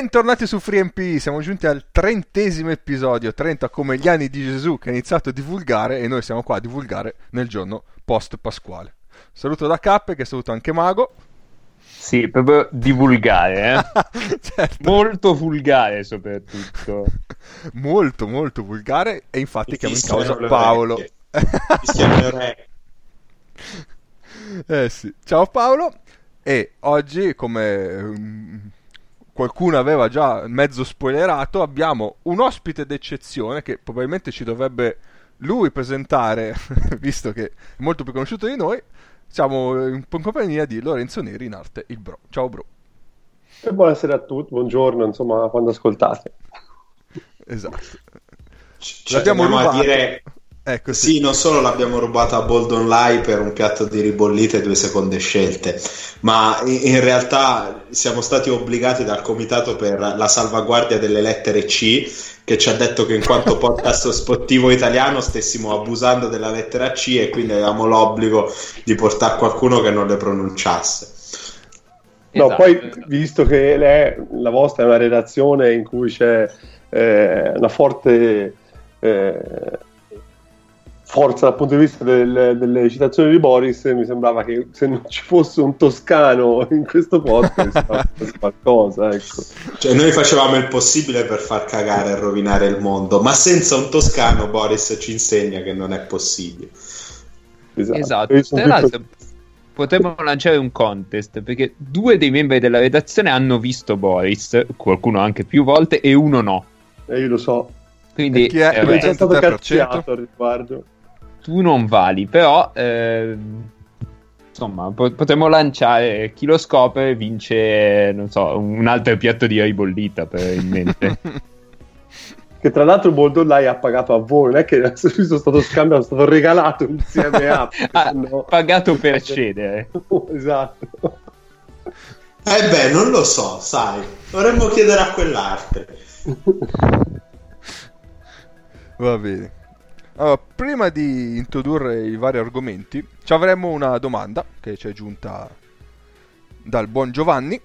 Bentornati su FreeMP, siamo giunti al trentesimo episodio, 30 come gli anni di Gesù che ha iniziato a divulgare e noi siamo qua a divulgare nel giorno post pasquale. Saluto da Cappe che saluto anche Mago. Sì, proprio divulgare, eh? certo. Molto vulgare soprattutto. molto, molto vulgare e infatti chiamo in causa Paolo. eh sì. Ciao Paolo e oggi come mm, qualcuno aveva già mezzo spoilerato, abbiamo un ospite d'eccezione che probabilmente ci dovrebbe lui presentare, visto che è molto più conosciuto di noi. Siamo in compagnia di Lorenzo Neri in arte, il bro. Ciao bro. E buonasera a tutti, buongiorno, insomma, quando ascoltate. Esatto. Ci L'abbiamo rubato. a dire Ecco, sì. sì. non solo l'abbiamo rubata a Bold Live per un piatto di ribollite e due seconde scelte, ma in, realtà siamo stati obbligati dal Comitato per la salvaguardia delle lettere C, che ci ha detto che in quanto podcast sportivo italiano stessimo abusando della lettera C e quindi avevamo l'obbligo di portare qualcuno che non le pronunciasse. No, esatto, poi esatto. visto che lei, la vostra è una redazione in cui c'è eh, una forte... Eh, forza dal punto di vista del, delle citazioni di Boris, mi sembrava che se non ci fosse un toscano in questo podcast qualcosa. Ecco. Cioè, noi facevamo il possibile per far cagare e rovinare il mondo, ma senza un toscano Boris ci insegna che non è possibile. Esatto. esatto. Potremmo lanciare un contest perché due dei membri della redazione hanno visto Boris, qualcuno anche più volte, e uno no. E io lo so. Quindi è, eh, è stato cazziato al riguardo tu non vali, però eh, insomma potremmo lanciare chi lo scopre vince, non so, un altro piatto di ribollita probabilmente. che tra l'altro Boldolai ha pagato a voi, non è che è stato scambiato, è stato regalato insieme a... ha no. pagato per cedere. esatto. Eh beh, non lo so, sai, dovremmo chiedere a quell'arte. Va bene. Prima di introdurre i vari argomenti, ci avremo una domanda che ci è giunta dal buon Giovanni,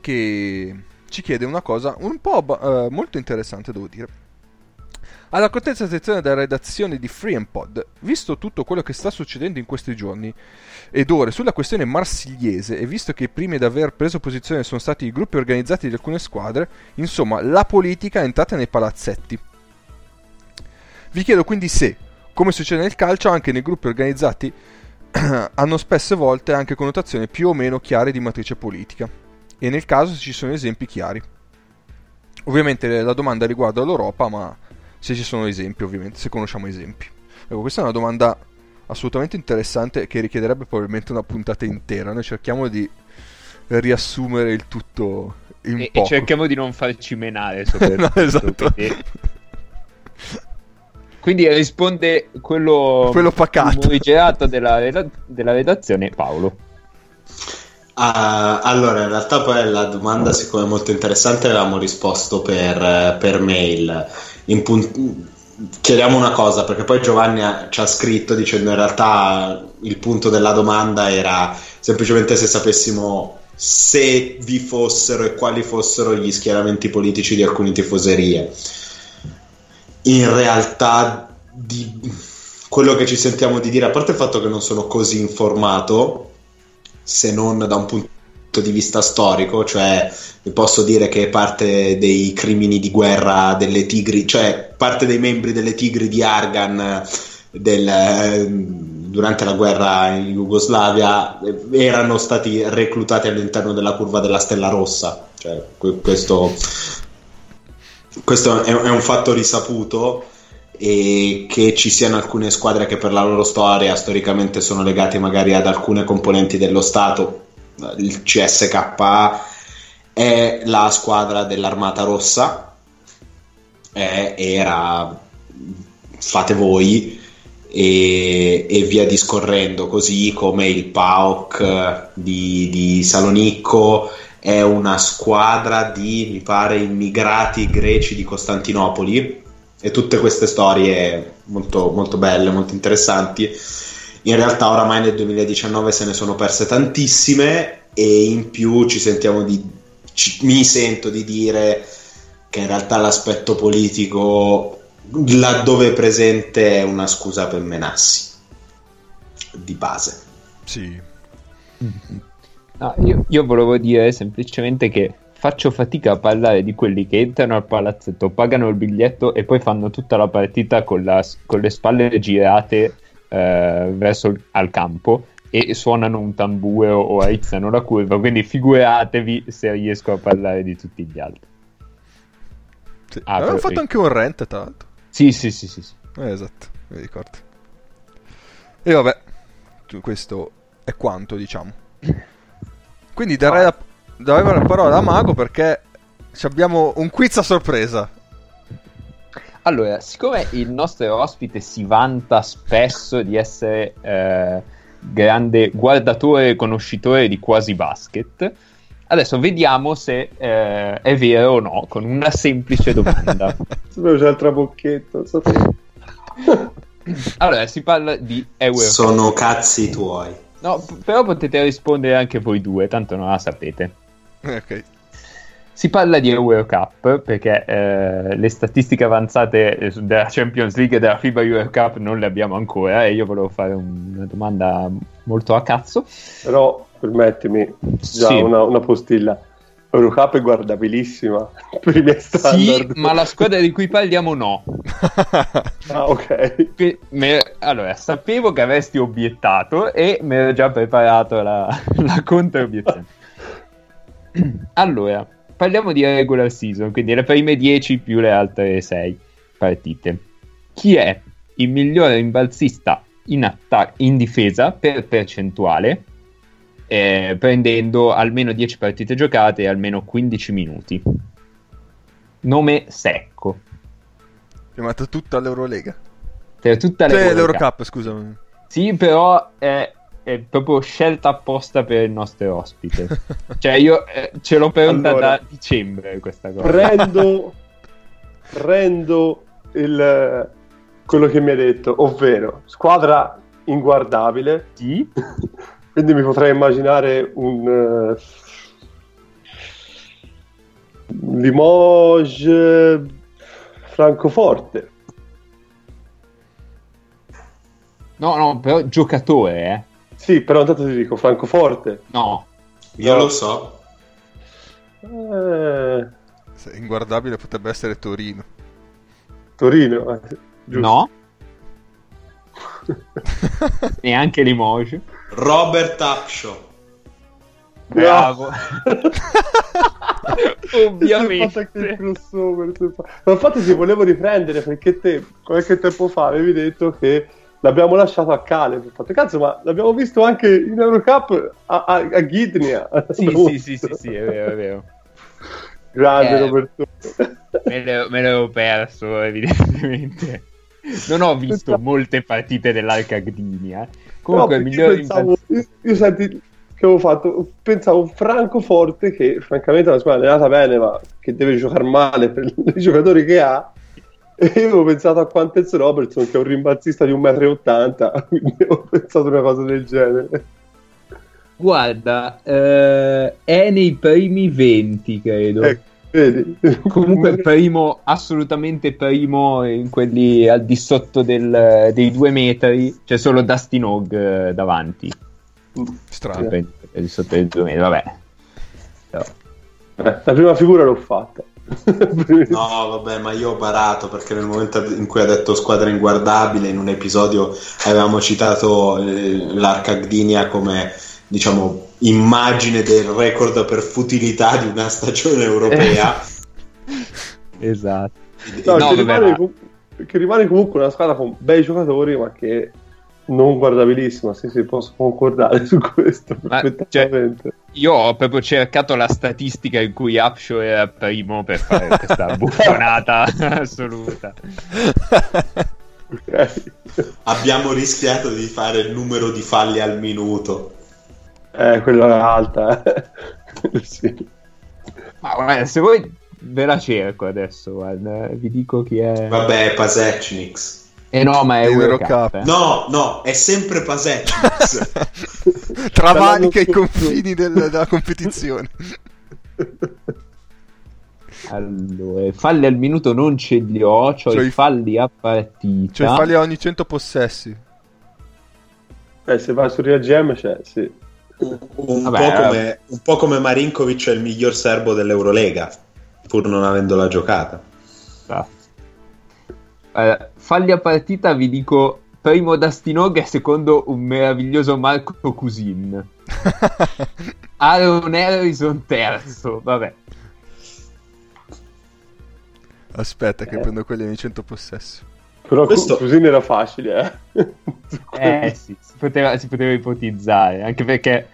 che ci chiede una cosa un po' uh, molto interessante, devo dire. Alla contenta sezione della redazione di Free Pod, visto tutto quello che sta succedendo in questi giorni ed ore sulla questione marsigliese e visto che i primi ad aver preso posizione sono stati i gruppi organizzati di alcune squadre, insomma, la politica è entrata nei palazzetti vi chiedo quindi se, come succede nel calcio, anche nei gruppi organizzati hanno spesse volte anche connotazioni più o meno chiare di matrice politica, e nel caso se ci sono esempi chiari. Ovviamente la domanda riguarda l'Europa, ma se ci sono esempi, ovviamente, se conosciamo esempi. Ecco, questa è una domanda assolutamente interessante che richiederebbe probabilmente una puntata intera. Noi cerchiamo di riassumere il tutto in e, poco. E cerchiamo di non farci menare no, esatto. Perché... Quindi risponde quello, quello pacato morigerato della, della redazione Paolo. Uh, allora, in realtà poi la domanda, siccome è molto interessante, avevamo risposto per, per mail. Pun- chiediamo una cosa, perché poi Giovanni ha, ci ha scritto dicendo in realtà il punto della domanda era semplicemente se sapessimo se vi fossero e quali fossero gli schieramenti politici di alcune tifoserie in realtà di quello che ci sentiamo di dire, a parte il fatto che non sono così informato, se non da un punto di vista storico, cioè vi posso dire che parte dei crimini di guerra delle tigri, cioè parte dei membri delle tigri di Argan del, durante la guerra in Jugoslavia erano stati reclutati all'interno della curva della Stella Rossa, cioè questo questo è, è, un fatto risaputo e che ci siano alcune squadre che per la loro storia storicamente sono legate magari ad alcune componenti dello Stato. Il CSKA è la squadra dell'Armata Rossa, è, era fate voi e, e, via discorrendo, così come il PAOK di, di Salonicco è una squadra di, mi pare, immigrati greci di Costantinopoli e tutte queste storie molto, molto belle, molto interessanti. In realtà oramai nel 2019 se ne sono perse tantissime e in più ci sentiamo di ci, mi sento di dire che in realtà l'aspetto politico laddove è presente è una scusa per menassi di base. Sì. No, io, io volevo dire semplicemente che faccio fatica a parlare di quelli che entrano al palazzetto, pagano il biglietto e poi fanno tutta la partita con, la, con le spalle girate eh, verso il, al campo e suonano un tamburo o aizzano la curva. Quindi figuratevi se riesco a parlare di tutti gli altri. Sì. Ah, Avevamo fatto anche un rent, tra l'altro. Sì, sì, sì, sì. sì. Eh, esatto, mi ricordo. E vabbè, questo è quanto, diciamo. Quindi darei la, darei la parola a Mago perché abbiamo un quiz a sorpresa. Allora, siccome il nostro ospite si vanta spesso di essere eh, grande guardatore e conoscitore di quasi basket, adesso vediamo se eh, è vero o no, con una semplice domanda. Sapevo c'è il trabocchetto. allora, si parla di Eurocup. Sono cazzi tuoi. No, però potete rispondere anche voi due, tanto non la sapete. Ok. Si parla di Eurocup perché eh, le statistiche avanzate eh, della Champions League e della FIBA Eurocup non le abbiamo ancora e io volevo fare una domanda molto a cazzo. Però permettimi, già sì. una, una postilla. Eurocup è guardabilissima per i miei standard. Sì, ma la squadra di cui parliamo no. ah, ok. Me, allora, sapevo che avresti obiettato e mi ero già preparato la, la controobiezione. allora, parliamo di regular season, quindi le prime 10 più le altre 6 partite. Chi è il migliore rimbalzista in, attac- in difesa per percentuale eh, prendendo almeno 10 partite giocate e almeno 15 minuti. Nome secco. Chiamato tutta l'Eurolega. Per tutta cioè, l'Eurocup, scusami. Sì, però è, è, proprio scelta apposta per il nostro ospite. cioè, io eh, ce l'ho pronta allora, da dicembre questa cosa. Prendo, prendo il, quello che mi hai detto, ovvero squadra inguardabile. Sì. Quindi mi potrei immaginare un uh, Limoges Francoforte. No, no, però giocatore, eh. Sì, però intanto ti dico Francoforte. No. Io no. lo so. Eh... Inguardabile potrebbe essere Torino. Torino? Eh, no. Neanche Limoges. Robert Upshaw. Bravo. Ovviamente. Ma infatti ti volevo riprendere perché te qualche tempo fa avevi detto che l'abbiamo lasciato a Caleb. Fatto, cazzo, ma l'abbiamo visto anche in Eurocup a, a, a Gidnia. Sì, sì, sì, sì, sì, è vero, è vero. Grande eh, Roberto. Me l'avevo perso, evidentemente. Non ho visto molte partite dell'Arca Gdynia. Comunque, no, io, pensavo, io, io senti che avevo fatto, pensavo Francoforte che francamente è una squadra allenata bene, ma che deve giocare male per i giocatori che ha. E io avevo pensato a Quantez Robertson, che è un rimbalzista di 1,80 m, quindi ho pensato una cosa del genere. Guarda, eh, è nei primi 20, credo. Ecco. Vedi? Comunque primo, assolutamente primo in quelli al di sotto del, dei due metri, c'è solo Dustin Hogg eh, davanti. Strano. Al di sotto dei due metri, vabbè. Eh, la prima figura l'ho fatta. no, vabbè, ma io ho barato perché nel momento in cui ha detto squadra inguardabile, in un episodio avevamo citato eh, l'Arca Gdynia come diciamo immagine del record per futilità di una stagione europea. esatto. No, no, che, rimane, com- che, rimane, comunque una squadra con bei giocatori, ma che non guardabilissima. Sì, sì, posso concordare su questo. Ma, cioè, io ho proprio cercato la statistica in cui Upshaw era primo per fare questa buffonata assoluta. Okay. Abbiamo rischiato di fare il numero di falli al minuto. Eh, quella è alta. Eh. sì. Ma guarda, se vuoi ve la cerco adesso, guarda. vi dico chi è. Vabbè, Pasecnix. Eh no, ma è Eurocup. Eh. No, no, è sempre Pasecnix. Travalica i confini del, della competizione. Allora, falli al minuto non ce li ho, cioè, cioè i falli a partita. Cioè falli a ogni 100 possessi. Eh, se vai su Real GM c'è, sì. Un, un, Vabbè, po come, un, po come, Marinkovic è il miglior serbo dell'Eurolega, pur non avendola giocata. Ah. Eh, falli a partita vi dico primo Dastinog e secondo un meraviglioso Marco Cusin. Aaron Harrison terzo, vabbè. Aspetta che eh. prendo quelli nei 100 possessi. Però Questo... Cusin era facile, eh? eh sì, si poteva, si poteva ipotizzare, anche perché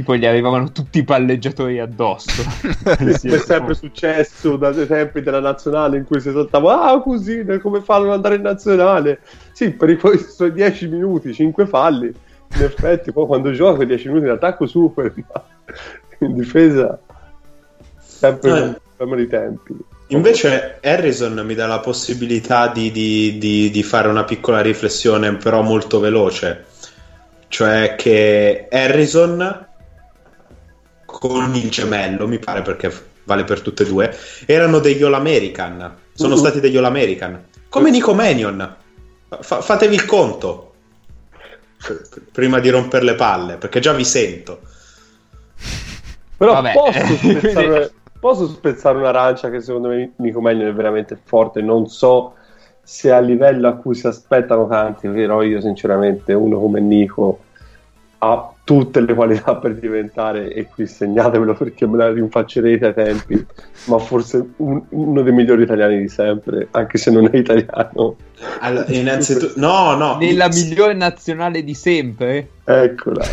tipo gli arrivavano tutti i palleggiatori addosso. sì, è sempre successo dai tempi della nazionale in cui si saltava, ah così, come fanno ad andare in nazionale? Sì, per i suoi 10 minuti, 5 falli, in effetti poi quando gioca 10 minuti di attacco super, ma in difesa sempre un problema di tempi. Invece Harrison mi dà la possibilità di, di, di, di fare una piccola riflessione però molto veloce, cioè che Harrison con il gemello, mi pare perché vale per tutte e due, erano degli All American. Sono uh-huh. stati degli All American. Come Nico Manion. Fa- fatevi il conto. Prima di rompere le palle, perché già vi sento. Però Vabbè. posso spezzare, posso spezzare un'arancia che secondo me Nico Manion è veramente forte. Non so se a livello a cui si aspettano tanti, però io sinceramente uno come Nico ha tutte le qualità per diventare, e qui segnatemelo perché me la rinfaccerete ai tempi, ma forse un, uno dei migliori italiani di sempre, anche se non è italiano. Allora, innanzitutto, no, no. Nella migliore nazionale di sempre? Eccola.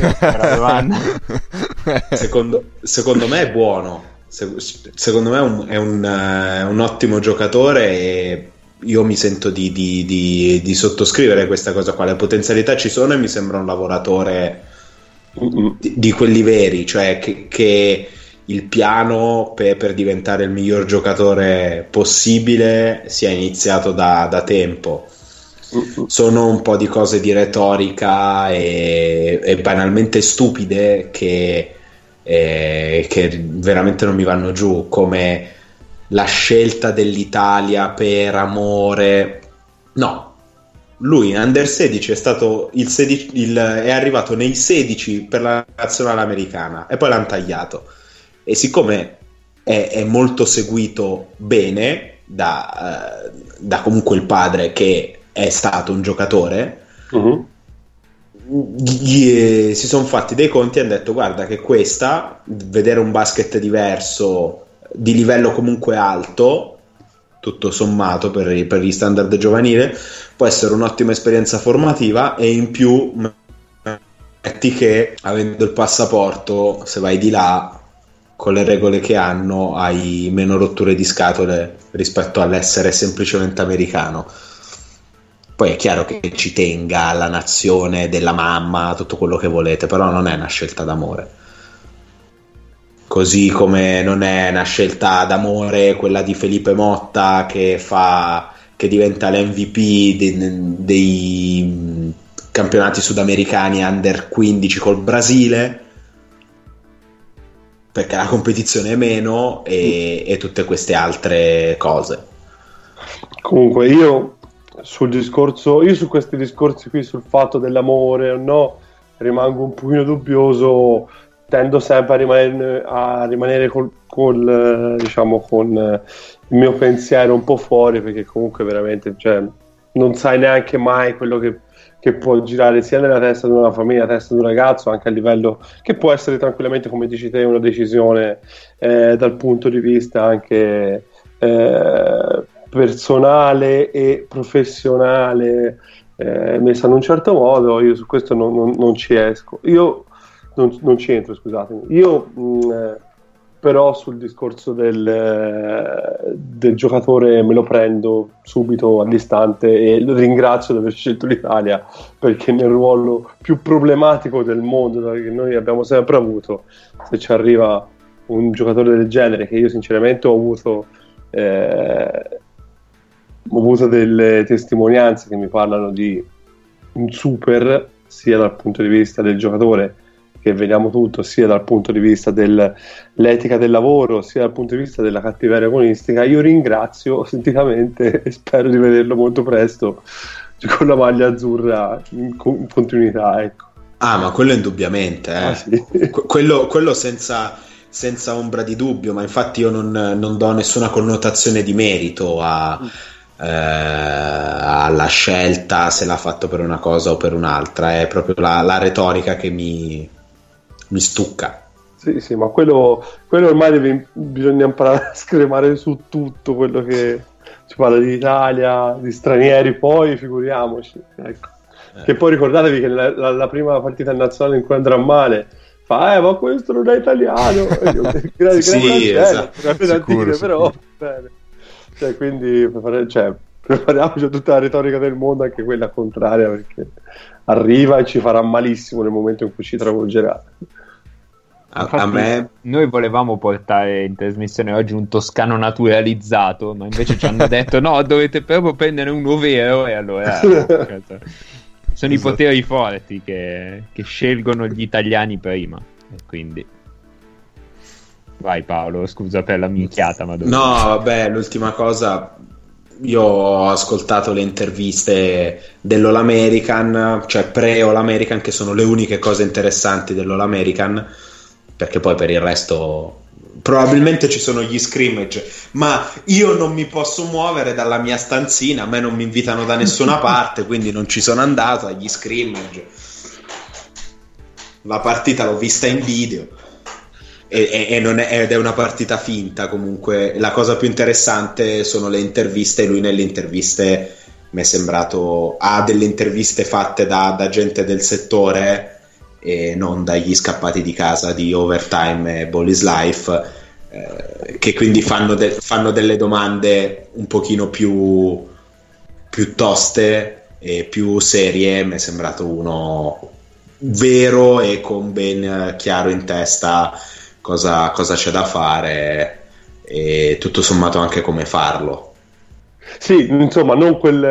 secondo, secondo me è buono. Secondo me è, un, è un, uh, un, ottimo giocatore e io mi sento di, di, di, di sottoscrivere questa cosa qua. Le potenzialità ci sono e mi sembra un lavoratore di, di quelli veri, cioè che, che il piano per, per, diventare il miglior giocatore possibile sia iniziato da, da tempo. Sono un po' di cose di retorica e, e banalmente stupide che, eh, che veramente non mi vanno giù, come la scelta dell'Italia per amore. No, lui in under 16 è stato il 16, il, è arrivato nei 16 per la nazionale americana e poi l'hanno tagliato e siccome è, è molto seguito bene da, uh, da, comunque il padre che è stato un giocatore uh-huh. Gli, si sono fatti dei conti e hanno detto guarda che questa vedere un basket diverso di livello comunque alto tutto sommato per, per gli standard giovanile può essere un'ottima esperienza formativa e in più metti che avendo il passaporto se vai di là con le regole che hanno hai meno rotture di scatole rispetto all'essere semplicemente americano poi è chiaro che ci tenga la nazione della mamma tutto quello che volete però non è una scelta d'amore. Così come non è una scelta d'amore quella di Felipe Motta che, fa, che diventa l'MVP dei, dei campionati sudamericani under 15 col Brasile perché la competizione è meno e, e tutte queste altre cose. Comunque io sul discorso io su questi discorsi qui sul fatto dell'amore o no rimango un pochino dubbioso tendo sempre a rimanere, a rimanere col, col, diciamo, con il mio pensiero un po' fuori perché comunque veramente cioè, non sai neanche mai quello che, che, può girare sia nella testa di una famiglia, nella testa di un ragazzo, anche a livello che può essere tranquillamente, come dici te, una decisione eh, dal punto di vista anche eh, personale e professionale eh, messa in un certo modo, io su questo non, non, non ci esco. Io non, non c'entro, scusatemi. Io mh, eh, però sul discorso del, eh, del, giocatore me lo prendo subito all'istante e ringrazio di aver scelto l'Italia perché nel ruolo più problematico del mondo che noi abbiamo sempre avuto, se ci arriva un giocatore del genere che io sinceramente ho avuto, eh, ho avuto delle testimonianze che mi parlano di un super sia dal punto di vista del giocatore perché vediamo tutto sia dal punto di vista dell'etica del lavoro, sia dal punto di vista della cattiveria agonistica. Io ringrazio sentitamente e spero di vederlo molto presto con la maglia azzurra in, in continuità. Ecco. Ah, ma quello indubbiamente, eh. ah, sì. quello, quello senza, senza, ombra di dubbio, ma infatti io non, non do nessuna connotazione di merito a, eh, alla scelta se l'ha fatto per una cosa o per un'altra, è proprio la, la retorica che mi, mi stucca. Sì, sì, ma quello, quello ormai deve, bisogna imparare a scremare su tutto quello che si parla di Italia, di stranieri, poi figuriamoci. Ecco. Eh. Che poi ricordatevi che la, la, la, prima partita nazionale in cui andrà male fa, eh, ma questo non è italiano. Io, sì, esatto. Sicuro, però, bene. Cioè, quindi, cioè, prepariamoci a tutta la retorica del mondo, anche quella contraria, perché arriva e ci farà malissimo nel momento in cui ci travolgerà. A, a, me... Noi volevamo portare in trasmissione oggi un toscano naturalizzato, ma invece ci hanno detto no, dovete proprio prendere uno vero e allora... sono esatto. i poteri forti che, che, scelgono gli italiani prima. E quindi... Vai Paolo, scusa per la minchiata, ma dove... No, vabbè, l'ultima cosa... Io ho ascoltato le interviste dell'All American, cioè pre-All American, che sono le uniche cose interessanti dell'All American perché poi per il resto probabilmente ci sono gli scrimmage, ma io non mi posso muovere dalla mia stanzina, a me non mi invitano da nessuna parte, quindi non ci sono andato agli scrimmage. La partita l'ho vista in video e, e, è, ed è una partita finta comunque. La cosa più interessante sono le interviste, lui nelle interviste mi è sembrato ha delle interviste fatte da, da gente del settore e non dagli scappati di casa di Overtime e Ball Life eh, che quindi fanno, de- fanno, delle domande un pochino più, più toste e più serie mi è sembrato uno vero e con ben chiaro in testa cosa, cosa c'è da fare e tutto sommato anche come farlo. Sì, insomma, non quel,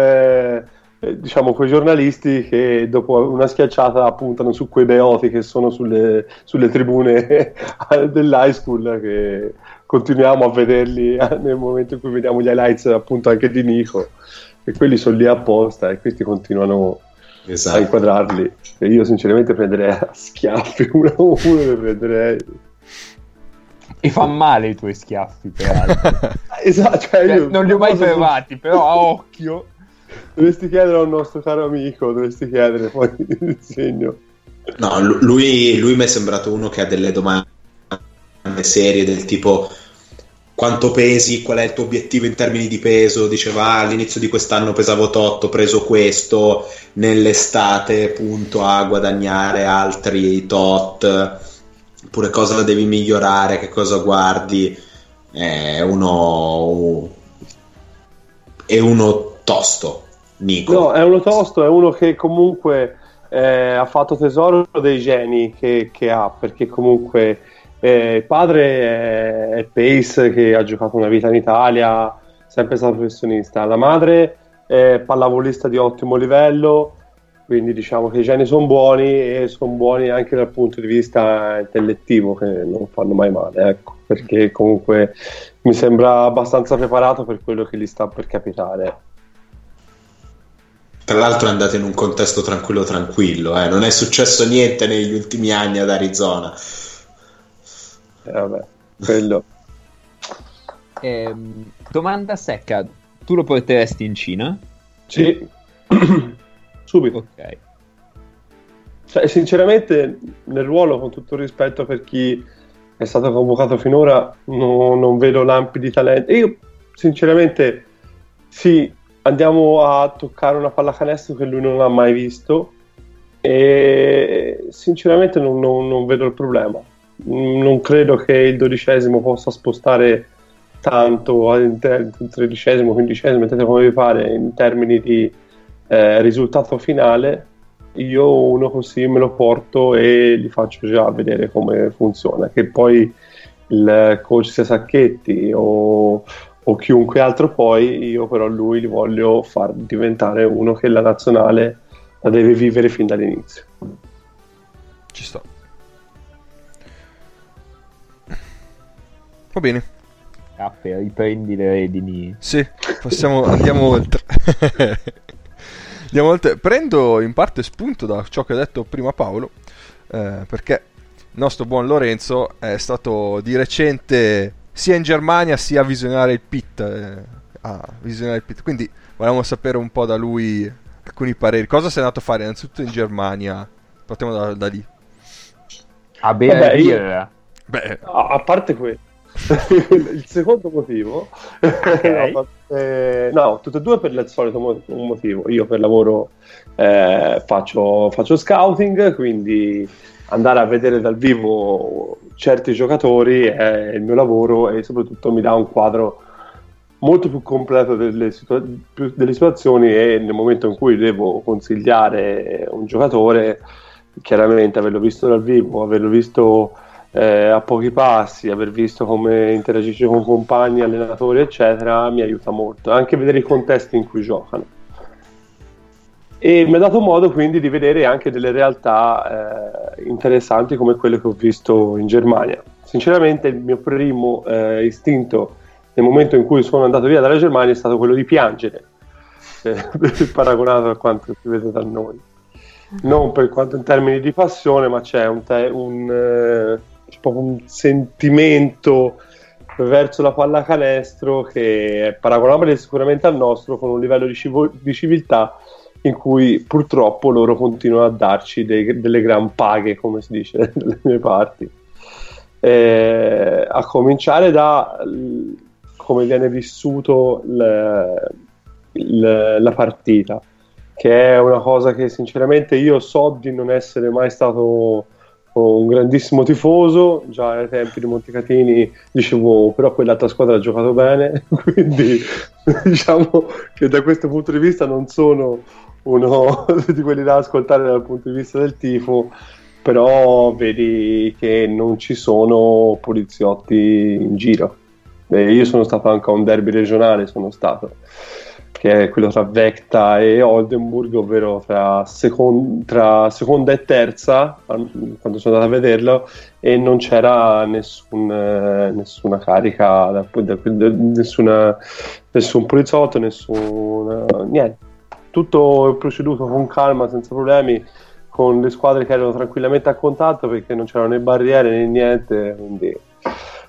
eh, diciamo, quei giornalisti che dopo una schiacciata puntano su quei beoti che sono sulle, sulle tribune dell'high school che continuiamo a vederli nel momento in cui vediamo gli highlights appunto anche di Nico. E quelli sono lì apposta e questi continuano esatto. a inquadrarli. E io sinceramente prenderei a schiaffi uno a uno li prenderei e fa male i tuoi schiaffi peraltro esatto cioè, cioè, non li ho mai provati però a occhio. Dovresti chiedere al nostro caro amico, dovresti chiedere poi il segno. No, lui, lui mi è sembrato uno che ha delle domande serie del tipo quanto pesi, qual è il tuo obiettivo in termini di peso, diceva ah, all'inizio di quest'anno pesavo tot, ho preso questo, nell'estate punto a guadagnare altri tot, oppure cosa devi migliorare, che cosa guardi, è uno, è uno tosto Nico. No, è uno tosto, è uno che comunque eh, ha fatto tesoro dei geni che, che ha, perché comunque eh, il padre è, è, Pace che ha giocato una vita in Italia, sempre stato professionista, la madre è pallavolista di ottimo livello, quindi diciamo che i geni sono buoni e sono buoni anche dal punto di vista intellettivo, che non fanno mai male, ecco, perché comunque mi sembra abbastanza preparato per quello che gli sta per capitare. Tra l'altro è andato in un contesto tranquillo tranquillo, eh. non è successo niente negli ultimi anni ad Arizona. Eh, vabbè, quello. eh, domanda secca, tu lo porteresti in Cina? Sì, subito. Ok. Cioè, sinceramente, nel ruolo, con tutto il rispetto per chi è stato convocato finora, no, non vedo lampi di talento. Io, sinceramente, sì, andiamo a toccare una pallacanestro che lui non ha mai visto e sinceramente non, non, non vedo il problema. Non credo che il dodicesimo possa spostare tanto il tredicesimo, quindicesimo, mettete come vi pare in termini di eh, risultato finale, io uno così me lo porto e li faccio già vedere come funziona, che poi il coach sia Sacchetti o, o chiunque altro poi, io però lui li voglio far diventare uno che la nazionale la deve vivere fin dall'inizio. Ci sto. Va bene. Ah, riprendi le redini. Sì, passiamo, andiamo oltre. andiamo oltre. Prendo in parte spunto da ciò che ha detto prima Paolo, eh, perché il nostro buon Lorenzo è stato di recente sia in Germania sia a visionare il pit. Eh, a visionare il pit. Quindi volevamo sapere un po' da lui alcuni pareri. Cosa sei andato a fare innanzitutto in Germania? Partiamo da, da lì. A bere Vabbè, io... Beh. A, a parte questo il secondo motivo, okay. no, eh, no, tutte e due per il solito motivo. Io per lavoro eh, faccio, faccio, scouting, quindi andare a vedere dal vivo certi giocatori è il mio lavoro e soprattutto mi dà un quadro molto più completo delle, situa- delle situazioni e nel momento in cui devo consigliare un giocatore, chiaramente averlo visto dal vivo, averlo visto eh, a pochi passi, aver visto come interagisce con compagni, allenatori, eccetera, mi aiuta molto. Anche vedere i contesti in cui giocano. E mi ha dato modo quindi di vedere anche delle realtà eh, interessanti come quelle che ho visto in Germania. Sinceramente il mio primo eh, istinto nel momento in cui sono andato via dalla Germania è stato quello di piangere, eh, paragonato a quanto si vede da noi. Non per quanto in termini di passione, ma c'è un, te- un eh, proprio un sentimento verso la pallacanestro che è paragonabile sicuramente al nostro con un livello di, civo- di civiltà in cui purtroppo loro continuano a darci dei, delle gran paghe come si dice dalle mie parti. Eh, a cominciare da come viene vissuto l- l- la partita che è una cosa che sinceramente io so di non essere mai stato un grandissimo tifoso, già ai tempi di Montecatini dicevo però quell'altra squadra ha giocato bene, quindi diciamo che da questo punto di vista non sono uno di quelli da ascoltare dal punto di vista del tifo, però vedi che non ci sono poliziotti in giro. E io sono stato anche a un derby regionale, sono stato che è quello tra Vecta e Oldenburg, ovvero tra, second- tra, seconda e terza, quando sono andato a vederlo, e non c'era nessun, eh, nessuna carica, da, da, da, nessuna, nessun poliziotto, nessun, niente. Tutto proceduto con calma, senza problemi, con le squadre che erano tranquillamente a contatto perché non c'erano né barriere né niente, quindi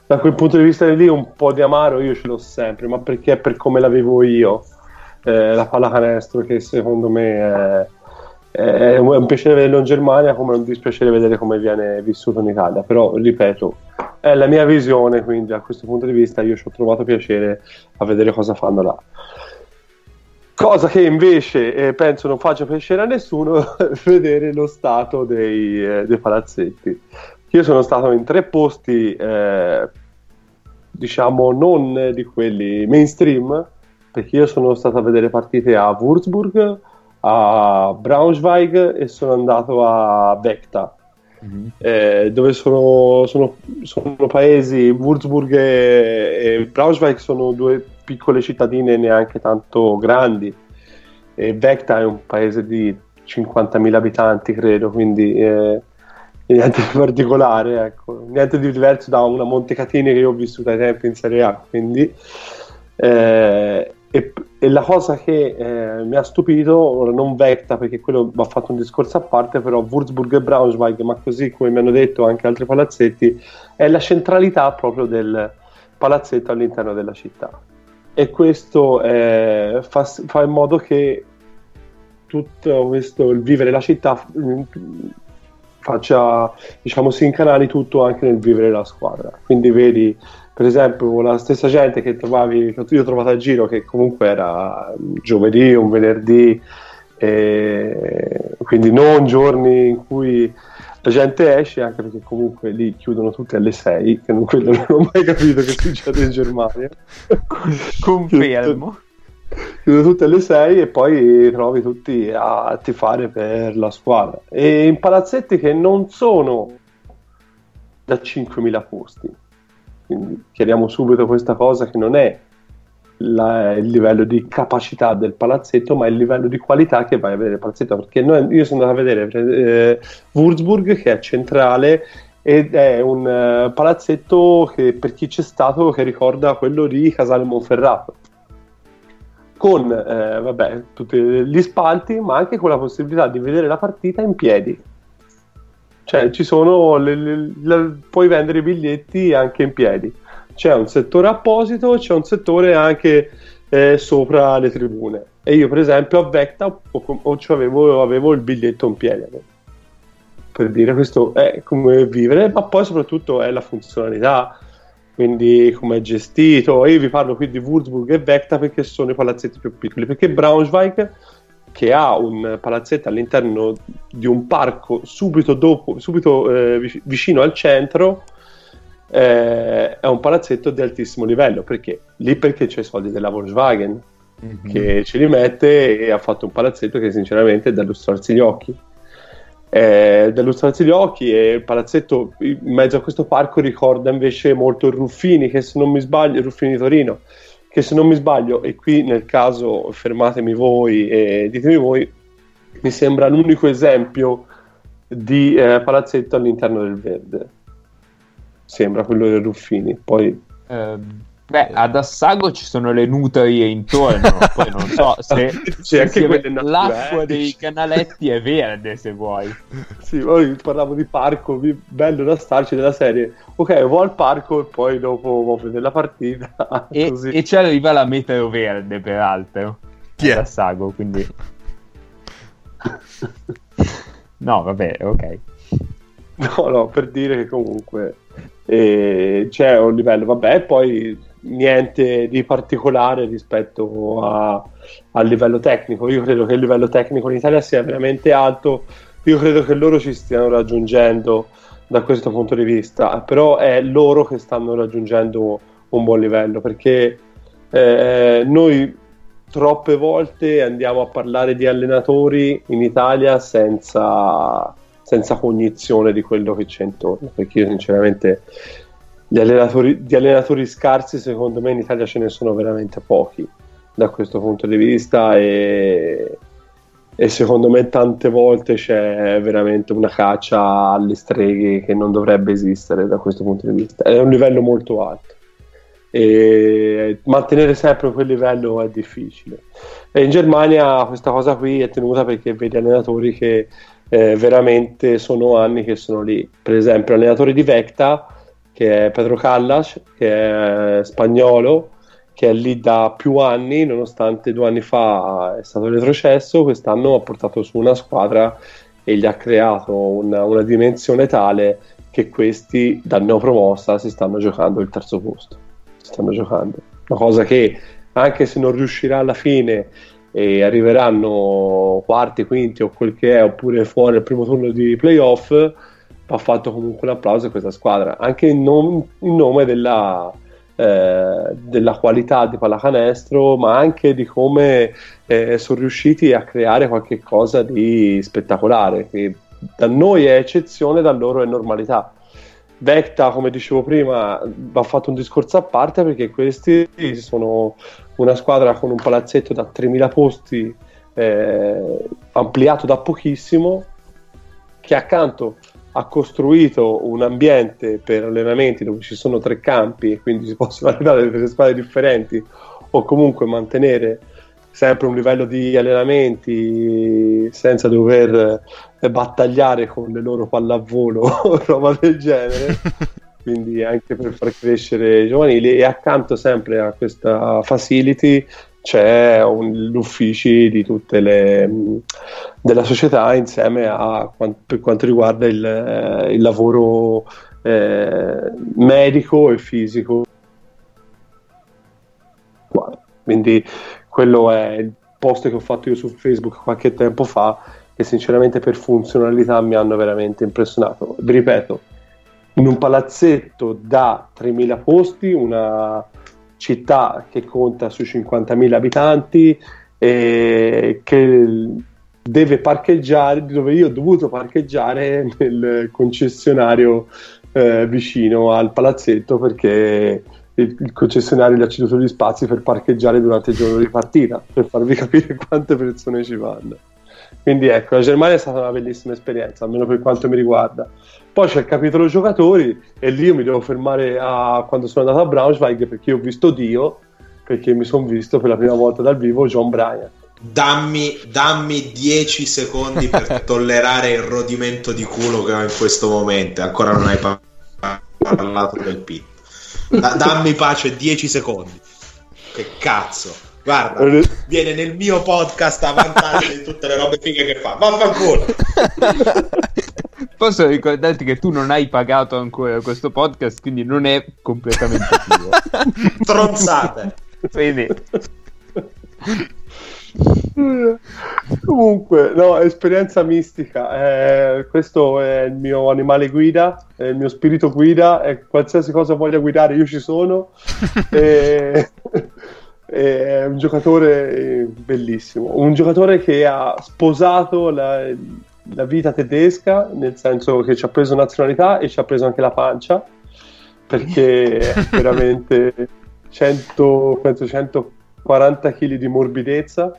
da quel punto di vista lì un po' di amaro io ce l'ho sempre, ma perché è per come la vivo io eh, la pallacanestro che secondo me è, è, un piacere vederlo in Germania come un dispiacere vedere come viene vissuto in Italia. Però ripeto è la mia visione quindi da questo punto di vista io ci ho trovato piacere a vedere cosa fanno là. Cosa che invece eh, penso non faccia piacere a nessuno vedere lo stato dei, eh, dei, palazzetti. Io sono stato in tre posti eh, diciamo non di quelli mainstream perché io sono stato a vedere partite a Würzburg, a Braunschweig e sono andato a Vecta, mm-hmm. eh, dove sono, sono, sono, paesi, Würzburg e, e, Braunschweig sono due piccole cittadine neanche tanto grandi e Vecta è un paese di 50.000 abitanti credo, quindi eh, niente di particolare, ecco. niente di diverso da una Montecatini che io ho vissuto ai tempi in Serie A, quindi... Eh, e, e, la cosa che eh, mi ha stupito, ora non Vecta perché quello va fatto un discorso a parte, però Würzburg e Braunschweig, ma così come mi hanno detto anche altri palazzetti, è la centralità proprio del palazzetto all'interno della città. E questo eh, fa, fa, in modo che tutto questo, il vivere la città mm, faccia, diciamo, si incanali tutto anche nel vivere la squadra. Quindi vedi per esempio la stessa gente che trovavi, che io ho trovato a giro, che comunque era giovedì, un venerdì, quindi non giorni in cui la gente esce, anche perché comunque lì chiudono tutti alle 6, che non, quello non ho mai capito che succede in Germania. Confermo. Chiudono tutte alle 6 e poi trovi tutti a tifare per la squadra. E in palazzetti che non sono da 5.000 posti quindi chiariamo subito questa cosa che non è la, il livello di capacità del palazzetto, ma il livello di qualità che vai a vedere il palazzetto. Perché noi, io sono andato a vedere eh, Würzburg, che è centrale, ed è un uh, palazzetto che per chi c'è stato che ricorda quello di Casale Monferrato con eh, vabbè, tutti gli spalti ma anche con la possibilità di vedere la partita in piedi cioè ci sono le, le, le, puoi vendere i biglietti anche in piedi. C'è un settore apposito c'è un settore anche eh, sopra le tribune. E io per esempio a Vecta o, o avevo, avevo il biglietto in piedi. Per dire questo è come vivere ma poi soprattutto è la funzionalità quindi come è gestito. Io vi parlo qui di Würzburg e Vecta perché sono i palazzetti più piccoli perché Braunschweig che ha un palazzetto all'interno di un parco subito, dopo, subito eh, vicino al centro eh, è un palazzetto di altissimo livello perché lì perché c'è i soldi della Volkswagen mm-hmm. che ce li mette e ha fatto un palazzetto che sinceramente è da lustrarsi gli occhi eh, da lustrarsi gli occhi e il palazzetto in mezzo a questo parco ricorda invece molto Ruffini che se non mi sbaglio Ruffini di Torino che se non mi sbaglio, e qui nel caso fermatemi voi e ditemi voi, mi sembra l'unico esempio di eh, palazzetto all'interno del verde. Sembra quello del Ruffini. Poi eh, Beh, ad Assago ci sono le nuterie intorno, poi non so se, se anche se l'acqua dei canaletti è verde se vuoi. Sì, poi parlavo di parco, bello da starci della serie. Ok, vo al parco e poi dopo vo a vedere la partita. E, e ci arriva la meteo verde, peraltro. Chi ad Assago, quindi... no, vabbè, ok. No, no, per dire che comunque eh, c'è un livello, vabbè, poi niente di particolare rispetto al livello tecnico. Io credo che il livello tecnico in Italia sia veramente alto, io credo che loro ci stiano raggiungendo da questo punto di vista, però è loro che stanno raggiungendo un buon livello perché eh, noi troppe volte andiamo a parlare di allenatori in Italia senza, senza cognizione di quello che c'è intorno, perché io sinceramente di allenatori, di allenatori scarsi secondo me in Italia ce ne sono veramente pochi da questo punto di vista e, e secondo me tante volte c'è veramente una caccia alle streghe che non dovrebbe esistere da questo punto di vista. È un livello molto alto. E mantenere sempre quel livello è difficile. E in Germania questa cosa qui è tenuta perché vedi allenatori che eh, veramente sono anni che sono lì. Per esempio l'allenatore di Vecta che è Pedro Callas, che è spagnolo, che è lì da più anni, nonostante due anni fa è stato retrocesso, quest'anno ha portato su una squadra e gli ha creato una, una dimensione tale che questi dal neopromossa si stanno giocando il terzo posto. Si stanno giocando. Una cosa che anche se non riuscirà alla fine e arriveranno quarti, quinti o quel che è, oppure fuori al primo turno di playoff, ha fatto comunque un applauso a questa squadra, anche in, nom- in nome della, eh, della, qualità di pallacanestro, ma anche di come eh, sono riusciti a creare qualcosa di spettacolare, che da noi è eccezione, da loro è normalità. Vecta, come dicevo prima, va fatto un discorso a parte perché questi sono una squadra con un palazzetto da 3.000 posti eh, ampliato da pochissimo, che accanto ha costruito un ambiente per allenamenti dove ci sono tre campi e quindi si possono allenare delle squadre differenti o comunque mantenere sempre un livello di allenamenti senza dover eh, battagliare con le loro pallavolo o roba del genere. Quindi anche per far crescere i giovanili e accanto sempre a questa facility c'è un, gli di tutte le della società insieme a per quanto riguarda il, eh, il lavoro eh, medico e fisico. Quindi quello è il post che ho fatto io su Facebook qualche tempo fa che sinceramente per funzionalità mi hanno veramente impressionato. Vi ripeto in un palazzetto da 3.000 posti una città che conta sui 50.000 abitanti e che deve parcheggiare dove io ho dovuto parcheggiare nel concessionario eh, vicino al palazzetto perché il, il, concessionario gli ha ceduto gli spazi per parcheggiare durante il giorno di partita per farvi capire quante persone ci vanno. Quindi ecco la Germania è stata una bellissima esperienza almeno per quanto mi riguarda Poi c'è il capitolo giocatori e lì io mi devo fermare a quando sono andato a Braunschweig perché io ho visto Dio, perché mi sono visto per la prima volta dal vivo John Bryan. Dammi, dammi 10 secondi per tollerare il rodimento di culo che ho in questo momento. Ancora non hai parlato del pit. Da, dammi pace 10 secondi. Che cazzo. Guarda, viene nel mio podcast a vantaggio di tutte le robe fighe che fa. Vaffanculo. Posso ricordarti che tu non hai pagato ancora questo podcast, quindi non è completamente tuo. Tronzate. Quindi... Comunque, no, esperienza mistica. Eh, questo è il mio animale guida, è il mio spirito guida e qualsiasi cosa voglia guidare io ci sono. e... è un giocatore bellissimo, un giocatore che ha sposato la, la, vita tedesca, nel senso che ci ha preso nazionalità e ci ha preso anche la pancia, perché è veramente 100, penso 140 kg di morbidezza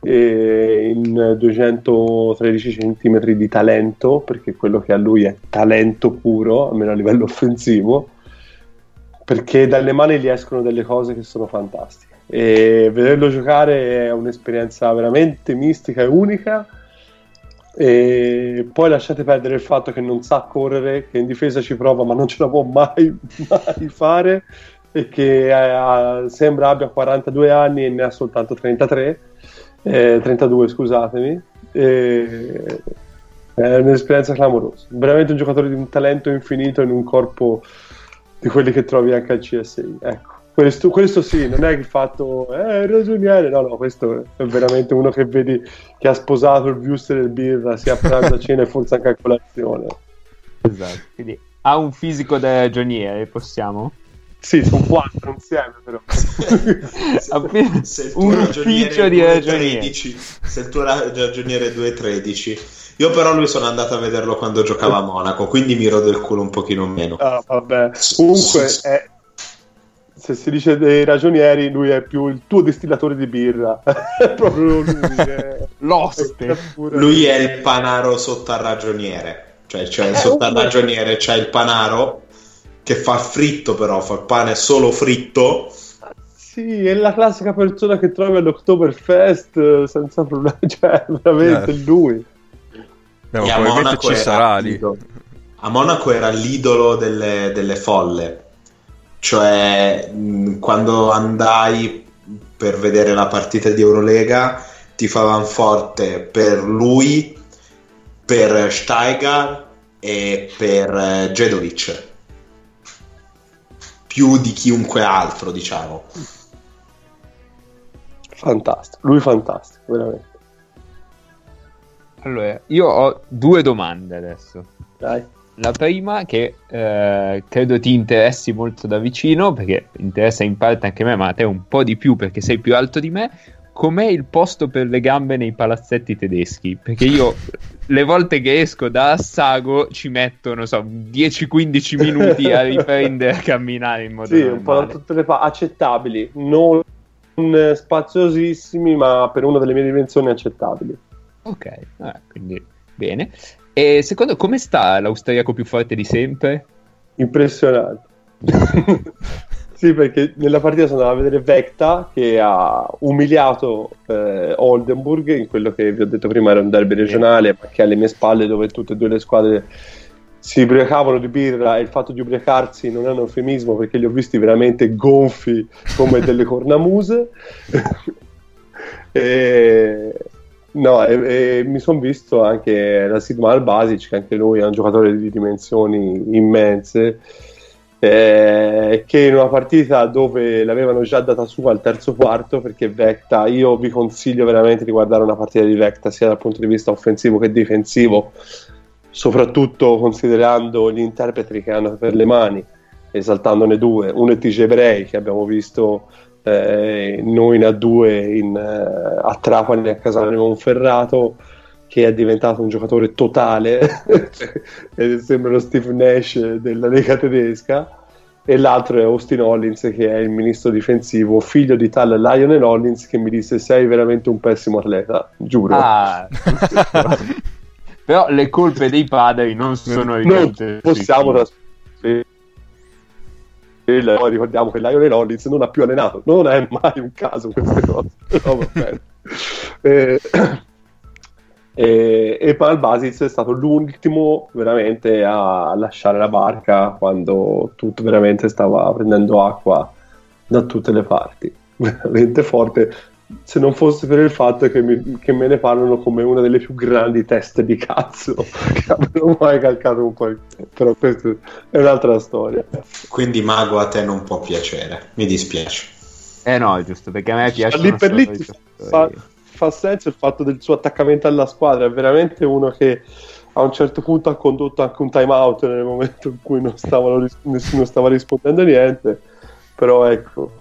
e in 213 cm di talento, perché quello che ha lui è talento puro, almeno a livello offensivo, perché dalle mani gli escono delle cose che sono fantastiche. E vederlo giocare è un'esperienza veramente mistica e unica e poi lasciate perdere il fatto che non sa correre, che in difesa ci prova ma non ce la può mai, mai fare e che eh, sembra abbia 42 anni e ne ha soltanto 33 eh, 32 scusatemi e, è un'esperienza clamorosa. Veramente un giocatore di un talento infinito in un corpo di quelli che trovi anche al CSI ecco questo, questo, sì, non è il fatto, eh, ragioniere, no, no, questo è veramente uno che vedi che ha sposato il Wuster del birra, sia a pranzo, a cena e forse anche a colazione. Esatto, quindi ha un fisico da ragioniere, possiamo? Sì, sono quattro insieme però. se, un ufficio di ragioniere. Se il tuo ragioniere è 2.13 io però lui sono andato a vederlo quando giocava a Monaco, quindi mi rode il culo un pochino meno. Ah, vabbè. Comunque è, se si dice dei ragionieri, lui è più il tuo distillatore di birra. è proprio lui. È... L'oste. Lui è il panaro sotto al ragioniere. Cioè, cioè eh, sotto al ragioniere c'è il panaro che fa fritto, però fa il pane solo fritto. Sì, è la classica persona che trovi all'Oktoberfest eh, senza problemi. Cioè, veramente eh. lui. No, probabilmente ci sarà lì. A Monaco era l'idolo delle, delle folle cioè quando andai per vedere la partita di Eurolega tifavano forte per lui, per Steiger e per eh, Jedovic. Più di chiunque altro diciamo. Fantastico lui fantastico veramente. Allora io ho due domande adesso. Dai la prima che eh, credo ti interessi molto da vicino, perché interessa in parte anche me, ma a te un po' di più perché sei più alto di me. Com'è il posto per le gambe nei palazzetti tedeschi? Perché io le volte che esco da Assago ci metto, non so, 10-15 minuti a riprendere a camminare in modo sì, normale. un po' da tutte le pa- accettabili, non spaziosissimi, ma per una delle mie dimensioni accettabili. Ok, eh, quindi bene. E secondo come sta l'austriaco più forte di sempre? Impressionante. sì, perché nella partita sono andato a vedere Vecta che ha umiliato eh, Oldenburg in quello che vi ho detto prima era un derby regionale, ma che alle mie spalle dove tutte e due le squadre si ubriacavano di birra e il fatto di ubriacarsi non è un eufemismo perché li ho visti veramente gonfi come delle cornamuse. e, No, e, e mi sono visto anche la Sigmar Basic, che anche lui è un giocatore di dimensioni immense, eh, che in una partita dove l'avevano già data su al terzo quarto, perché Vecta, io vi consiglio veramente di guardare una partita di Vecta sia dal punto di vista offensivo che difensivo, soprattutto considerando gli interpreti che hanno per le mani, esaltandone due, uno è TJ Bray che abbiamo visto eh, noi in A2 in, eh, a Trapani a Casale Monferrato che è diventato un giocatore totale sembra lo Steve Nash della Lega tedesca e l'altro è Austin Hollins che è il ministro difensivo figlio di tale Lionel Hollins che mi disse sei veramente un pessimo atleta giuro ah. Però le colpe dei padri non sono. Non possiamo trasferire. Ricordiamo che Lionel Hollins non ha più allenato, non è mai un caso queste cose. No. Eh, e, e Paul Basic è stato l'ultimo veramente a lasciare la barca quando tutto veramente stava prendendo acqua da tutte le parti. Veramente forte. Se non fosse per il fatto che, mi, che me ne parlano come una delle più grandi teste di cazzo che abbiano mai calcato un po'. Però questa è un'altra storia. Quindi Mago a te non può piacere, mi dispiace. Eh no, giusto, perché a me piace. Lì per lì fa, fa senso il fatto del suo attaccamento alla squadra, è veramente uno che a un certo punto ha condotto anche un time out nel momento in cui non stavano, nessuno stava rispondendo a niente, però ecco,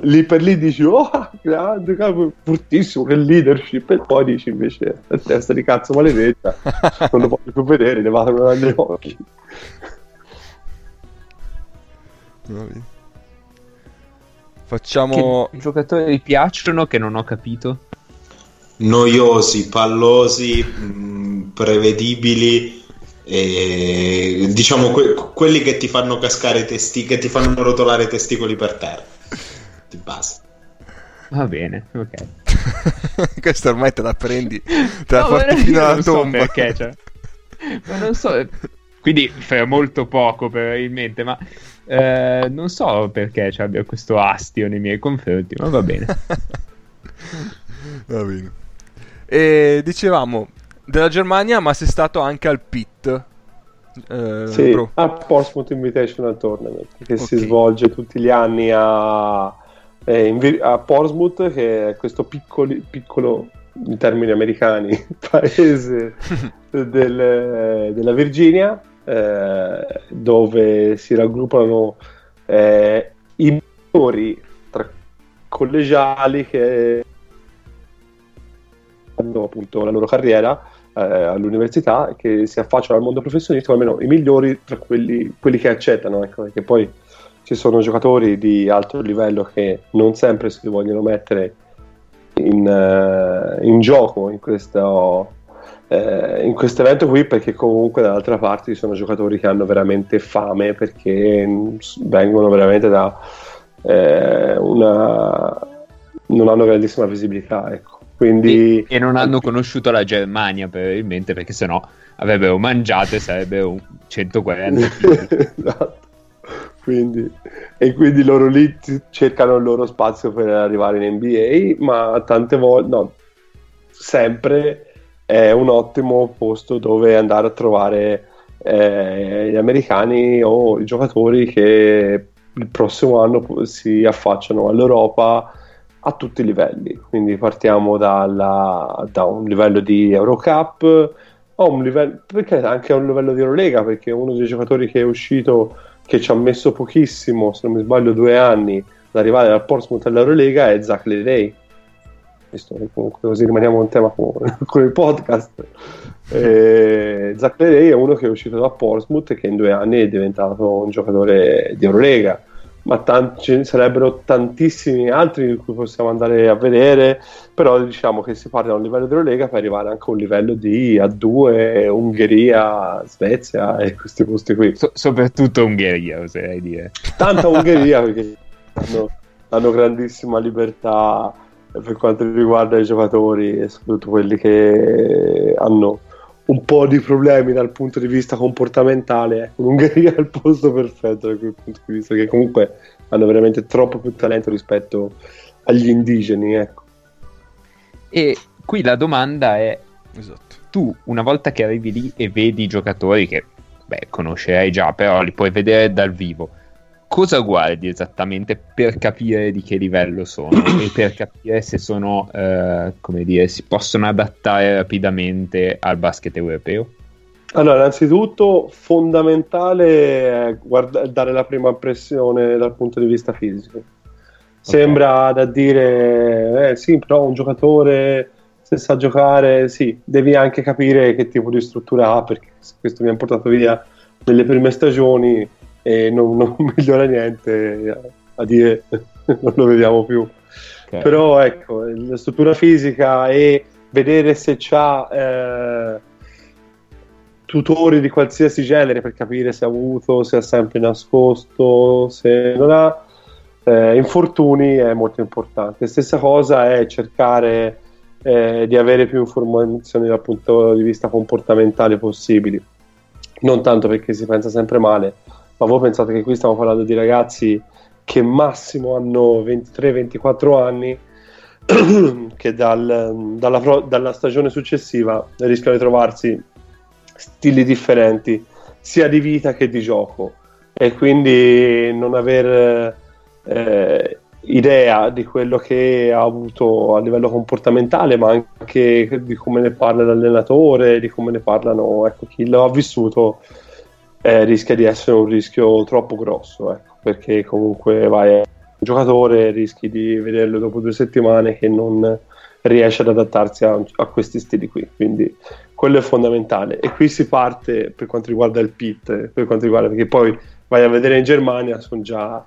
lì per lì dici oh grande, fortissimo, che leadership e poi dici invece testa di cazzo maledetta, non lo voglio più vedere, levatelo dagli occhi. Facciamo... Che giocatori piacciono che non ho capito? noiosi, pallosi, mh, mm, prevedibili. E, diciamo que- quelli che ti fanno cascare i testi che ti fanno rotolare i testicoli per terra di base va bene ok questo ormai te la prendi te la no, porti fino alla tomba so perché cioè. ma non so quindi fa molto poco probabilmente ma eh, non so perché cioè, abbia questo astio nei miei confronti ma va bene va bene e dicevamo della Germania, ma sei stato anche al PIT. Eh, sì, bro. a Portsmouth Invitational Tournament che okay. si svolge tutti gli anni a, eh, a Portsmouth, che è questo piccoli, piccolo, in termini americani, paese del, della Virginia, eh, dove si raggruppano eh, i migliori tra collegiali che appunto la loro carriera eh, all'università che si affacciano al mondo professionistico, almeno i migliori tra quelli, quelli che accettano, ecco, perché poi ci sono giocatori di alto livello che non sempre si vogliono mettere in, uh, in gioco in questo, eh, in questo evento qui perché comunque dall'altra parte ci sono giocatori che hanno veramente fame perché vengono veramente da eh, una non hanno grandissima visibilità ecco quindi... E, non hanno conosciuto la Germania probabilmente perché sennò avrebbero mangiato e sarebbero 140 esatto. Quindi, e quindi loro lì cercano il loro spazio per arrivare in NBA ma tante volte no, sempre è un ottimo posto dove andare a trovare eh, gli americani o i giocatori che il prossimo anno si affacciano all'Europa a tutti i livelli, quindi partiamo dalla, da un livello di Eurocup a un livello, perché anche a un livello di Eurolega, perché uno dei giocatori che è uscito, che ci ha messo pochissimo, se non mi sbaglio due anni, ad arrivare dal Portsmouth all'Eurolega è Zach Ledey. Questo, comunque, così rimaniamo un tema con, con il podcast. E Zach Ledey è uno che è uscito da Portsmouth e che in due anni è diventato un giocatore di Eurolega ma tanti, ce ne sarebbero tantissimi altri di cui possiamo andare a vedere, però diciamo che si parte da un livello di Eurolega per arrivare anche a un livello di A2, Ungheria, Svezia e questi posti qui. So- soprattutto Ungheria, oserei dire. Tanta Ungheria perché hanno, hanno grandissima libertà per quanto riguarda i giocatori e soprattutto quelli che hanno un po' di problemi dal punto di vista comportamentale. Ecco, l'Ungheria è il posto perfetto da quel punto di vista, che comunque hanno veramente troppo più talento rispetto agli indigeni. Ecco. E qui la domanda è: esatto. tu una volta che arrivi lì e vedi i giocatori che beh, conoscerai già, però li puoi vedere dal vivo cosa guardi esattamente per capire di che livello sono e per capire se sono, eh, come dire, si possono adattare rapidamente al basket europeo? Allora, innanzitutto fondamentale è guarda- dare la prima impressione dal punto di vista fisico. Sembra okay. da dire, eh sì, però un giocatore se sa giocare, sì, devi anche capire che tipo di struttura ha, perché questo mi ha portato via nelle prime stagioni e non, non migliora niente a dire non lo vediamo più. Okay. Però ecco, la struttura fisica e vedere se c'ha eh, tutori di qualsiasi genere per capire se ha avuto, se ha sempre nascosto, se non ha eh, infortuni è molto importante. Stessa cosa è cercare eh, di avere più informazioni dal punto di vista comportamentale possibili. Non tanto perché si pensa sempre male, ma voi pensate che qui stiamo parlando di ragazzi che massimo hanno 23-24 anni, che dal, dalla, dalla stagione successiva rischiano di trovarsi stili differenti, sia di vita che di gioco, e quindi non aver eh, idea di quello che ha avuto a livello comportamentale, ma anche di come ne parla l'allenatore, di come ne parlano ecco, chi lo ha vissuto, eh, rischia di essere un rischio troppo grosso, ecco, perché comunque vai a un giocatore, rischi di vederlo dopo due settimane che non riesce ad adattarsi a, a questi stili qui, quindi quello è fondamentale. E qui si parte per quanto riguarda il pit, per quanto riguarda perché poi vai a vedere in Germania, sono già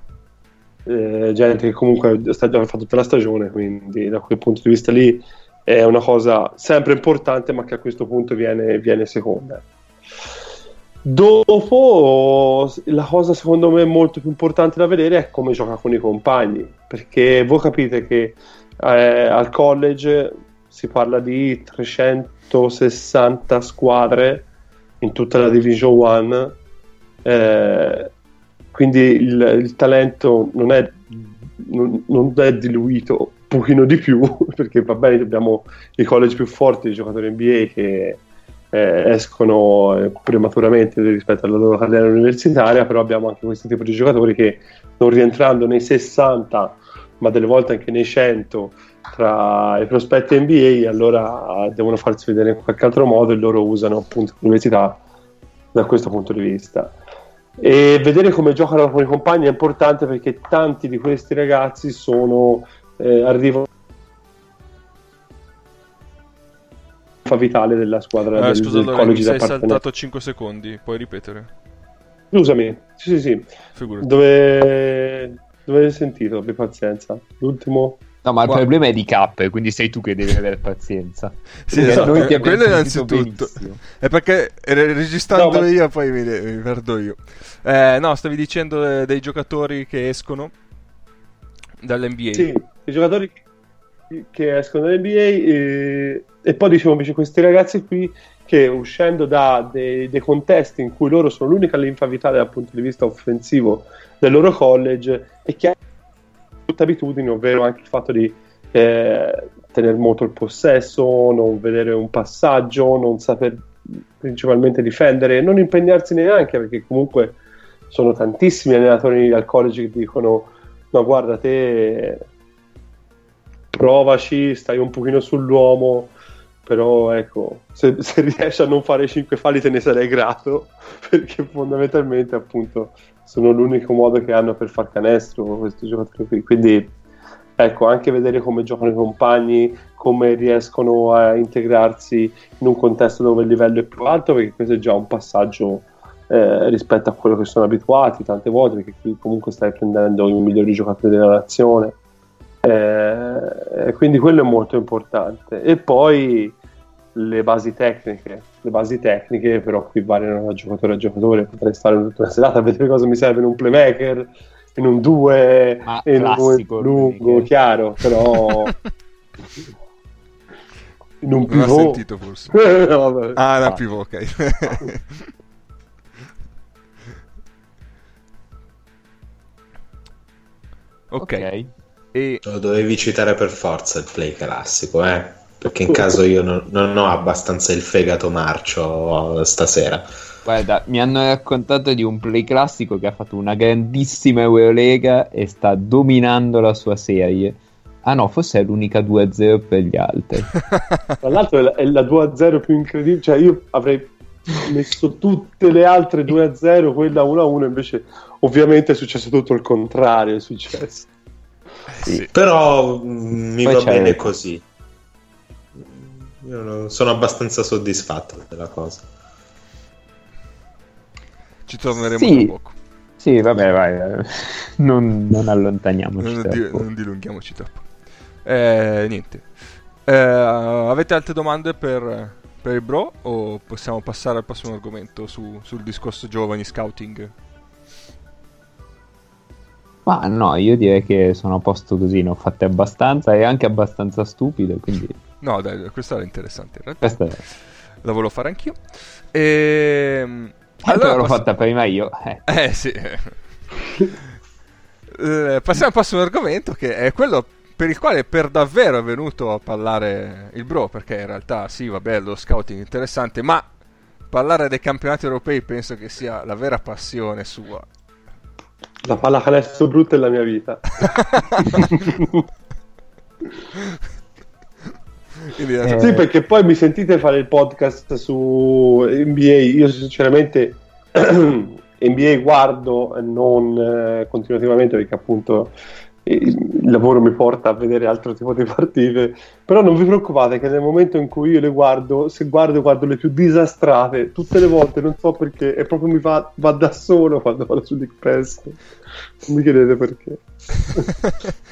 eh, gente che comunque sta già fatto tutta la stagione, quindi da quel punto di vista lì è una cosa sempre importante, ma che a questo punto viene, viene seconda. Dopo, la cosa secondo me molto più importante da vedere è come gioca con i compagni, perché voi capite che eh, al college si parla di 360 squadre in tutta la Division 1. Eh, quindi il, il talento non è, non, non è, diluito un pochino di più perché va bene abbiamo i college più forti i giocatori NBA che eh, escono eh, prematuramente rispetto alla loro carriera universitaria però abbiamo anche questo tipo di giocatori che non rientrando nei 60 ma delle volte anche nei 100 tra i prospetti NBA allora devono farsi vedere in qualche altro modo e loro usano appunto l'università da questo punto di vista. E vedere come giocano con i compagni è importante perché tanti di questi ragazzi sono eh, arrivano vitale della squadra ah, del, scusa, del college mi sei saltato 5 secondi puoi ripetere scusami sì sì sì dove dove hai sentito abbi pazienza l'ultimo No, ma il Guarda. problema è di K, quindi sei tu che devi avere pazienza. sì, esatto. noi ti quello innanzitutto. È perché registrando no, ma... io poi mi, mi, perdo io. Eh, no, stavi dicendo dei giocatori che escono dall'NBA. Sì, i giocatori che escono dall'NBA e, e poi dicevo invece questi ragazzi qui che uscendo da dei, dei, contesti in cui loro sono l'unica linfa vitale dal punto di vista offensivo del loro college e che tutte abitudini, ovvero anche il fatto di eh, tenere molto il possesso, non vedere un passaggio, non saper principalmente difendere, non impegnarsi neanche perché comunque sono tantissimi allenatori al college che dicono ma guarda te provaci, stai un pochino sull'uomo però ecco se, se riesci a non fare 5 falli te ne sarei grato perché fondamentalmente appunto sono l'unico modo che hanno per far canestro questi giocatori qui. Quindi ecco, anche vedere come giocano i compagni, come riescono a integrarsi in un contesto dove il livello è più alto, perché questo è già un passaggio eh, rispetto a quello che sono abituati tante volte, perché qui comunque stai prendendo i migliori giocatori della nazione. Eh, quindi quello è molto importante. E poi le basi tecniche. Le basi tecniche, però, qui variano da giocatore a giocatore. Potrei stare tutta una serata a vedere cosa mi serve in un playmaker, in un 2, in un lungo, chiaro, però. in un pivot. Non ho sentito forse. no, ah, era ah. pivot, ok. ok. okay. E... Lo dovevi citare per forza il play classico, eh? perché in caso io non, non ho abbastanza il fegato marcio stasera. Guarda, mi hanno raccontato di un play classico che ha fatto una grandissima Eurolega e sta dominando la sua serie. Ah no, forse è l'unica 2-0 per gli altri. Tra l'altro è la, è la 2-0 più incredibile, cioè io avrei messo tutte le altre 2-0, quella 1-1, invece ovviamente è successo tutto il contrario, è successo. Sì. Però mh, mm, mi Poi va bene così. Io sono abbastanza soddisfatto della cosa. Ci torneremo sì. tra poco. Sì, vabbè, vai. Non, non allontaniamoci. Non, di, non, dilunghiamoci troppo. Eh, niente. Eh, avete altre domande per, per il bro o possiamo passare al prossimo argomento su, sul discorso giovani scouting? Ma no, io direi che sono a posto così, ne ho fatte abbastanza e anche abbastanza stupide, quindi... No, dai, questo era interessante in realtà. Questa è... La volevo fare anch'io. E... Ehm, allora, l'ho pass- fatta prima io. Eh, eh sì. eh, passiamo al prossimo argomento che è quello per il quale per davvero è venuto a parlare il bro, perché in realtà sì, vabbè, lo scouting è interessante, ma parlare dei campionati europei penso che sia la vera passione sua. La pallacanestro brutta della mia vita. eh... Sì, perché poi mi sentite fare il podcast su NBA. Io sinceramente NBA guardo non eh, continuativamente perché appunto il lavoro mi porta a vedere altro tipo di partite, però non vi preoccupate che nel momento in cui io le guardo, se guardo guardo le più disastrate, tutte le volte, non so perché, e proprio mi va, va da solo quando vado su Dick Pass. Non mi chiedete perché.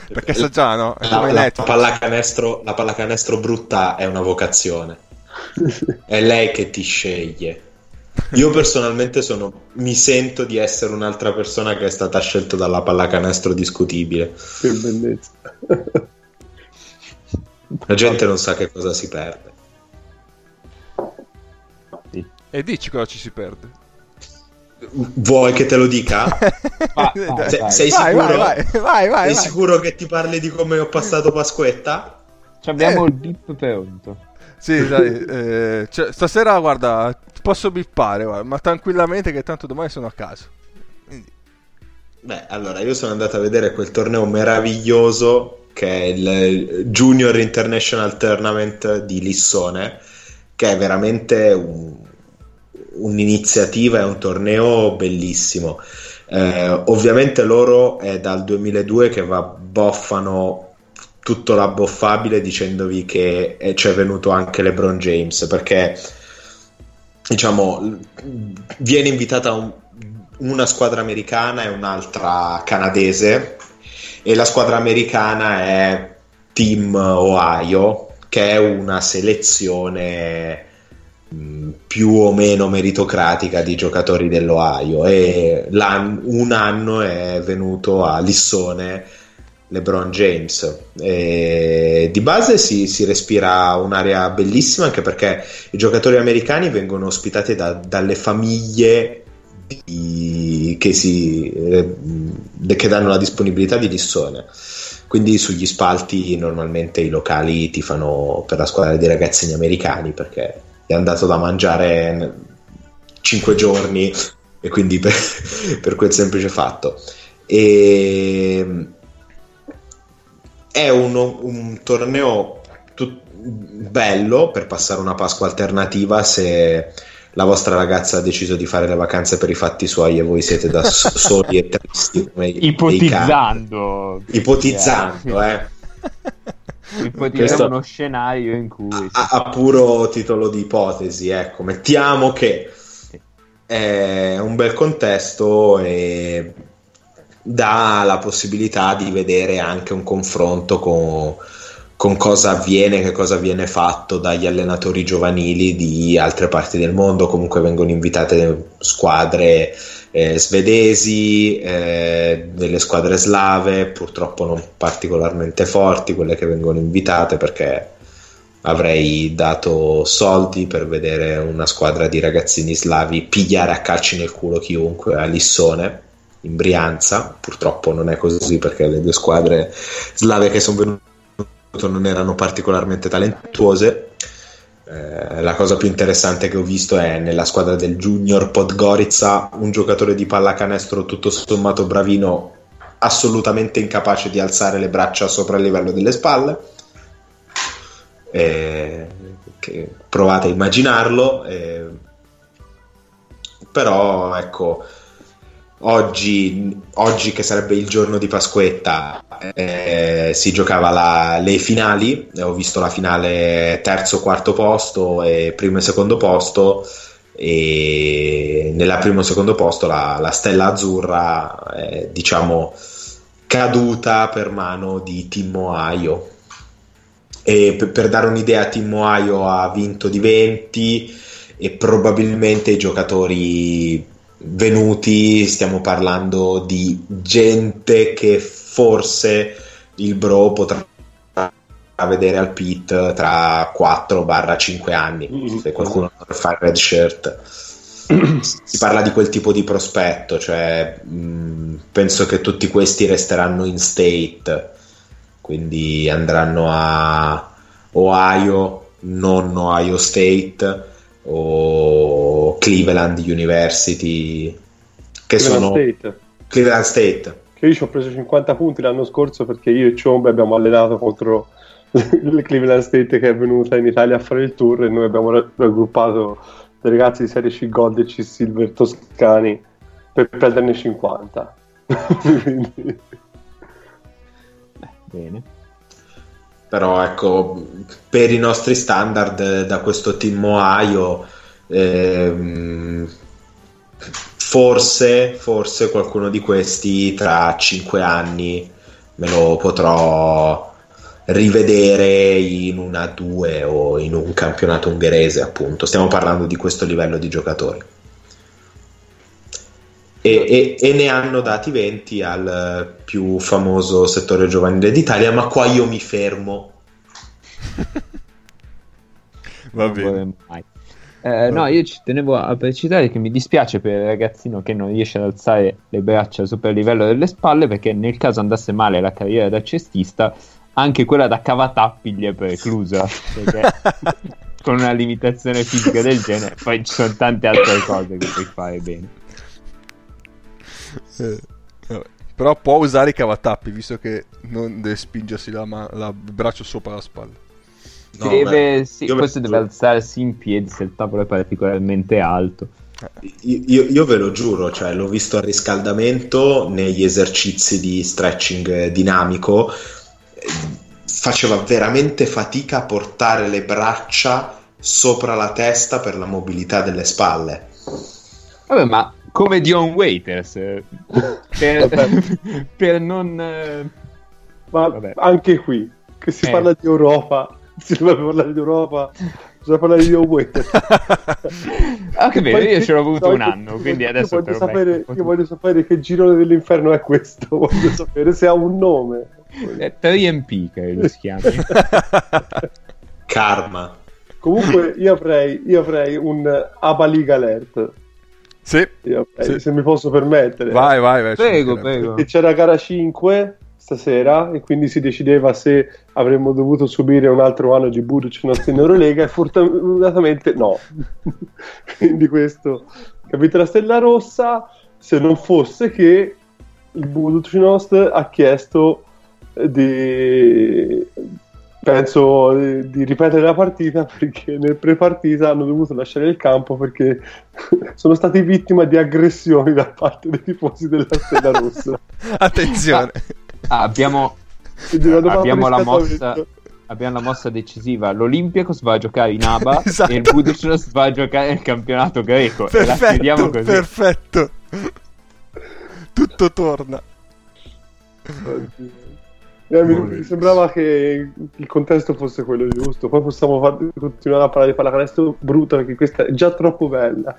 perché so già, no? La, la, pallacanestro, la pallacanestro brutta è una vocazione. è lei che ti sceglie. Io personalmente sono, mi sento di essere un'altra persona che è stata scelta dalla pallacanestro discutibile. Che bellezza. La gente non sa che cosa si perde. E dici cosa ci si perde. Vuoi che te lo dica? va, vai, sei, sei vai, sicuro? Vai, vai, sei sicuro che ti parli di come ho passato Pasquetta? Ci abbiamo eh. il bip pronto. Sì, dai, eh, cioè, stasera guarda, posso bippare, guarda, ma tranquillamente che tanto domani sono a casa. Quindi... Beh, allora io sono andato a vedere quel torneo meraviglioso che è il Junior International Tournament di Lissone, che è veramente un, un'iniziativa, è un torneo bellissimo. Eh, ovviamente loro è dal 2002 che va, boffano tutto l'abboffabile dicendovi che ci è venuto anche LeBron James perché diciamo viene invitata un, una squadra americana e un'altra canadese e la squadra americana è Team Ohio che è una selezione più o meno meritocratica di giocatori dell'Ohio e un anno è venuto a Lissone LeBron James. E di base si, si, respira un'area bellissima anche perché i giocatori americani vengono ospitati da, dalle famiglie di, che, si, eh, che, danno la disponibilità di Lissone. Quindi sugli spalti normalmente i locali tifano per la squadra di ragazzini americani perché è andato da mangiare 5 giorni e quindi per, per quel semplice fatto. E è un, un torneo tut- bello per passare una Pasqua alternativa se la vostra ragazza ha deciso di fare le vacanze per i fatti suoi e voi siete da soli e tristi come ipotizzando. ipotizzando eh. ipotizziamo uno scenario in cui a, a, puro titolo di ipotesi ecco. Mettiamo che è un bel contesto e dà la possibilità di vedere anche un confronto con, con cosa avviene, che cosa viene fatto dagli allenatori giovanili di altre parti del mondo. Comunque vengono invitate squadre eh, svedesi, eh, delle squadre slave, purtroppo non particolarmente forti, quelle che vengono invitate perché avrei dato soldi per vedere una squadra di ragazzini slavi pigliare a calci nel culo chiunque a Lissone in Brianza, purtroppo non è così perché le due squadre slave che sono venute non erano particolarmente talentuose. Eh, la cosa più interessante che ho visto è nella squadra del Junior Podgorica un giocatore di pallacanestro tutto sommato bravino, assolutamente incapace di alzare le braccia sopra il livello delle spalle. Eh, provate a immaginarlo, eh, però ecco Oggi, oggi, che sarebbe il giorno di Pasquetta, eh, si giocava la, le finali. Ho visto la finale terzo, quarto posto e primo e secondo posto. E nella primo e secondo posto la, la stella azzurra è diciamo caduta per mano di Team Ohio. e per, per dare un'idea, Team Ohio ha vinto di 20 e probabilmente i giocatori venuti, stiamo parlando di gente che forse il Bro potrà vedere al pit tra 4-5 anni mm-hmm. se qualcuno fa il red shirt si parla di quel tipo di prospetto cioè mh, penso che tutti questi resteranno in state quindi andranno a Ohio non Ohio State o Cleveland University che Cleveland sono State. Cleveland State. Che io ci ho preso 50 punti l'anno scorso perché io e Ciombe abbiamo allenato contro le Cleveland State che è venuta in Italia a fare il tour e noi abbiamo raggruppato dei ragazzi di Serie C Gold e C Silver toscani per prenderne 50 Quindi... bene però ecco per i nostri standard da questo team Ohio ehm, forse forse qualcuno di questi tra 5 anni me lo potrò rivedere in una 2 o in un campionato ungherese, appunto. Stiamo parlando di questo livello di giocatori. E, e, e, ne hanno dati 20 al più famoso settore giovanile d'Italia, ma qua io mi fermo. Va bene. Eh, no, io ci tenevo a precisare che mi dispiace per il ragazzino che non riesce ad alzare le braccia sopra il livello delle spalle perché nel caso andasse male la carriera da cestista anche quella da cavatappi gli è preclusa perché con una limitazione fisica del genere poi ci sono tante altre cose che puoi fare bene eh, però può usare i cavatappi visto che non deve spingersi la ma- la, il braccio sopra la spalla. No, deve, sì, forse deve alzarsi in piedi se il tavolo è particolarmente alto. Io, io, ve lo giuro, cioè, l'ho visto al riscaldamento negli esercizi di stretching dinamico. Faceva veramente fatica a portare le braccia sopra la testa per la mobilità delle spalle. Vabbè, ma come Dion Waiters, eh, per, per non... Eh, ma Vabbè. anche qui, che si eh. parla di Europa, si deve parlare di Europa, bisogna parlare di Dion Waiters. Anche bene, io ce l'ho avuto un anno, quindi adesso... Io voglio, sapere, io voglio sapere che girone dell'inferno è questo, voglio sapere se ha un nome. È 3MP che si chiama. Karma. Comunque io avrei, io avrei un Abaliga Alert. Sì, avrei, sì, Se mi posso permettere. Vai, vai, vai. Prego, prego. Perché c'era gara 5 stasera e quindi si decideva se avremmo dovuto subire un altro anno di Buduc nostro in Eurolega e fortunatamente no. quindi questo capite la Stella Rossa se non fosse che il Buducnost ha chiesto di penso di, di, ripetere la partita perché nel pre-partita hanno dovuto lasciare il campo perché sono stati vittima di aggressioni da parte dei tifosi della Stella Rossa. Attenzione. Ah, abbiamo, abbiamo la mossa abbiamo la mossa decisiva. L'Olympiacos va a giocare in ABA esatto. e il Buducnos va a giocare nel campionato greco. Perfetto, perfetto. Tutto torna. Oddio. Eh, mi, sembrava che il contesto fosse quello giusto. Poi possiamo far, continuare a parlare di pallacanestro brutta perché questa è già troppo bella.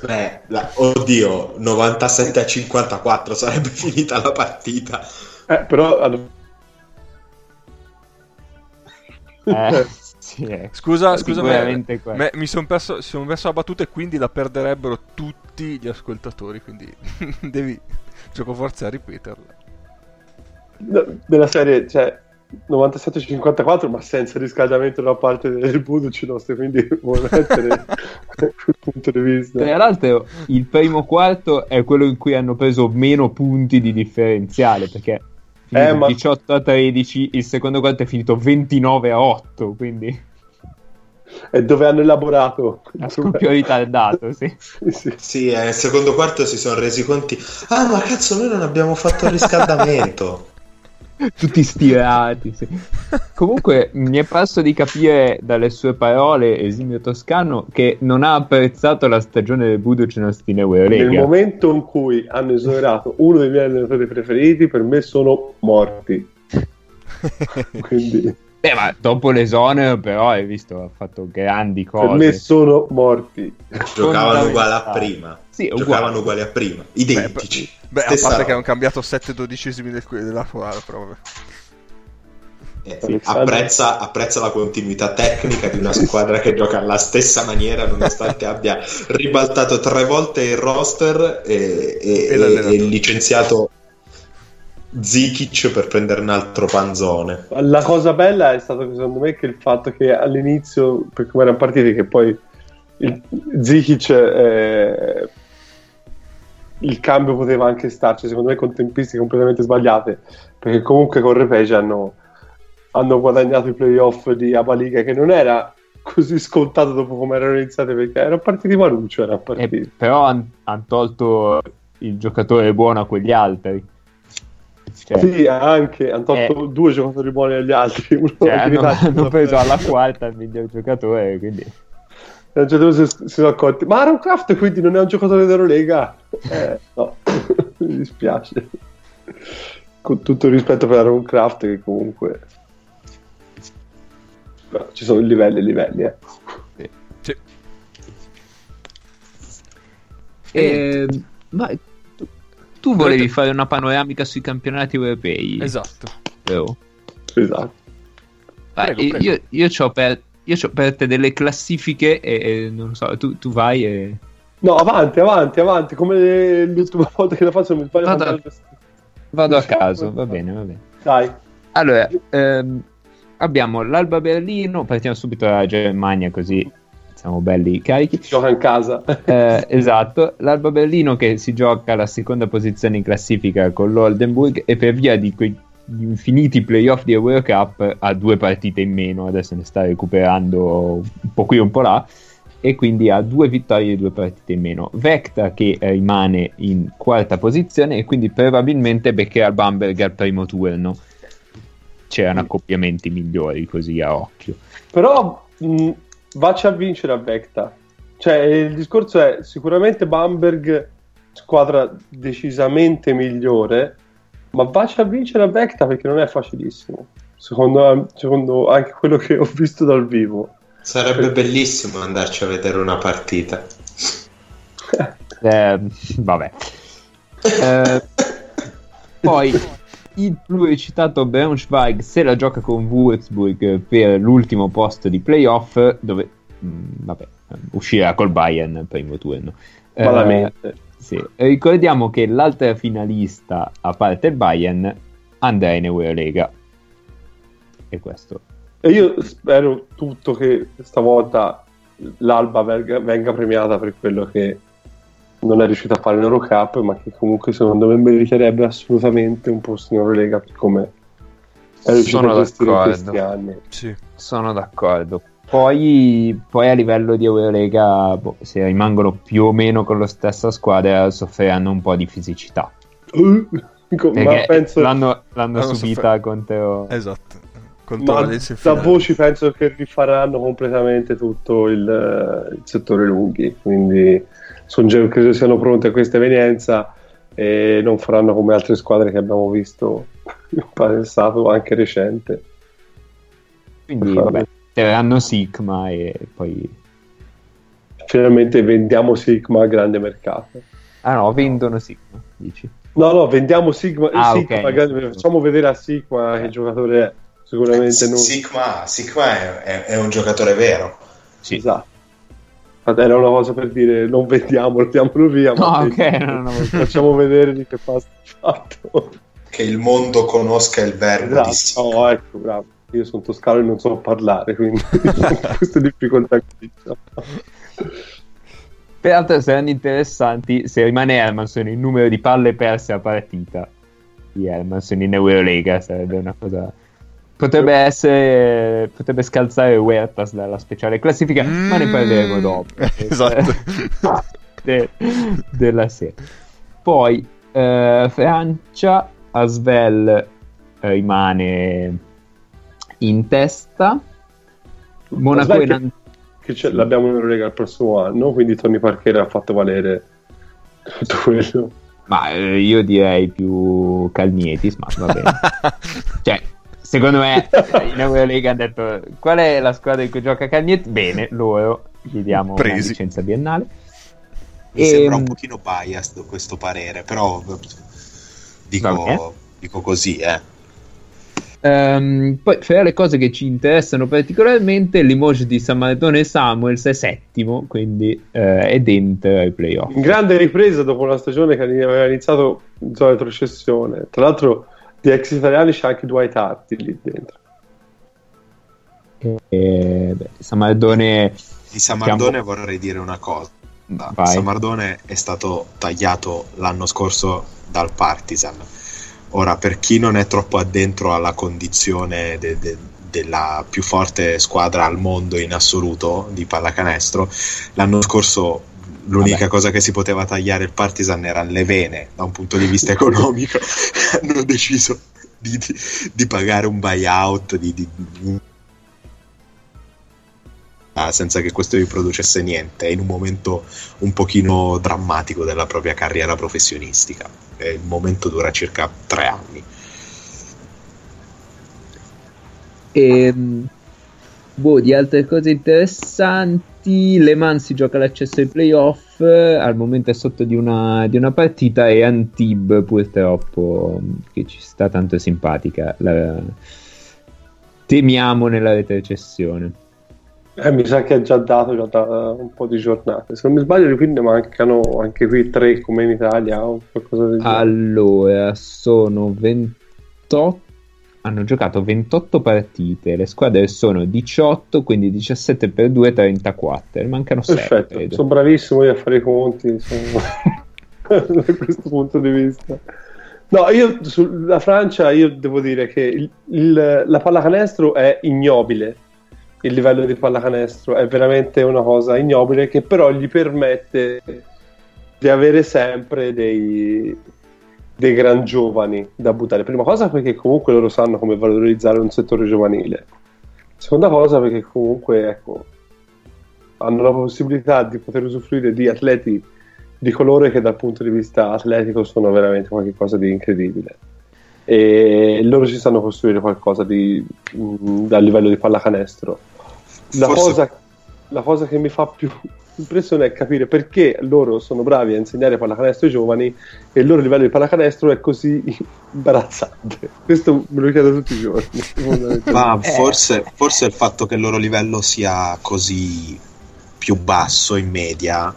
Beh, la, oddio, 97 a 54 sarebbe finita la partita. Eh, però hanno... eh, sì, eh. Scusa, scusa, me, me, mi sono perso, son perso la battuta e quindi la perderebbero tutti gli ascoltatori. Quindi devi gioco forza a ripeterla della serie, cioè 97-54, ma senza riscaldamento da parte del Buduc nostro, quindi vuole mettere quel punto di vista. Tra l'altro, il primo quarto è quello in cui hanno preso meno punti di differenziale perché eh, ma... 18 a 13, il secondo quarto è finito 29 a 8, quindi è dove hanno elaborato a scoppio ritardato sì. sì, sì eh, nel secondo quarto si sono resi conti ah ma cazzo noi non abbiamo fatto il riscaldamento tutti stirati. Sì. Comunque mi è parso di capire dalle sue parole, Esimio Toscano, che non ha apprezzato la stagione del Buducnost in Eurolega. Nel momento in cui hanno esonerato uno dei miei allenatori preferiti, per me sono morti. Quindi... Beh, ma dopo l'esonero, però, hai visto, ha fatto grandi cose. Per me sono morti. Giocavano uguali a prima. Sì, Giocavano uguali a prima, identici. Beh, beh a parte roba. che hanno cambiato 7 dodicesimi del, della proprio. Eh, apprezza, apprezza, la continuità tecnica di una squadra che gioca alla stessa maniera nonostante abbia ribaltato tre volte il roster e, e, e, e licenziato Zikic per prendere un altro panzone. La cosa bella è stato secondo me che il fatto che all'inizio, per come erano partiti, che poi il, Zikic eh, il cambio poteva anche starci, secondo me con tempistiche completamente sbagliate, perché comunque con Repege hanno, hanno guadagnato i playoff di Abaliga che non era così scontato dopo come erano iniziati perché erano partiti maluccio erano partiti. Eh, però hanno han tolto il giocatore buono a quegli altri cioè, sì, anche hanno tolto eh, due giocatori buoni agli altri. Uno cioè, hanno, hanno preso alla quarta il miglior giocatore. Quindi. A un certo punto si, si sono accorti, ma Aaron Craft quindi non è un giocatore dell'Eurolega? Eh, no, mi dispiace. Con tutto il rispetto per Aaron Craft, che comunque no, ci sono livelli e livelli. Eh. Sì. Eh, ma tu volevi fare una panoramica sui campionati europei. Esatto. Vero? Esatto. Prego, prego. Io, io ho per, per, te delle classifiche e, e non so, tu, tu, vai e... No, avanti, avanti, avanti, come l'ultima volta che la faccio mi sbaglio. Vado, a, vado a caso, va bene, va bene. Dai. Allora, ehm, abbiamo l'Alba Berlino, partiamo subito dalla Germania così siamo belli carichi. Gioca in casa. eh, esatto, l'Alba Berlino che si gioca alla seconda posizione in classifica con l'Oldenburg e per via di quei infiniti playoff di Eurocup ha due partite in meno, adesso ne sta recuperando un po' qui e un po' là e quindi ha due vittorie e due partite in meno. Vecta che rimane in quarta posizione e quindi probabilmente beccherà il Bamberg al primo turno. C'erano accoppiamenti migliori così a occhio. Però mh, vacci a vincere a Vecta. Cioè, il discorso è sicuramente Bamberg, squadra decisamente migliore, ma vacci a vincere a Vecta perché non è facilissimo. Secondo, secondo anche quello che ho visto dal vivo. Sarebbe bellissimo andarci a vedere una partita. eh, vabbè. Eh, poi il pluricitato Braunschweig se la gioca con Würzburg per l'ultimo posto di playoff dove mh, mm, vabbè, uscirà col Bayern primo turno. Eh, sì. Ricordiamo che l'altra finalista, a parte il Bayern, andrà in Eurolega. E questo. E io spero tutto che stavolta l'Alba venga, venga premiata per quello che non è riuscito a fare l'Eurocup, ma che comunque secondo me meriterebbe assolutamente un posto in Eurolega come è riuscito sono a gestire in questi anni. Sì. Sono d'accordo. Poi, poi, a livello di Eurolega, boh, se rimangono più o meno con la stessa squadra, soffriranno un po' di fisicità. Uh, ma penso... l'hanno, l'hanno subita soffer- contro... Esatto. Contro ma da voci penso che rifaranno completamente tutto il, il settore lunghi, quindi sono, credo siano pronti a questa evenienza e non faranno come altre squadre che abbiamo visto in passato, anche recente. Quindi vabbè, hanno Sigma e poi... Finalmente vendiamo Sigma a grande mercato. Ah no, vendono Sigma, dici? No, no, vendiamo Sigma, ah, Sigma okay. grande, facciamo vedere a Sigma che giocatore è. Sicuramente non... Sigma, Sigma è, è, un giocatore vero. Sì. Esatto. Era una cosa per dire non vendiamolo, diamolo via. No, ok, no, no, facciamo vedere di che pasta fatto. Che il mondo conosca il verbo esatto. di sì. Oh, ecco, bravo. Io sono toscano e non so parlare, quindi queste difficoltà qui. Peraltro saranno interessanti se rimane Hermanson il numero di palle perse a partita di Hermanson in Eurolega, sarebbe una cosa Potrebbe essere. Potrebbe scalzare Huertas dalla speciale classifica, mm. ma ne parleremo dopo. esatto. de, della serie. Poi eh, Francia, Asvel rimane in testa. Monaco e Nantes. Che, che l'abbiamo in Eurolega il prossimo anno, quindi Tony Parker ha fatto valere tutto quello. Ma eh, io direi più Calnietis, ma va bene. cioè, secondo me in Eurolega hanno detto qual è la squadra in cui gioca Cagnetti? Bene, loro gli diamo Presi. una licenza biennale. Mi e... sembra un ehm, pochino biased questo parere, però dico, dico così, eh. Um, poi fra le cose che ci interessano particolarmente, l'emoji di Samardone Samuels è settimo, quindi uh, è dentro ai playoff. In grande ripresa dopo una stagione che aveva iniziato in zona retrocessione. Tra l'altro, di ex italiani c'è anche Dwight Harty lì dentro. E, beh, Samardone. Di Samardone diciamo... vorrei dire una cosa. Vai. Samardone è stato tagliato l'anno scorso dal Partizan Ora, per chi non è troppo addentro alla condizione de- de- della più forte squadra al mondo in assoluto di pallacanestro, l'anno scorso l'unica Vabbè. cosa che si poteva tagliare il Partizan erano le vene da un punto di vista economico. Hanno deciso di, di, di, pagare un buyout di, di Ah, senza che questo vi producesse niente, in un momento un pochino drammatico della propria carriera professionistica. E il momento dura circa tre anni. E, ehm, boh, di altre cose interessanti, Le Mans si gioca l'accesso ai playoff, al momento è sotto di una, di una partita e Antib purtroppo, che ci sta tanto simpatica, la, temiamo nella retrocessione. Eh, mi sa che ha già dato già da un po' di giornate. Se non mi sbaglio, qui ne mancano anche qui tre come in Italia o qualcosa del genere. Allora, sono 28. Hanno giocato 28 partite, le squadre sono 18, quindi 17 per 2, 34. Ne mancano 6. Perfetto, sono bravissimo io a fare i conti da questo punto di vista. No, io sulla Francia io devo dire che il, il, la pallacanestro è ignobile il livello di pallacanestro è veramente una cosa ignobile che però gli permette di avere sempre dei, dei gran giovani da buttare. Prima cosa perché comunque loro sanno come valorizzare un settore giovanile. Seconda cosa perché comunque ecco, hanno la possibilità di poter usufruire di atleti di colore che dal punto di vista atletico sono veramente qualcosa di incredibile e loro ci stanno costruire qualcosa di, mh, dal livello di pallacanestro la, Forse... cosa, la cosa che mi fa più impressione è capire perché loro sono bravi a insegnare pallacanestro ai giovani e il loro livello di pallacanestro è così imbarazzante. Questo me lo chiedo tutti i giorni. Ma forse, forse il fatto che il loro livello sia così più basso in media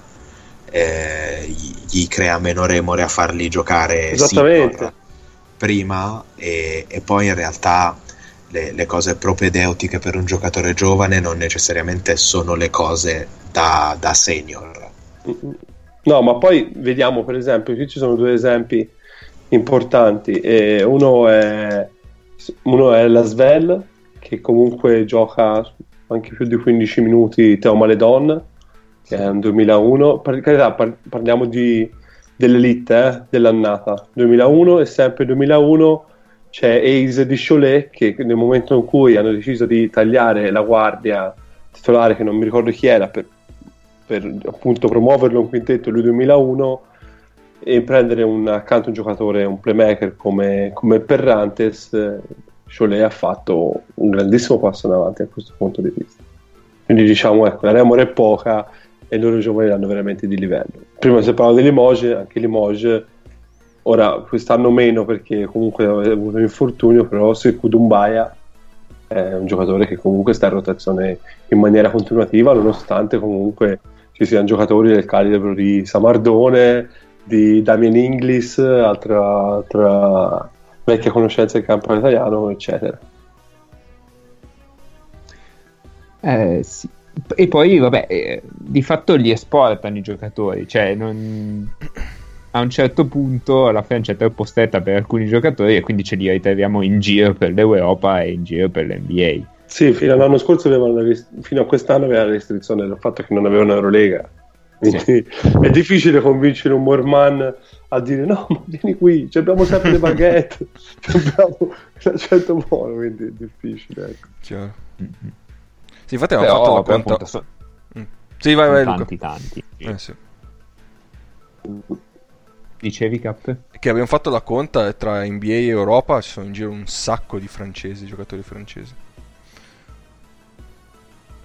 eh, gli crea meno remore a farli giocare prima e, e poi in realtà le, le, cose propedeutiche per un giocatore giovane non necessariamente sono le cose da, da senior. No, ma poi vediamo per esempio, qui ci sono due esempi importanti. Eh, uno, è, uno è la Svel, che comunque gioca anche più di 15 minuti Teo Maledon, che è un 2001. Per carità, par- parliamo di, dell'elite, eh, dell'annata. 2001 e sempre 2001 c'è Ace di Cholet che nel momento in cui hanno deciso di tagliare la guardia titolare che non mi ricordo chi era per, per appunto promuoverlo in quintetto lui 2001 e prendere un, accanto un giocatore, un playmaker come, come Perrantes Cholet ha fatto un grandissimo passo in avanti a questo punto di vista. Quindi diciamo ecco la Remore è poca e loro giovani hanno veramente di livello. Prima si parlava di Limoges anche Limoges Ora, quest'anno meno perché comunque ha avuto un infortunio, però Sekou Dumbaya è un giocatore che comunque sta in rotazione in maniera continuativa, nonostante comunque ci siano giocatori del calibro di Samardone, di Damien Inglis, altra, altra vecchia conoscenza del campo italiano, eccetera. Eh, sì. E poi, vabbè, eh, di fatto li esportano i giocatori, cioè non a un certo punto la Francia è troppo stretta per alcuni giocatori e quindi ce li ritroviamo in giro per l'Europa e in giro per l'NBA. Sì, fino all'anno scorso avevano rest- fino a quest'anno aveva la restrizione del fatto che non avevano Eurolega. Quindi sì. è difficile convincere un Morman a dire no, ma vieni qui, abbiamo sempre le baguette, abbiamo un certo modo, quindi è difficile. Ecco. Chiaro. Mm-hmm. Sì, infatti abbiamo fatto la conta. Appunto, so... mm. Sì, vai, vai, tanti, Luca. tanti. Eh, sì. Dicevi Cap? Che abbiamo fatto la conta e tra NBA e Europa ci sono in giro un sacco di francesi, giocatori francesi.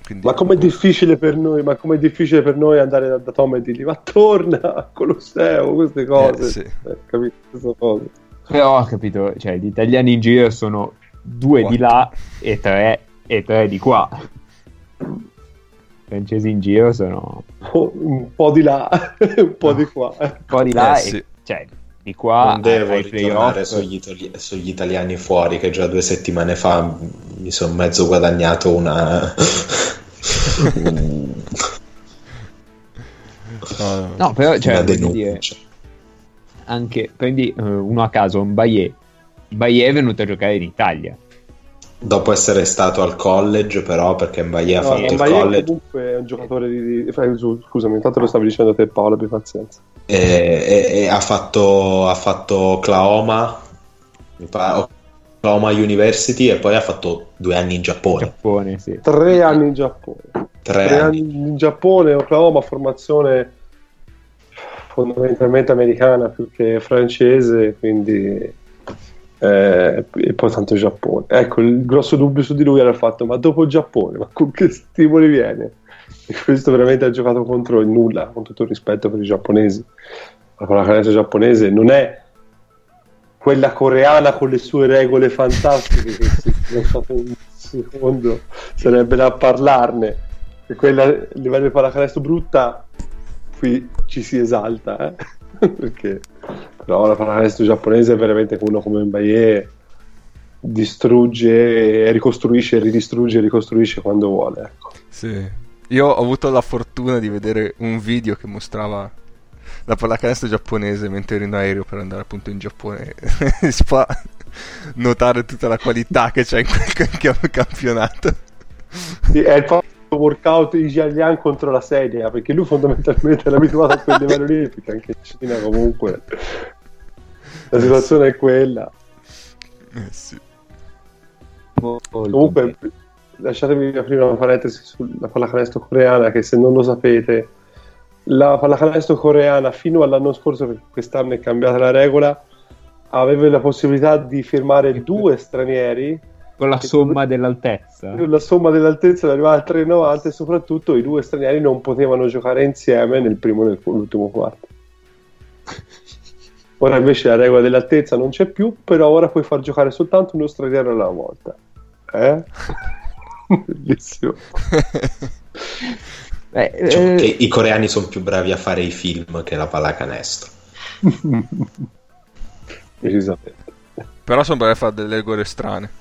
Quindi, ma com'è difficile per noi, ma com'è difficile per noi andare da, da Tom e dirgli ma torna a Colosseo, queste cose. Eh, sì. eh, capito, queste cose. Però ho capito, cioè gli italiani in giro sono due Quattro. di là e tre, e tre di qua. Francesi in giro sono un po' di là, un po' no. di qua. Un po' di là, eh, e, sì. cioè di qua non devo ritornare sugli, itali- sugli, italiani fuori che già due settimane fa mi sono mezzo guadagnato una no però cioè, dire, anche prendi uh, uno a caso un Bayer Bayer è venuto a giocare in Italia dopo essere stato al college però perché Mbaye ha no, fatto il Mbaye college comunque è un giocatore di, di... scusami intanto lo stavi dicendo te Paolo abbi pazienza e, e, e ha fatto ha fatto Oklahoma Oklahoma University e poi ha fatto due anni in Giappone, Giappone sì. tre anni in Giappone tre, tre anni. anni in Giappone Oklahoma formazione fondamentalmente americana più che francese quindi eh, e poi tanto Giappone. Ecco, il grosso dubbio su di lui era il fatto, ma dopo il Giappone, ma con che stimoli viene? E questo veramente ha giocato contro il nulla, con tutto il rispetto per i giapponesi. La pallacanestro giapponese non è quella coreana con le sue regole fantastiche che se non state un secondo sarebbe da parlarne. E quella a livello di pallacanestro brutta qui ci si esalta, eh? perché però la pallacanestro giapponese è veramente uno come Mbaye distrugge, ricostruisce, ridistrugge e ricostruisce quando vuole. Ecco. Sì. Io ho avuto la fortuna di vedere un video che mostrava la pallacanestro giapponese mentre ero in aereo per andare appunto in Giappone si può notare tutta la qualità che c'è in quel campionato. Sì, è il workout Ijalian contro la sedia perché lui fondamentalmente è abituato a quel livello lì perché anche in Cina comunque la situazione è quella eh sì. comunque lasciatemi aprire una parentesi sulla pallacanestro coreana che se non lo sapete la pallacanestro coreana fino all'anno scorso perché quest'anno è cambiata la regola aveva la possibilità di firmare due stranieri con la somma dell'altezza. La somma dell'altezza arrivava a 3,90 e soprattutto i due stranieri non potevano giocare insieme nel primo e nell'ultimo quarto. Ora invece la regola dell'altezza non c'è più, però ora puoi far giocare soltanto uno straniero alla volta. Eh? Bellissimo. Beh, diciamo eh... I coreani sono più bravi a fare i film che la pallacanestro. Decisamente. Però sono bravi a fare delle regole strane.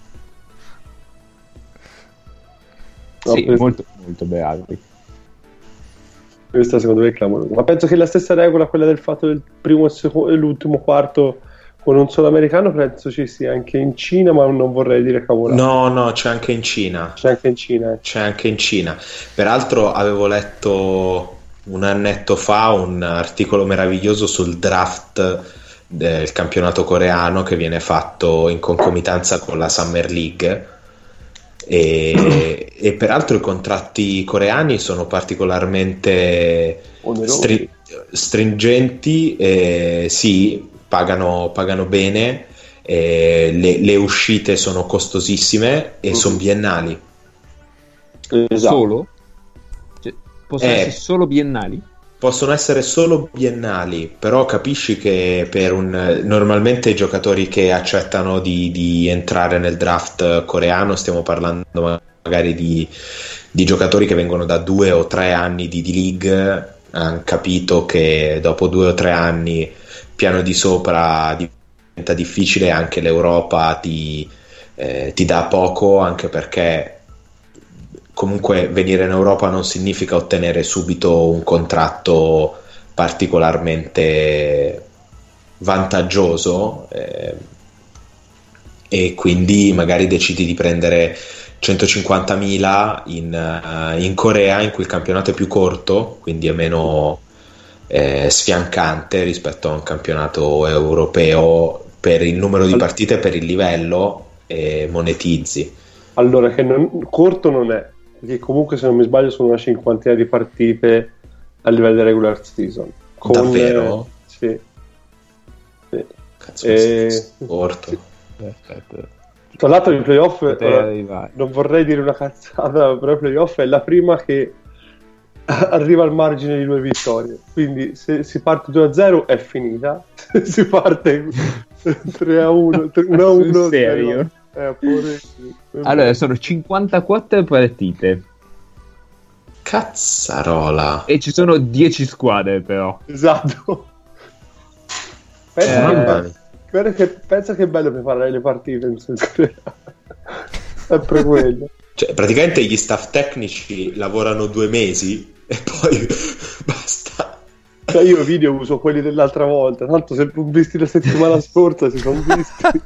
No, sì, questo... molto, molto bravi. Questa secondo me è clamorosa. Ma penso che la stessa regola, quella del fatto del primo e, secondo, e l'ultimo quarto con un solo americano, penso ci sia anche in Cina, ma non vorrei dire cavolate. No, no, c'è anche in Cina. C'è anche in Cina. Eh. C'è anche in Cina. Peraltro avevo letto un annetto fa un articolo meraviglioso sul draft del campionato coreano che viene fatto in concomitanza con la Summer League e, e, peraltro i contratti coreani sono particolarmente stri- stringenti, eh, sì, pagano, pagano bene, eh, le, le, uscite sono costosissime e uh-huh. sono biennali. Esatto. Solo? Cioè, possono eh, essere solo biennali? Possono essere solo biennali, però capisci che per un, normalmente i giocatori che accettano di, di, entrare nel draft coreano, stiamo parlando magari di, di, giocatori che vengono da due o tre anni di D-League, hanno capito che dopo due o tre anni piano di sopra diventa difficile, anche l'Europa ti, eh, ti dà poco, anche perché comunque venire in Europa non significa ottenere subito un contratto particolarmente vantaggioso eh, e quindi magari decidi di prendere 150.000 in, uh, in, Corea in cui il campionato è più corto quindi è meno eh, sfiancante rispetto a un campionato europeo per il numero di partite per il livello e monetizzi. Allora che non, corto non è che comunque se non mi sbaglio sono una cinquantina di partite a livello di regular season. Con, Davvero? Eh, sì. Sì. Cazzo, e... Porto. Perfetto. Tra l'altro i playoff, ora, non vorrei dire una cazzata, però i playoff è la prima che arriva al margine di due vittorie. Quindi se si parte 2-0 è finita, se si parte 3-1, 1-1... serio? Eh, allora, sono 54 partite. Cazzarola. E ci sono 10 squadre però. Esatto. Pensa, eh, che, che, pensa che è bello preparare le partite in senso che... sempre quello. Cioè, praticamente gli staff tecnici lavorano due mesi e poi basta. Cioè io video uso quelli dell'altra volta, tanto se non visti la settimana scorsa si sono visti.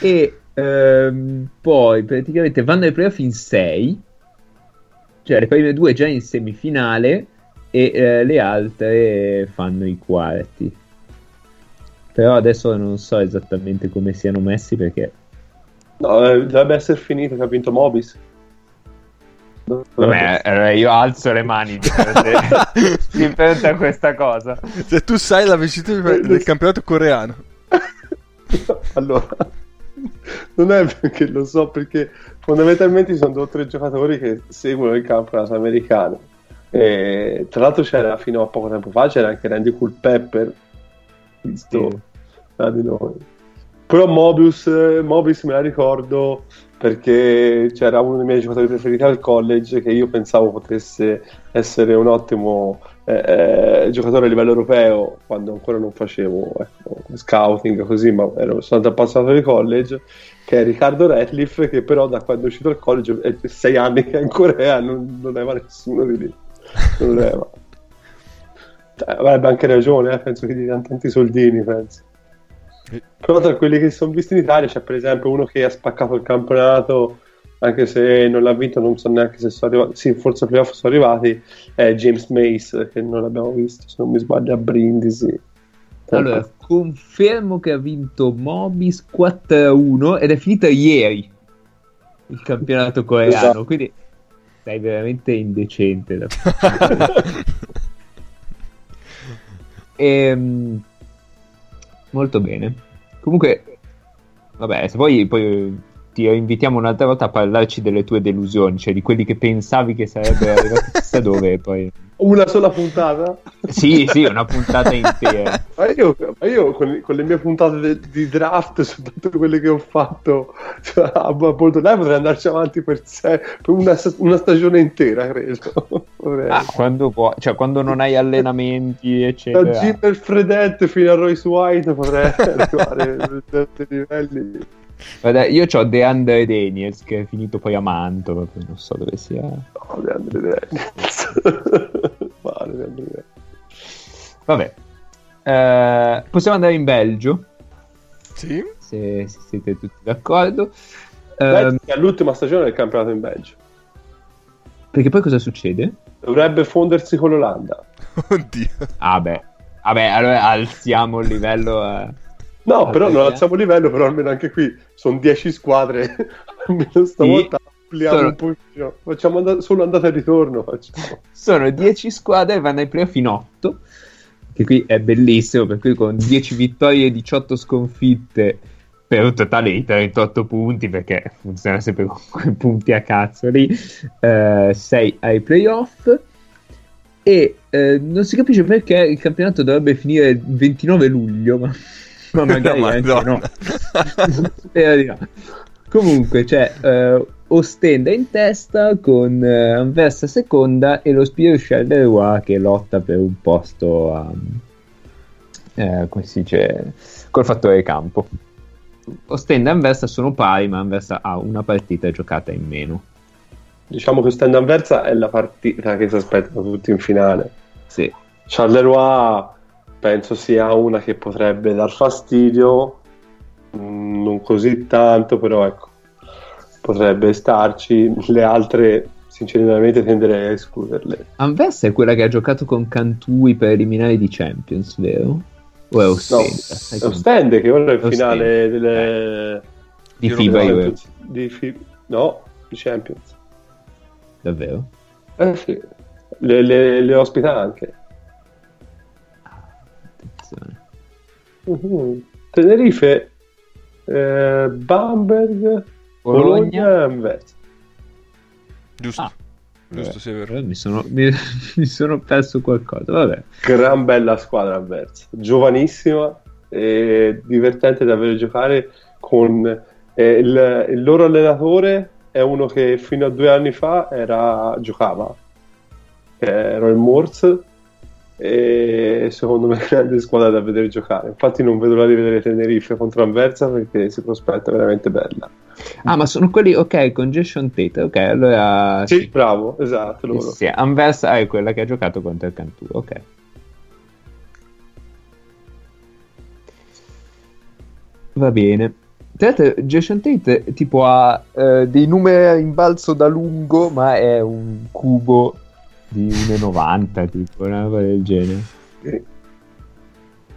E ehm, poi praticamente vanno ai playoff in 6, cioè le prime due già in semifinale e eh, le altre fanno i quarti. Però adesso non so esattamente come siano messi perché... No, eh, dovrebbe essere finito che ha vinto Mobis. Vabbè, eh, io alzo le mani di fronte a questa cosa. Se tu sai la vincita del campionato coreano. allora, non è perché lo so, perché fondamentalmente ci sono due o tre giocatori che seguono il campionato americano. E, tra l'altro c'era fino a poco tempo fa c'era anche Randy Culpepper, visto sì. da di noi. Però Mobius, Mobius me la ricordo perché c'era uno dei miei giocatori preferiti al college che io pensavo potesse essere un ottimo eh, eh, giocatore a livello europeo quando ancora non facevo ecco, scouting così, ma ero, sono andato passato di college che è Riccardo Ratliff che però da quando è uscito dal college è sei anni che è in Corea non, non aveva nessuno di lì. Non aveva. Cioè, avrebbe anche ragione eh? penso che gli diano tanti soldini penso. Però tra quelli che sono visti in Italia c'è per esempio uno che ha spaccato il campionato, anche se non l'ha vinto, non so neanche se sono arrivati, sì, forse playoff sono arrivati, è James Mace, che non l'abbiamo visto, se non mi sbaglio, a Brindisi. Allora, confermo che ha vinto Mobis 4-1 ed è finita ieri il campionato coreano, esatto. quindi sei veramente indecente. Da e, ehm, molto bene. Comunque, vabbè, se poi, poi ti invitiamo un'altra volta a parlarci delle tue delusioni, cioè di quelli che pensavi che sarebbero arrivati chissà dove poi... Una sola puntata? Sì, sì, una puntata intera. ma io, ma io con, con, le mie puntate de, di draft, soprattutto quelle che ho fatto cioè, a Live, potrei andarci avanti per, sé, per una, una, stagione intera, credo. Ah, quando, può, cioè, quando non hai allenamenti, eccetera. Da Zimmer Fredette fino a Royce White potrei arrivare a certi livelli. Guarda, io ho DeAndre Daniels che è finito poi a Mantova, non so dove sia. No, DeAndre Daniels. vale, DeAndre Daniels. Vabbè. Eh, possiamo andare in Belgio? Sì. Se, se siete tutti d'accordo. Eh, è l'ultima stagione del campionato in Belgio. Perché poi cosa succede? Dovrebbe fondersi con l'Olanda. Oddio. Ah beh. Vabbè, allora alziamo il livello a... No, ah, però non alziamo il livello, però almeno anche qui sono 10 squadre, almeno stavolta sì, ampliamo sono... un pochino, facciamo and- solo andata e ritorno. Facciamo. Sono 10 squadre e vanno ai playoff in 8, che qui è bellissimo, per cui con 10 vittorie e 18 sconfitte per un totale di 38 punti, perché funziona sempre con quei punti a cazzo lì, eh, 6 ai playoff. E eh, non si capisce perché il campionato dovrebbe finire il 29 luglio, ma ma magari anche no. no. Comunque c'è uh, Ostenda in testa con uh, Anversa seconda e lo Spiro Charleroi che lotta per un posto a, uh, come si dice, col fattore campo. Ostenda e Anversa sono pari, ma Anversa ha una partita giocata in meno. Diciamo che Ostenda Anversa è la partita che si aspettano tutti in finale. Sì. Charleroi penso sia una che potrebbe dar fastidio, mm, non così tanto, però ecco, potrebbe starci. Le altre, sinceramente, tenderei a escluderle. Anvers è quella che ha giocato con Cantui per eliminare di Champions, vero? O è Ostende? No, è Ostende che ora è il finale delle... di FIBA. Io di FIBA. No, di Champions. Davvero? Eh sì, le, le, le ospita anche. Posizione. Uh-huh. Tenerife, eh, Bamberg, Bologna, Bologna Giusto. Ah. Giusto, sì, vero. Mi sono, mi, mi sono, perso qualcosa. Vabbè. Gran bella squadra avversa, giovanissima e divertente da vedere giocare con eh, il, il, loro allenatore è uno che fino a due anni fa era, giocava, era il Morse e secondo me è grande squadra da vedere giocare. Infatti non vedo l'ora di vedere Tenerife contro Anversa perché si prospetta veramente bella. Ah, ma sono quelli, ok, con Jason Tate, ok, allora... Sì, sì. bravo, esatto, loro. Sì, Anversa è quella che ha giocato contro il Cantù, ok. Va bene. Tra l'altro, Jason Tate tipo ha eh, dei numeri in balzo da lungo, ma è un cubo di 1,90 tipo, una cosa del genere.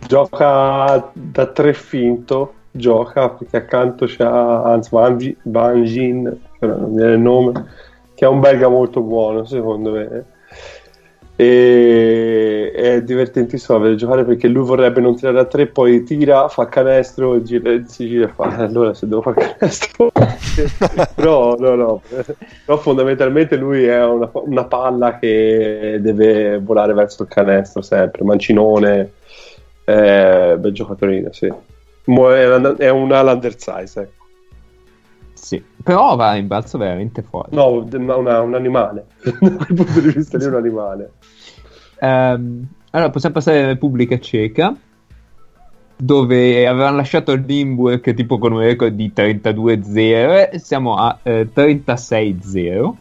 Gioca da tre finto, gioca perché accanto c'è Hans Banjin, non mi viene il nome, che è un belga molto buono secondo me e è divertentissimo vedere giocare perché lui vorrebbe non tirare a tre poi tira, fa canestro gira, si gira e fa allora se devo fare canestro però no no però fondamentalmente lui è una, una, palla che deve volare verso il canestro sempre mancinone eh, bel giocatorino sì è un ala undersize ecco sì, però va in balzo veramente forte. No, una, un animale. da quel punto di vista lì è un animale. Um, allora, possiamo passare alla Repubblica Ceca, dove avevano lasciato il Limburg tipo con un record di 32-0 e siamo a eh, 36-0.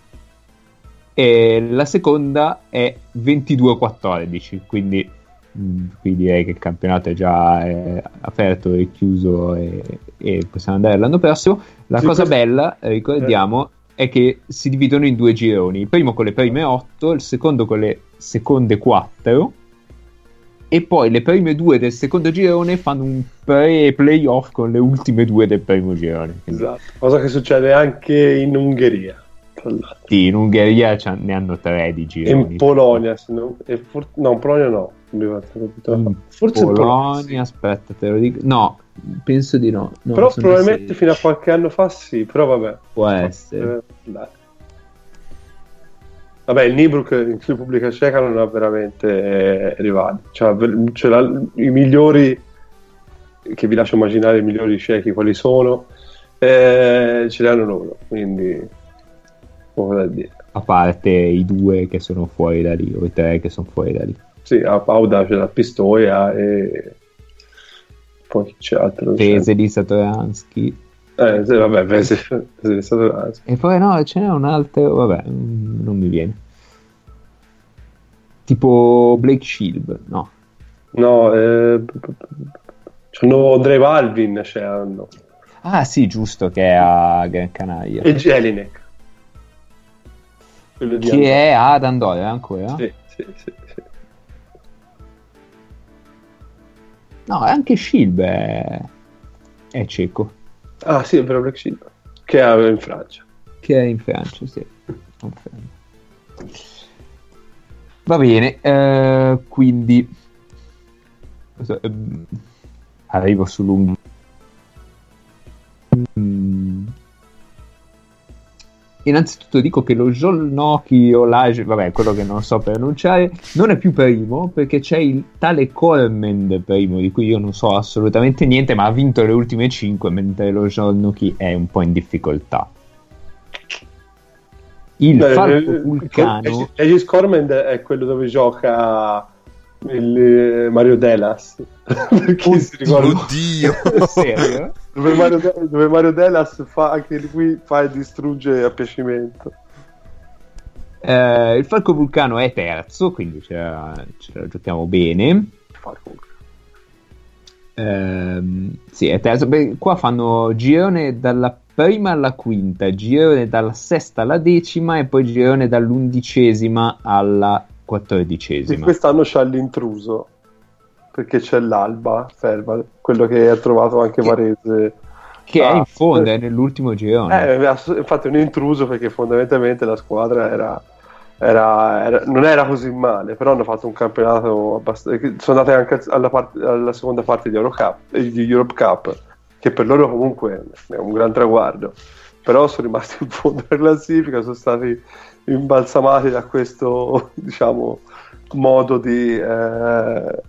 E la seconda è 22-14, quindi Mm, qui direi che il campionato è già è aperto e chiuso e, e, possiamo andare l'anno prossimo. La sì, cosa questo... bella, ricordiamo, eh. È che si dividono in due gironi, il primo con le prime 8, il secondo con le seconde 4 e poi le prime due del secondo girone fanno un pre-playoff con le ultime due del primo girone. Esatto, cosa che succede anche in Ungheria. Sì, in Ungheria ne hanno tre di gironi. In Polonia, no, in Polonia no. In Forse Polonia, aspetta, te lo dico. No, penso di no. no però probabilmente fino a qualche anno fa sì, però vabbè. Può essere. Eh, vabbè, il Nibrook in Repubblica Ceca non ha veramente eh, rivali. Cioè, cioè la, i migliori, che vi lascio immaginare i migliori cechi quali sono, eh, ce li hanno loro. Quindi, poco da dire. A parte i due che sono fuori da lì, o i tre che sono fuori da lì. Sì, a Pauda c'è la Pistoia e poi c'è altro. Pese di Satoransky. Eh, sì, vabbè, Pese, Pese di Satoransky. E poi no, ce n'è un altro, vabbè, non mi viene. Tipo Blake Shield, no. No, eh, c'hanno Andre Valvin, cioè hanno. Ah sì, giusto, che è a Gran Canaria. E Jelinek. Che è ad Andorra ancora? Sì, sì, sì. No, anche Shilb è... è cieco. Ah sì, è vero Black Shield. Che è in Francia. Che è in Francia, sì. Va bene, eh, quindi... Ehm, arrivo su lunghi... Mm innanzitutto dico che lo Jolnoki o l'Age, vabbè, quello che non so pronunciare, non è più primo perché c'è il tale Cormend primo, di cui io non so assolutamente niente, ma ha vinto le ultime 5, mentre lo Jolnoki è un po' in difficoltà. Il Beh, falco eh, vulcano. Aegis Cormend è quello dove gioca il eh, Mario Delas. Perché oh, si ricorda? Oddio! Serio? dove, Mario, dove Mario Delas fa anche lui fa e distrugge a piacimento. Eh, il Falco Vulcano è terzo, quindi ce la, ce la giochiamo bene. Eh, sì, è terzo. Beh, qua fanno girone dalla prima alla quinta, girone dalla sesta alla decima e poi girone dall'undicesima alla quattordicesima. Quest'anno c'è l'intruso perché c'è l'Alba, ferma, quello che ha trovato anche Varese. Che ah, è in fondo, è nell'ultimo girone. Eh, infatti è un intruso perché fondamentalmente la squadra era era, era, non era così male, però hanno fatto un campionato abbastanza. Sono andate anche alla, part, alla seconda parte di, Eurocup, eh, di Europe Cup, che per loro comunque è un gran traguardo. Però sono rimasti in fondo alla classifica, sono stati imbalsamati da questo, diciamo, modo di, eh,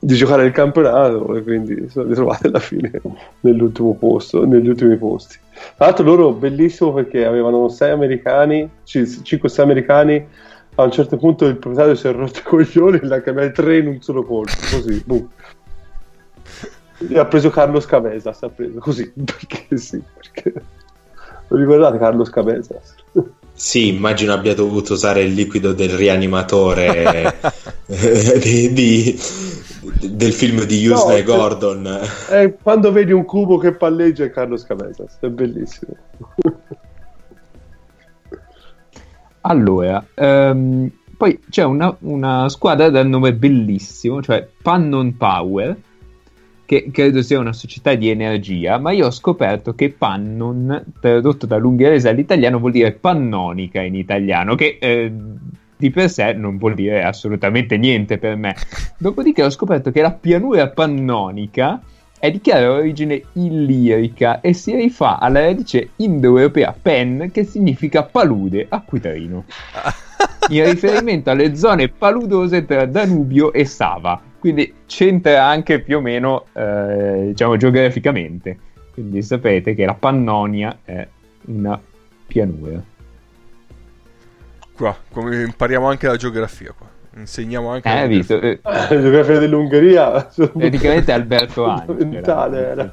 di giocare il campionato e quindi sono ritrovati alla fine nell'ultimo posto, negli ultimi posti. Tra l'altro loro bellissimo perché avevano sei americani, 5-6 americani, a un certo punto il proprietario si è rotto i coglioni e l'ha cambiato tre in un solo colpo, così, boom. E ha preso Carlos Cabezas, ha preso così, perché sì, perché... Lo ricordate Carlos Cabezas? Sì, immagino abbia dovuto usare il liquido del rianimatore di, di, del film di Hughes no, Gordon. Eh, quando vedi un cubo che palleggia è Carlos Cabezas, è bellissimo. allora, um, poi c'è una, una squadra dal nome bellissimo, cioè Pannon Power che credo sia una società di energia, ma io ho scoperto che Pannon, tradotto dall'ungherese all'italiano, vuol dire pannonica in italiano, che eh, di per sé non vuol dire assolutamente niente per me. Dopodiché ho scoperto che la pianura pannonica è di chiara origine illirica e si rifà alla radice indoeuropea pen, che significa palude, acquitrino. In riferimento alle zone paludose tra Danubio e Sava quindi c'entra anche più o meno eh, diciamo geograficamente. Quindi sapete che la Pannonia è una pianura. Qua come impariamo anche la geografia qua. Insegniamo anche eh, la visto, eh, la geografia dell'Ungheria praticamente Alberto Angela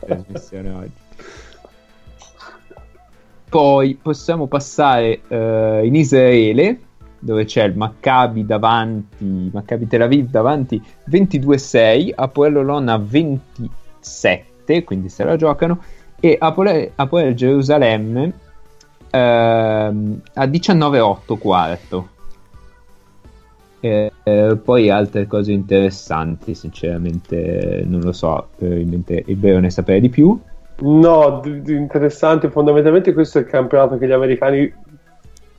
poi possiamo passare uh, in Israele dove c'è il Maccabi davanti, Maccabi Tel Aviv davanti 22-6, Apoel Lonna 27, quindi se la giocano, e Apoel, Gerusalemme ehm, a 19-8 quarto. E, eh, poi altre cose interessanti, sinceramente non lo so, probabilmente il vero ne sapere di più. No, d- interessante, fondamentalmente questo è il campionato che gli americani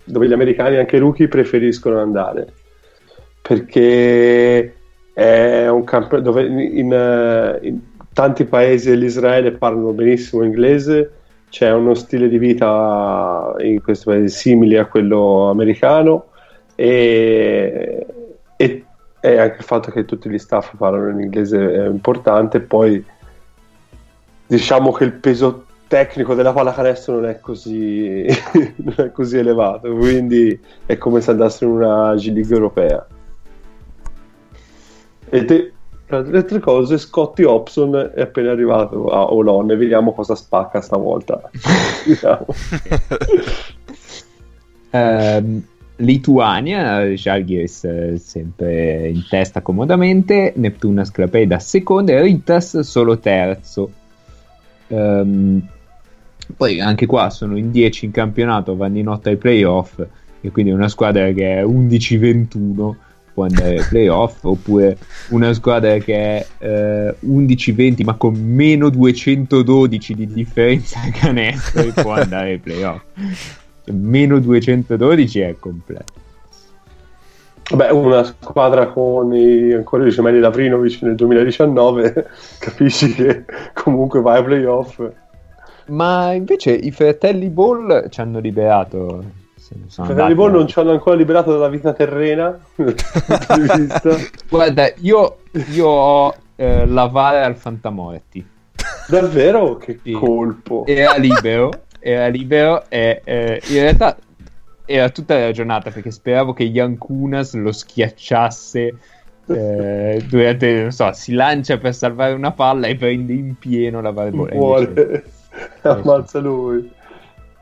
dove gli americani, anche rookie, preferiscono andare perché è un campo dove in, eh, in tanti paesi dell'Israele parlano benissimo inglese, c'è uno stile di vita in questi paesi simili a quello americano e, e, e, anche il fatto che tutti gli staff parlano in inglese è importante. Poi diciamo che il peso tecnico della pallacanestro non è così, non è così elevato, quindi è come se andasse in una G League europea. E te, tra le altre cose, Scotty Hobson è appena arrivato a Olon e vediamo cosa spacca stavolta. um, Lituania, Žalgiris sempre in testa comodamente, Neptuna Sclapeda seconda e Ritas solo terzo. Um, poi anche qua sono in 10 in campionato, vanno in 8 ai playoff, e quindi una squadra che è 11-21 può andare ai playoff, oppure una squadra che è eh, 11-20 ma con meno 212 di differenza canestro può andare ai playoff. Meno 212 è completo. Vabbè, una squadra con i, ancora i gemelli Lavrinovic nel 2019, capisci che comunque vai ai playoff ma invece i fratelli Ball ci hanno liberato. I fratelli Ball non ci hanno ancora liberato dalla vita terrena. Guarda, io, io ho eh, lavare al Fantamorti. Davvero? Che sì. colpo! Era libero, era libero e eh, in realtà era tutta la giornata perché speravo che Yankunas lo schiacciasse eh, durante, non so, si lancia per salvare una palla e prende in pieno la Muore. ammazza lui.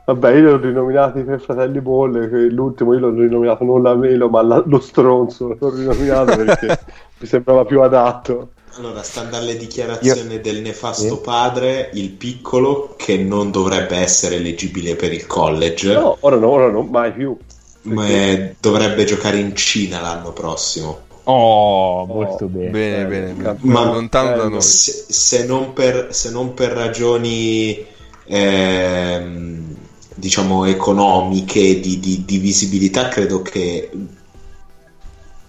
Vabbè, io l'ho rinominato i tre fratelli Bolle, l'ultimo io l'ho rinominato non la melo, ma la, lo stronzo, l'ho rinominato perché mi sembrava più adatto. Allora, stando alle dichiarazioni io... del nefasto padre, il piccolo che non dovrebbe essere eleggibile per il college. No, ora no, ora no, mai più. Ma è... dovrebbe giocare in Cina l'anno prossimo. Oh, molto oh, bene. Bene, bene, bene. Ma lontano da noi. Se, se, non per, se non per ragioni ehm, diciamo economiche di, di, di visibilità credo che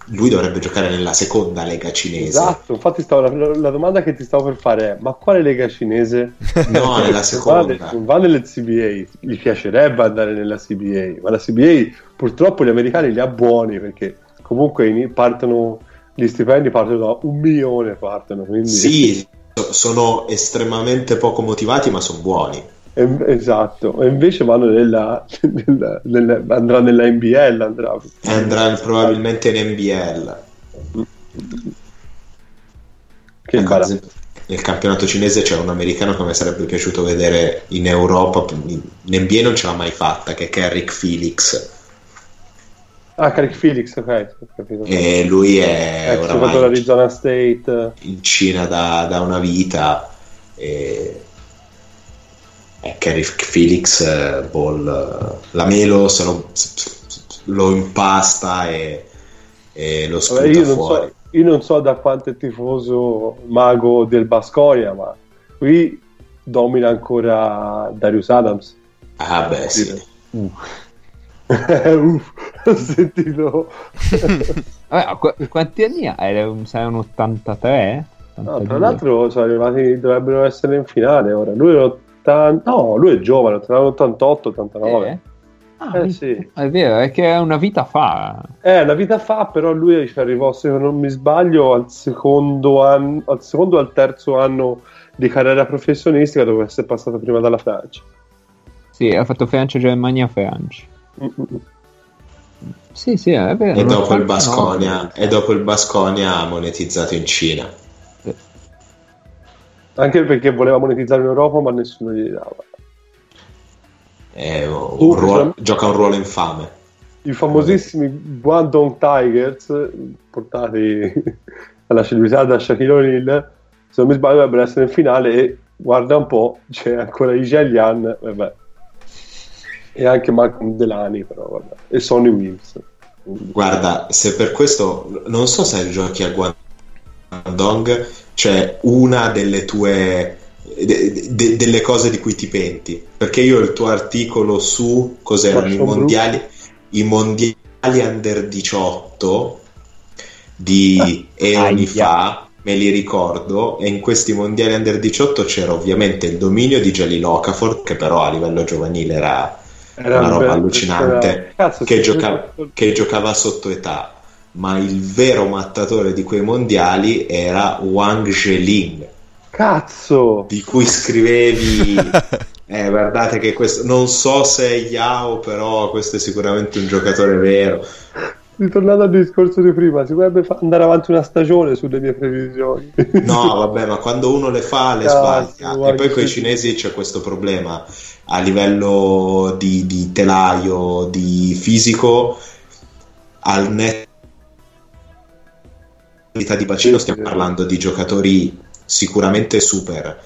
lui dovrebbe giocare nella seconda lega cinese. Esatto, infatti stavo, la, la, domanda che ti stavo per fare è: ma quale lega cinese? No, nella seconda. Va, non va nelle CBA, gli piacerebbe andare nella CBA, ma la CBA purtroppo gli americani li ha buoni perché comunque partono gli stipendi partono da un milione partono, quindi... Sì, sono estremamente poco motivati ma sono buoni. Esatto, e invece vanno nella, nella, nella, andrà nella NBL. Andrà, andrà probabilmente in NBL. Che ecco, nel campionato cinese c'è un americano che mi sarebbe piaciuto vedere in Europa, in NBA non ce l'ha mai fatta, che è Carrick Felix. Ah, Carrick Felix, ok. E lui è Ex oramai l'Arizona State in Cina da, da una vita. E eh, Kerry Felix eh, Ball eh, la melo se lo, lo impasta e, e lo sputa Vabbè, io fuori so, io non so da quanto è tifoso mago del Basconia ma qui domina ancora Darius Adams ah beh sì uh. Uff, ho sentito Vabbè, qu- quanti anni ha? Sei un 83? No, tra l'altro sono arrivati, dovrebbero essere in finale ora. Lui è 80... No, lui è giovane, tra l'88 89. Eh? Ah, eh, sì. È vero, è che è una vita fa. È una vita fa, però lui ci arrivò, se non mi sbaglio, al secondo anno, al secondo o al terzo anno di carriera professionistica dove è passato prima dalla Francia. Sì, ha fatto Francia, Germania, Francia. Sì, sì, è vero. E dopo, il Basconia, no. e dopo il Basconia ha monetizzato in Cina. Anche perché voleva monetizzare in Europa, ma nessuno gli dava. Un uh, ruolo, gioca un ruolo infame. I famosissimi Guangdong Tigers, portati alla celebrità da Shaquille O'Neal, se non mi sbaglio dovrebbero essere in finale e guarda un po', c'è ancora Ijelian, vabbè. E anche Malcolm Delani, però vabbè. E Sonny Wills. Guarda, se per questo non so se giochi a Guangdong c'è una delle tue de, de, delle cose di cui ti penti perché io il tuo articolo su cos'erano i mondiali i mondiali under 18 di ah, eoni fa me li ricordo e in questi mondiali under 18 c'era ovviamente il dominio di Jalil Okafor che però a livello giovanile era, era una roba allucinante Cazzo, che, giocava, che giocava sotto età ma il vero mattatore di quei mondiali era Wang Zheling. Cazzo! Di cui scrivevi... eh, guardate che questo... Non so se è Yao, però questo è sicuramente un giocatore vero. Ritornando al discorso di prima, si potrebbe andare avanti una stagione sulle mie previsioni. no, vabbè, ma quando uno le fa, le Cazzo, sbaglia. E poi con i cinesi c'è questo problema a livello di, di telaio, di fisico, al netto di bacino stiamo parlando di giocatori sicuramente super.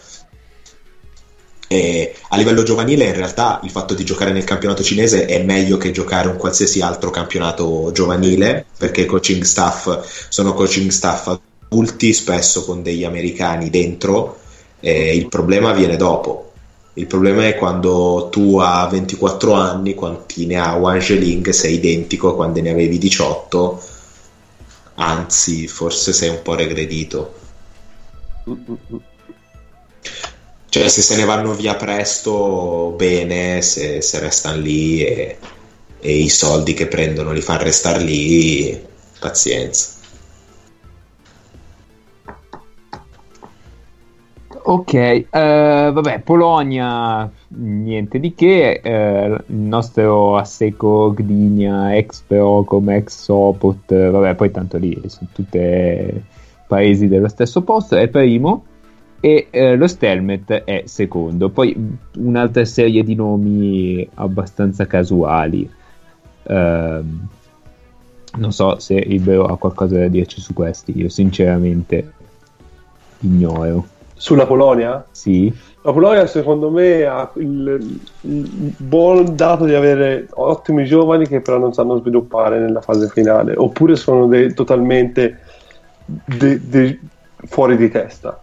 E a livello giovanile, in realtà, il fatto di giocare nel campionato cinese è meglio che giocare un qualsiasi altro campionato giovanile, perché coaching staff sono coaching staff adulti, spesso con degli americani dentro. E il problema viene dopo. Il problema è quando tu a 24 anni, quanti ne ha Wang Zheling, sei identico a quando ne avevi 18 anzi forse sei un po' regredito. Cioè se se ne vanno via presto bene, se, se restano lì e, e, i soldi che prendono li fanno restare lì, pazienza. Ok, uh, vabbè, Polonia, niente di che, uh, il nostro Asseco Gdynia, ex Procom, ex Sopot, uh, vabbè, poi tanto lì sono tutti paesi dello stesso posto, è primo e lo Stelmet è secondo. Poi un'altra serie di nomi abbastanza casuali. Ehm, non so se Ibero ha qualcosa da dirci su questi, io sinceramente ignoro. Sulla Polonia? Sì. La Polonia secondo me ha il, il, buon dato di avere ottimi giovani che però non sanno sviluppare nella fase finale, oppure sono de, totalmente de, de, fuori di testa.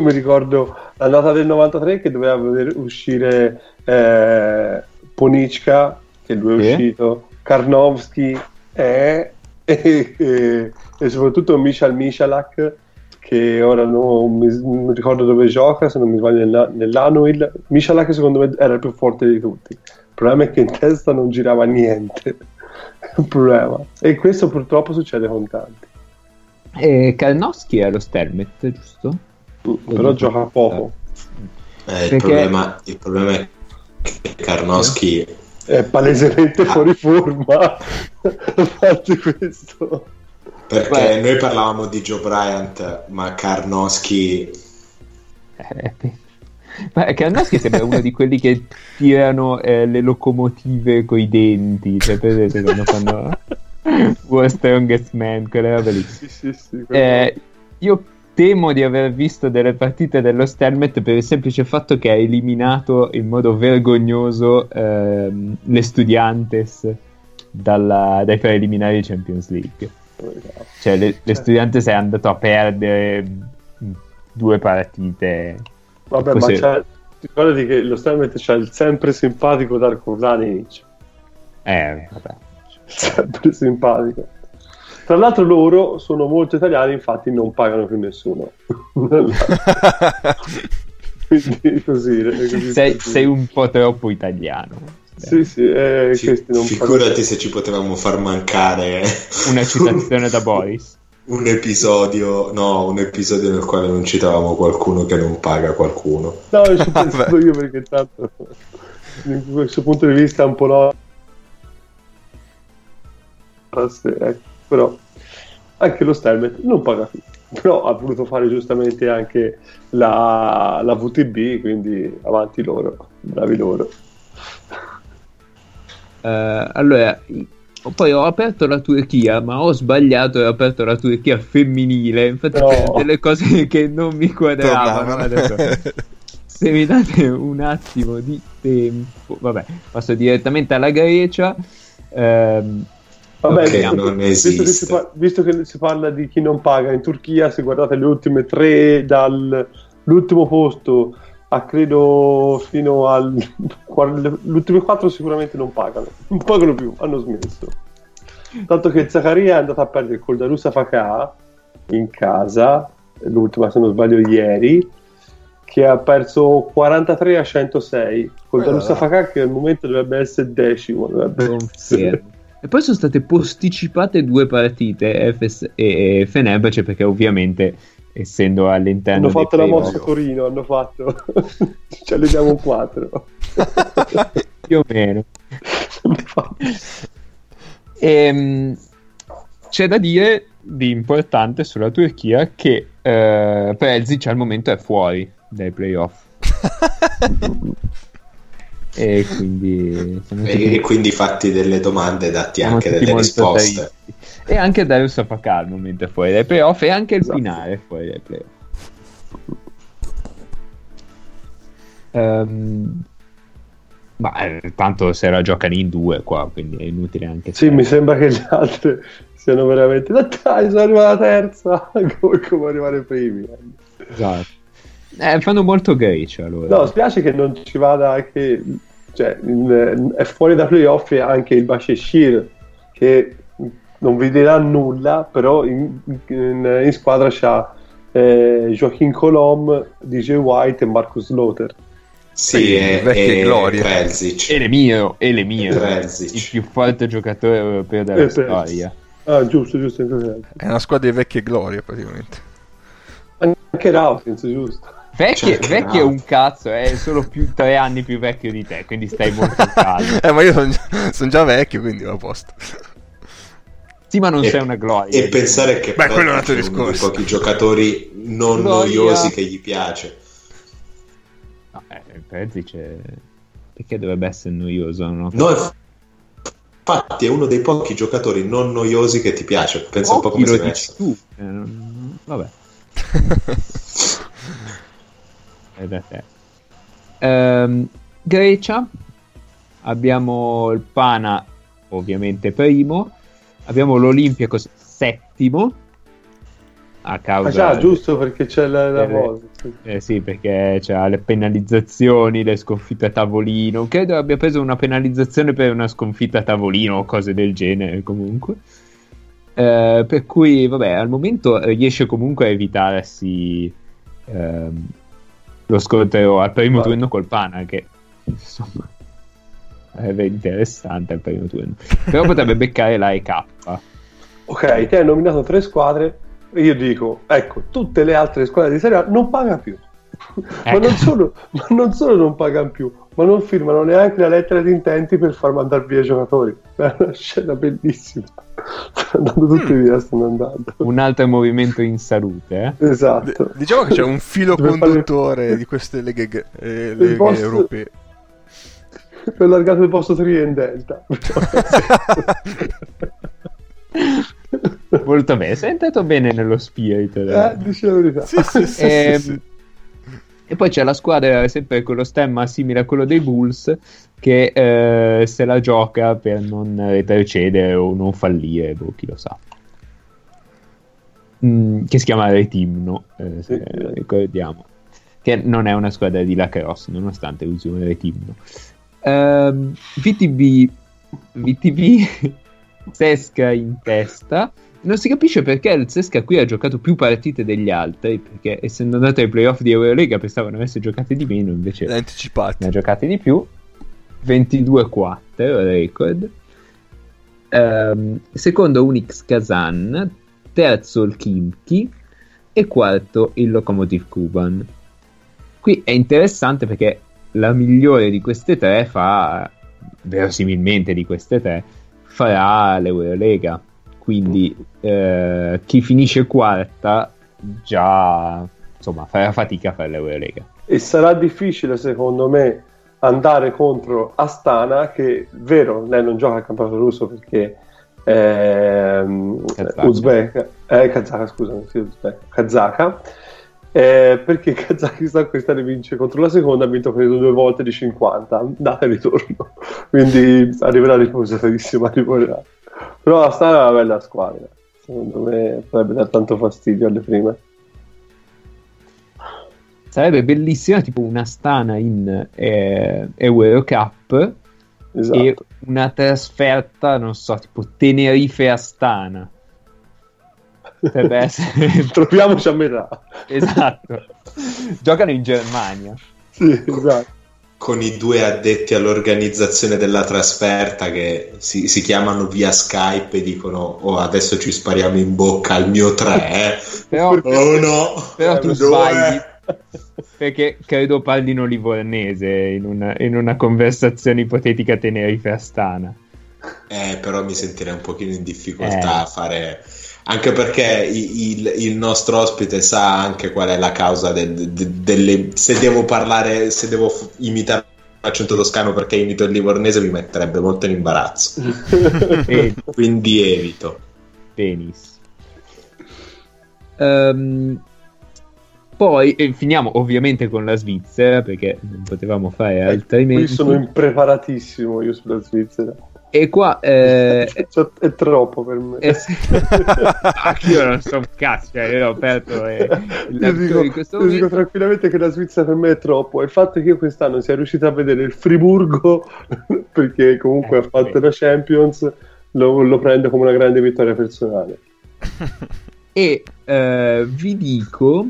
Mi ricordo l'annata del 93 che doveva uscire eh, Ponicka, che lui è uscito, Karnowski e, e, e, e soprattutto Michal Michalak che ora non mi, non ricordo dove gioca, se non mi sbaglio nella, nell'Anuil. Michalak secondo me era il più forte di tutti. Il problema è che in testa non girava niente. un problema. E questo purtroppo succede con tanti. E Karnowski è lo Stelmet, giusto? Mm, però gioca poco. Eh, il, Perché... problema, il, problema, è che Karnowski è palesemente ah. fuori forma. A parte questo. Perché Beh. noi parlavamo di Joe Bryant, ma Karnowski... Eh, ma Karnowski sembra uno di quelli che tirano eh, le locomotive coi denti, cioè vedete quando fanno World Strongest Man, quelle robe lì. Sì, sì, sì, eh, io temo di aver visto delle partite dello Stelmet per il semplice fatto che ha eliminato in modo vergognoso ehm, le Studiantes dalla, dai preliminari Champions League. Cioè, le, le Studiantes è andato a perdere due partite. Vabbè, Così. ma ricordati che lo Stelmet c'è il sempre simpatico Darko Vlanic. Eh, vabbè. Sempre simpatico. Tra l'altro loro sono molto italiani, infatti non pagano più nessuno. Quindi così, così sei, sei, un po' troppo italiano. Sì, sì, eh, Fi- figurati se ci potevamo far mancare una citazione da Boris. Un episodio, no, un episodio nel quale non citavamo qualcuno che non paga qualcuno. No, ci penso io perché tanto da questo punto di vista è un po' no. Ecco, però anche lo Stelmet non paga più. Però ha voluto fare giustamente anche la, la VTB, quindi avanti loro, bravi loro. Uh, allora, poi ho aperto la Turchia, ma ho sbagliato e ho aperto la Turchia femminile. Infatti, no. delle cose che non mi quadravano. Se mi date un attimo di tempo, vabbè, passo direttamente alla Grecia. Ehm, Vabbè, okay, visto, visto, che par- visto, che si parla di chi non paga in Turchia, se guardate le ultime tre dall'ultimo posto a credo fino al le ultime quattro sicuramente non pagano non pagano più hanno smesso. Tanto che Zaccaria è andato a perdere col Darussa Fakà in casa l'ultima se non sbaglio ieri che ha perso 43 a 106 col Darussa Fakà che al momento dovrebbe essere decimo dovrebbe essere. E poi sono state posticipate due partite FS e Fenerbahce perché ovviamente essendo all'interno hanno fatto la mossa Torino hanno fatto. Ce ne diamo 4 più o meno. E, ehm, c'è da dire di importante sulla Turchia che eh, Pelzic al momento è fuori dai playoff e quindi, e quindi fatti delle domande datti anche delle risposte taristi. e anche Darius Afaka al momento è fuori dai playoff e anche il esatto. Pinare è fuori dai playoff um, ma eh, tanto se la giocano in due qua quindi è inutile anche sì mi sembra che gli altri siano veramente dai sono arrivato alla terza come, come arrivare primi esatto eh, fanno molto Grecia allora. No, spiace che non ci vada anche cioè, in, è fuori da playoff anche il Basheshir che non vi dirà nulla, però in, in, in squadra c'ha eh, Joachim Colom, DJ White e Marcus Lothar. Sì, e, vecchie e glorie. Prelzic. E le mie, e le mie. Il più forte giocatore europeo della e storia. Ah, giusto, giusto. È una squadra di vecchie glorie praticamente. Anche Rautins, giusto. Vecchio, cioè, vecchio è un cazzo, è solo più, tre anni più vecchio di te, quindi stai molto calmo. eh, ma io sono già, son già, vecchio, quindi va a posto. Sì, ma non e, sei una gloria. E pensare che Beh, quello è un altro discorso. pochi giocatori non gloria. noiosi che gli piace. No, eh, Perzic è... Perché dovrebbe essere noioso? No, no infatti è uno dei pochi giocatori non noiosi che ti piace. Pensa un po' come sei messo. Tu. Eh, vabbè. da te. Ehm, Grecia, abbiamo il Pana ovviamente primo, abbiamo l'Olympiacos settimo, a causa... Ah già, giusto perché c'è la, la cosa. Eh sì, perché c'ha le penalizzazioni, le sconfitte a tavolino. Credo abbia preso una penalizzazione per una sconfitta a tavolino o cose del genere comunque. Eh, per cui, vabbè, al momento riesce comunque a evitarsi ehm, lo scontro al primo turno col Pana, che insomma è interessante al primo turno. Però potrebbe beccare la EK. Ok, te hai nominato tre squadre. Io dico, ecco, tutte le altre squadre di Serie A non pagano più. ma, non ecco. solo, ma, non solo, non pagano più, ma non firmano neanche la lettera di intenti per far mandare via i giocatori. È una scena bellissima. Stanno andando tutti mm. via, stanno andando. Un altro movimento in salute. Eh? Esatto. D- diciamo che c'è un filo conduttore fare... di queste leghe, eh, leghe posto... europee. Ho allargato il posto 3 in Delta. Molto bene, sei entrato bene nello spirito. Eh, dici la verità. Sì, sì, sì, e, ehm, sì, e poi c'è la squadra sempre con lo stemma simile a quello dei Bulls che eh, se la gioca per non retrocedere o non fallire, boh, chi lo sa. Mm, che si chiama Retimno, eh, se ricordiamo. Che non è una squadra di lacrosse, nonostante usi un Retimno. Uh, VTB, VTB Sesca in testa. Non si capisce perché il Sesca qui ha giocato più partite degli altri, perché essendo andato ai playoff di Eurolega pensavano avesse giocate di meno, invece ne ha giocate di più. 22-4 record. Um, secondo Unix Kazan, terzo il Kimki e quarto il Lokomotiv Kuban. Qui è interessante perché la migliore di queste tre fa, verosimilmente di queste tre, farà l'Eurolega. Quindi eh, chi finisce quarta già insomma farà fatica a fare l'Eurolega. E sarà difficile secondo me andare contro Astana che, vero, lei non gioca al campionato russo perché è Uzbek, eh, Kazaka, scusami, sì, Uzbek, Kazaka eh, perché Kazakistan quest'anno vince contro la seconda, ha vinto credo due volte di 50, andata e ritorno, quindi arriverà riposatissimo, arriverà. Però la Stana è una bella squadra, secondo me potrebbe dare tanto fastidio alle prime. Sarebbe bellissima tipo una Stana in eh, Eurocup esatto. e una trasferta, non so, tipo Tenerife-Astana potrebbe essere troviamoci a metà esatto. Giocano in Germania. Sì esatto con i due addetti all'organizzazione della trasferta che si, si chiamano via Skype e dicono oh adesso ci spariamo in bocca al mio 3 eh. però, oh no però tu sbagli perché credo parlino livornese in una, in una conversazione ipotetica Tenerife-Astana eh però mi sentirei un pochino in difficoltà eh. a fare anche perché il, il, nostro ospite sa anche qual è la causa de, de, delle... se devo parlare, se devo imitare l'accento toscano perché imito il livornese mi metterebbe molto in imbarazzo. Quindi evito. Benissimo. Um, poi eh, finiamo ovviamente con la Svizzera perché non potevamo fare eh, altrimenti. Qui sono impreparatissimo io sulla Svizzera. E qua eh, è troppo per me. Eh, sì. io non so un cazzo, cioè, io ho aperto eh, io dico, io dico tranquillamente che la Svizzera per me è troppo. Il fatto che io quest'anno sia riuscito a vedere il Friburgo, perché comunque eh, ha fatto sì. la Champions, lo, lo prendo come una grande vittoria personale. e eh, vi dico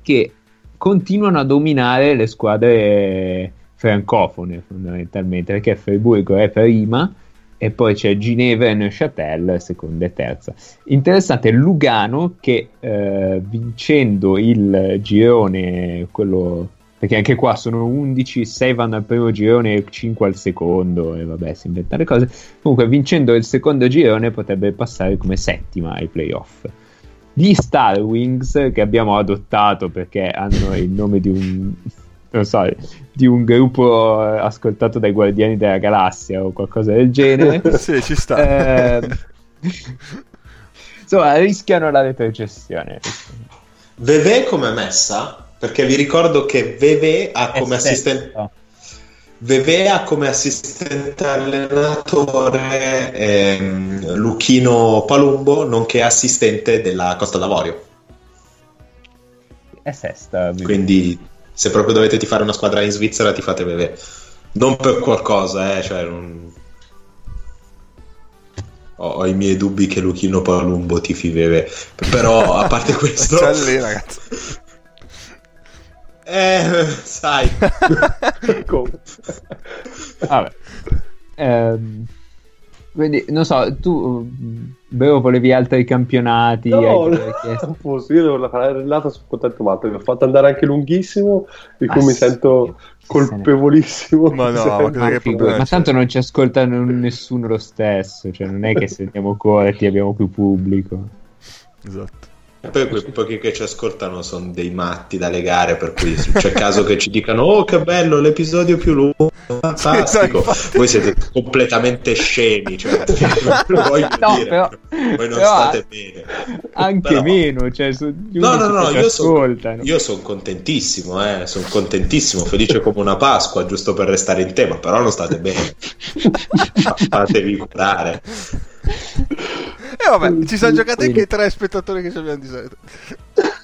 che continuano a dominare le squadre francofone fondamentalmente, perché Friburgo è prima e poi c'è Ginevra e Neuchâtel seconda e terza. Interessante Lugano che eh, vincendo il girone, quello perché anche qua sono 11, 6 vanno al primo girone e 5 al secondo e vabbè si inventano le cose. Comunque vincendo il secondo girone potrebbe passare come settima ai playoff. Gli Star Wings che abbiamo adottato perché hanno il nome di un non so, di un gruppo eh, ascoltato dai Guardiani della Galassia o qualcosa del genere. sì, ci sta. Eh, insomma, rischiano la retrocessione. Veve come messa? Perché vi ricordo che Veve ha come assistente... Vevea come assistente allenatore ehm, Luchino Palumbo, nonché assistente della Costa d'Avorio. È sesta. Quindi se proprio dovete fare una squadra in Svizzera ti fate Vevea. Non per qualcosa, eh, cioè non... ho, ho, i miei dubbi che Luchino Palumbo ti fi Vevea. Però a parte questo... C'è lì ragazzi. Eh, sai. Vabbè. Ehm, quindi, non so, tu Bevo volevi altri campionati? No, no non posso, io devo fare la relata sono contento matto, mi ha fatto andare anche lunghissimo, di cui ah, mi sì, sento colpevolissimo. Ma no, ma, ma, figu- ma tanto non ci ascolta nessuno lo stesso, cioè non è che se andiamo corretti abbiamo più pubblico. Esatto. E poi quei pochi che ci ascoltano sono dei matti da legare, per cui c'è caso che ci dicano: Oh, che bello l'episodio più lungo, fantastico. Voi siete completamente scemi, cioè, no, dire, però, voi non state bene. Anche però, meno, cioè, no, no, no, io sono son contentissimo, eh, sono contentissimo, felice come una Pasqua, giusto per restare in tema, però non state bene. Fatevi curare. E vabbè, ci sono giocati anche i tre spettatori che ci abbiamo di solito.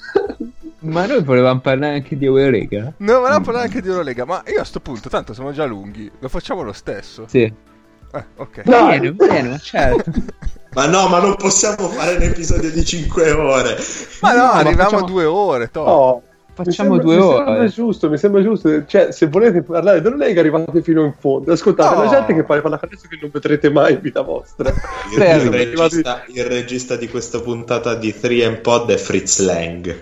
Ma noi volevamo parlare anche di Eurolega? No, volevamo parlare anche di Eurolega, ma io a sto punto, tanto siamo già lunghi, lo facciamo lo stesso. Sì. Eh, ok. No, bene, bene, certo. ma no, ma non possiamo fare un episodio di 5 ore. Ma no, no arriviamo facciamo... a 2 ore, to. Oh. Facciamo sembra, due mi ore. Sembra giusto, mi sembra giusto. Cioè, se volete parlare dell'Eurolega, arrivate fino in fondo. Ascoltate, no. la gente che parla adesso che non vedrete mai in vita vostra. Il, il, regista, il regista, di questa puntata di 3 Pod è Fritz Lang.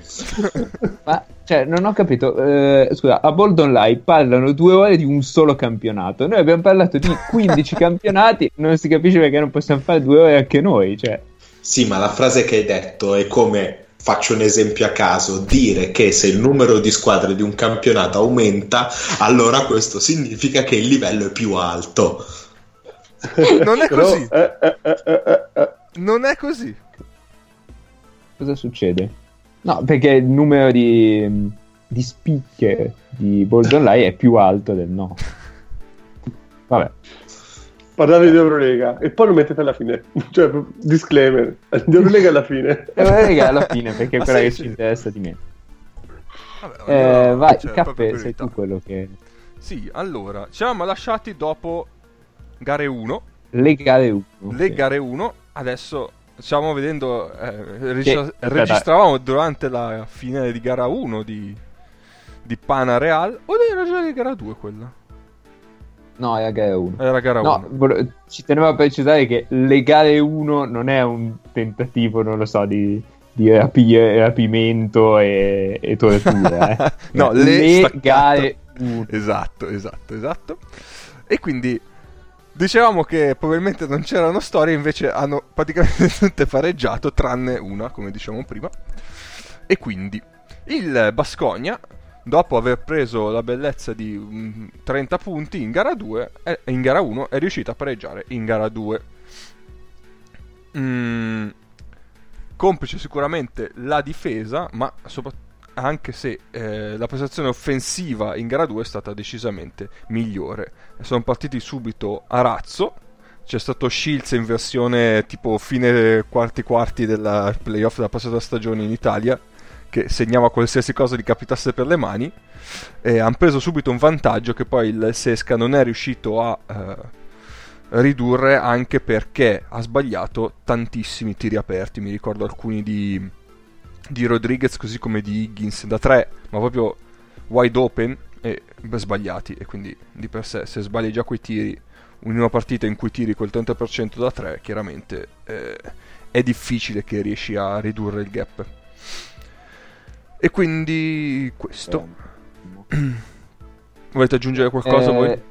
Ma, cioè, non ho capito. Eh, scusa, a Bold Online parlano due ore di un solo campionato. Noi abbiamo parlato di 15 campionati. Non si capisce perché non possiamo fare due ore anche noi. Cioè. Sì, ma la frase che hai detto è come faccio un esempio a caso, dire che se il numero di squadre di un campionato aumenta, allora questo significa che il livello è più alto. Non è così. Eh, eh, eh, non è così. Cosa succede? No, perché il numero di, di spicche di Bold Online è più alto del no. Vabbè parlare di Eurolega e poi lo mettete alla fine, cioè disclaimer, di Eurolega alla fine. Eurolega alla fine perché è quella che ci interessa di me. Vabbè, eh, vai, cioè, Cappe, sei tu quello che... Sì, allora, ci eravamo lasciati dopo gare 1. Le gare 1. Le sì. gare 1, adesso stiamo vedendo, eh, che, registravamo durante la fine di gara 1 di, di Pana Real, o era già di gara 2 quella? No, era gara 1. Era gara 1. No, ci tenevo a precisare che le gare 1 non è un tentativo, non lo so, di, di rapi- rapimento e, e tortura. Eh. no, le, le gare 1. Esatto, esatto, esatto. E quindi dicevamo che probabilmente non c'erano storie, invece hanno praticamente tutte pareggiato, tranne una, come dicevamo prima. E quindi il Bascogna dopo aver preso la bellezza di um, 30 punti in gara 2 e in gara 1 è riuscito a pareggiare in gara 2. Mm, complice sicuramente la difesa, ma soprattutto anche se eh, la prestazione offensiva in gara 2 è stata decisamente migliore. Sono partiti subito a razzo. C'è stato Shields in versione tipo fine quarti quarti della playoff della passata stagione in Italia che segnava qualsiasi cosa gli capitasse per le mani e hanno preso subito un vantaggio che poi il Sesca non è riuscito a eh, ridurre anche perché ha sbagliato tantissimi tiri aperti. Mi ricordo alcuni di, di Rodriguez così come di Higgins da tre ma proprio wide open e sbagliati. E quindi di per sé se sbagli già quei tiri in una partita in cui tiri quel 30% da 3 chiaramente eh, è difficile che riesci a ridurre il gap e quindi questo. Volete aggiungere qualcosa eh, voi?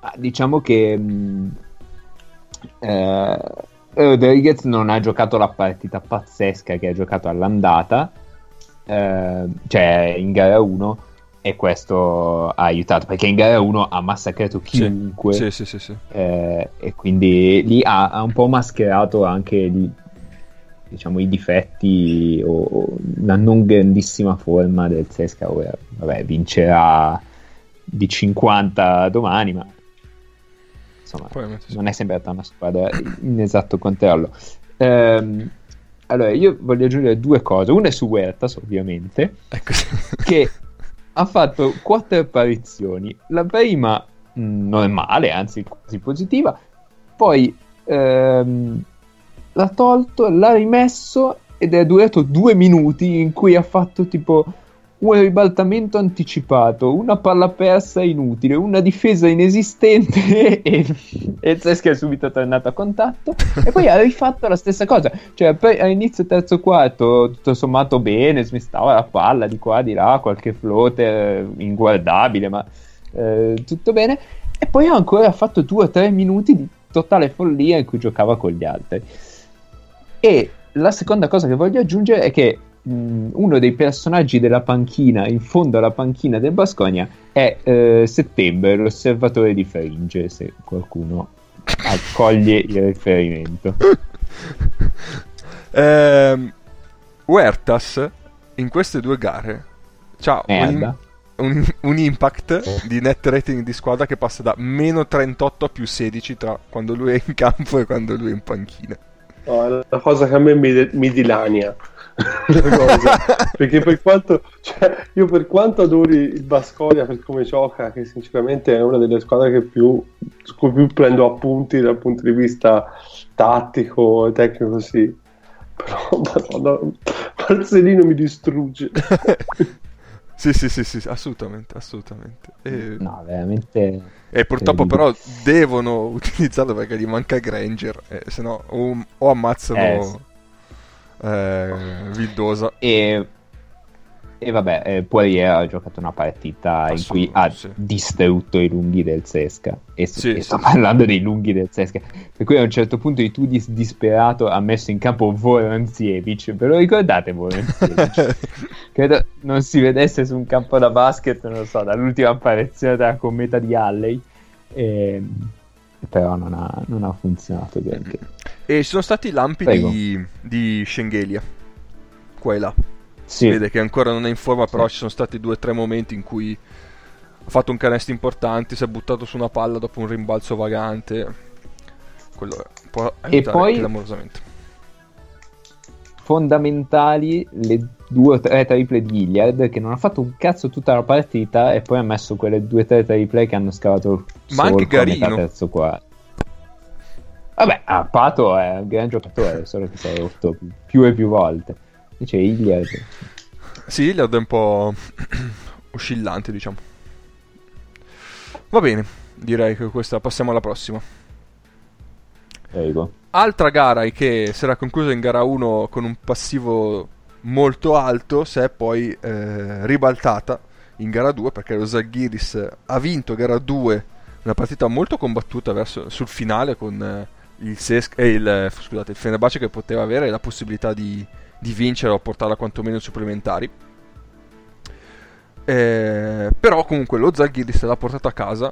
Ah, diciamo che mh, mm, eh, Rodriguez non ha giocato la partita pazzesca che ha giocato all'andata, eh, cioè in gara 1, e questo ha aiutato perché in gara 1 ha massacrato chiunque. Sì, sì, sì, eh, e quindi lì ha, ha, un po' mascherato anche gli, diciamo, i difetti o, la non grandissima forma del Sesca. Ora, vabbè, vincerà di 50 domani, ma insomma non è sembrata una squadra in esatto controllo. Ehm, allora, io voglio aggiungere due cose. Una è su Huertas, ovviamente, ecco. che ha fatto quattro apparizioni. La prima mm, non è male, anzi quasi positiva. Poi ehm, l'ha tolto, l'ha rimesso ed è durato due minuti in cui ha fatto tipo un ribaltamento anticipato, una palla persa inutile, una difesa inesistente e, e Zesca è subito tornato a contatto. E poi ha rifatto la stessa cosa, cioè all'inizio terzo quarto tutto sommato bene, smistava la palla di qua di là, qualche floater inguardabile ma eh, tutto bene. E poi ha ancora fatto due o tre minuti di totale follia in cui giocava con gli altri e la seconda cosa che voglio aggiungere è che mh, uno dei personaggi della panchina, in fondo alla panchina del Basconia, è eh, Settembre, l'osservatore di Fringe, se qualcuno accoglie il riferimento. eh, Huertas in queste due gare ha un, un, un, impact di net rating di squadra che passa da meno 38 a più 16 tra quando lui è in campo e quando lui è in panchina. No, è una cosa che a me mi, mi dilania. perché per quanto cioè, io per quanto adori il Basconia per come gioca che sinceramente è una delle squadre che più su cui più prendo appunti dal punto di vista tattico e tecnico sì. Però madonna, Marcelino mi distrugge. Sì sì sì sì assolutamente assolutamente. E... no veramente e purtroppo però devono utilizzarlo perché gli manca Granger eh, se no o, o ammazzano eh, eh, Vildosa. E, e vabbè, eh, Poirier ha giocato una partita in cui ha sì. distrutto i lunghi del Sesca. E, sì, e sì, sto parlando dei lunghi del Sesca. Per cui a un certo punto di tu dis- disperato ha messo in campo Voronziewicz. Ve lo ricordate Voronziewicz? Credo non si vedesse su un campo da basket, non lo so, dall'ultima apparizione della commeta di Halley. E però non ha, non ha funzionato granché. E ci sono stati lampi di, di Schengelia, qua e là. Sì. Si vede che ancora non è in forma, però sì. ci sono stati due o tre momenti in cui ha fatto un canestro importante, si è buttato su una palla dopo un rimbalzo vagante. Quello può aiutare e poi, clamorosamente. Fondamentali le due o tre triple di Gilliard che non ha fatto un cazzo tutta la partita e poi ha messo quelle due o tre triple che hanno scavato il Ma anche Garino. terzo quarto. Vabbè, ah, Pato è un gran giocatore, solo che si è rotto più e più volte. Dice Hilliard. Sì, Hilliard è un po' oscillante, diciamo. Va bene, direi che questa passiamo alla prossima. Prego. Altra gara che si era conclusa in gara 1 con un passivo molto alto si è poi eh, ribaltata in gara 2 perché lo Zaghiris ha vinto gara 2 una partita molto combattuta verso, sul finale con eh, il, Ses- eh, il, scusate, il Fenerbahce che poteva avere la possibilità di, di vincere o portarla quantomeno in supplementari. Eh, però comunque lo Zaghiris l'ha portata a casa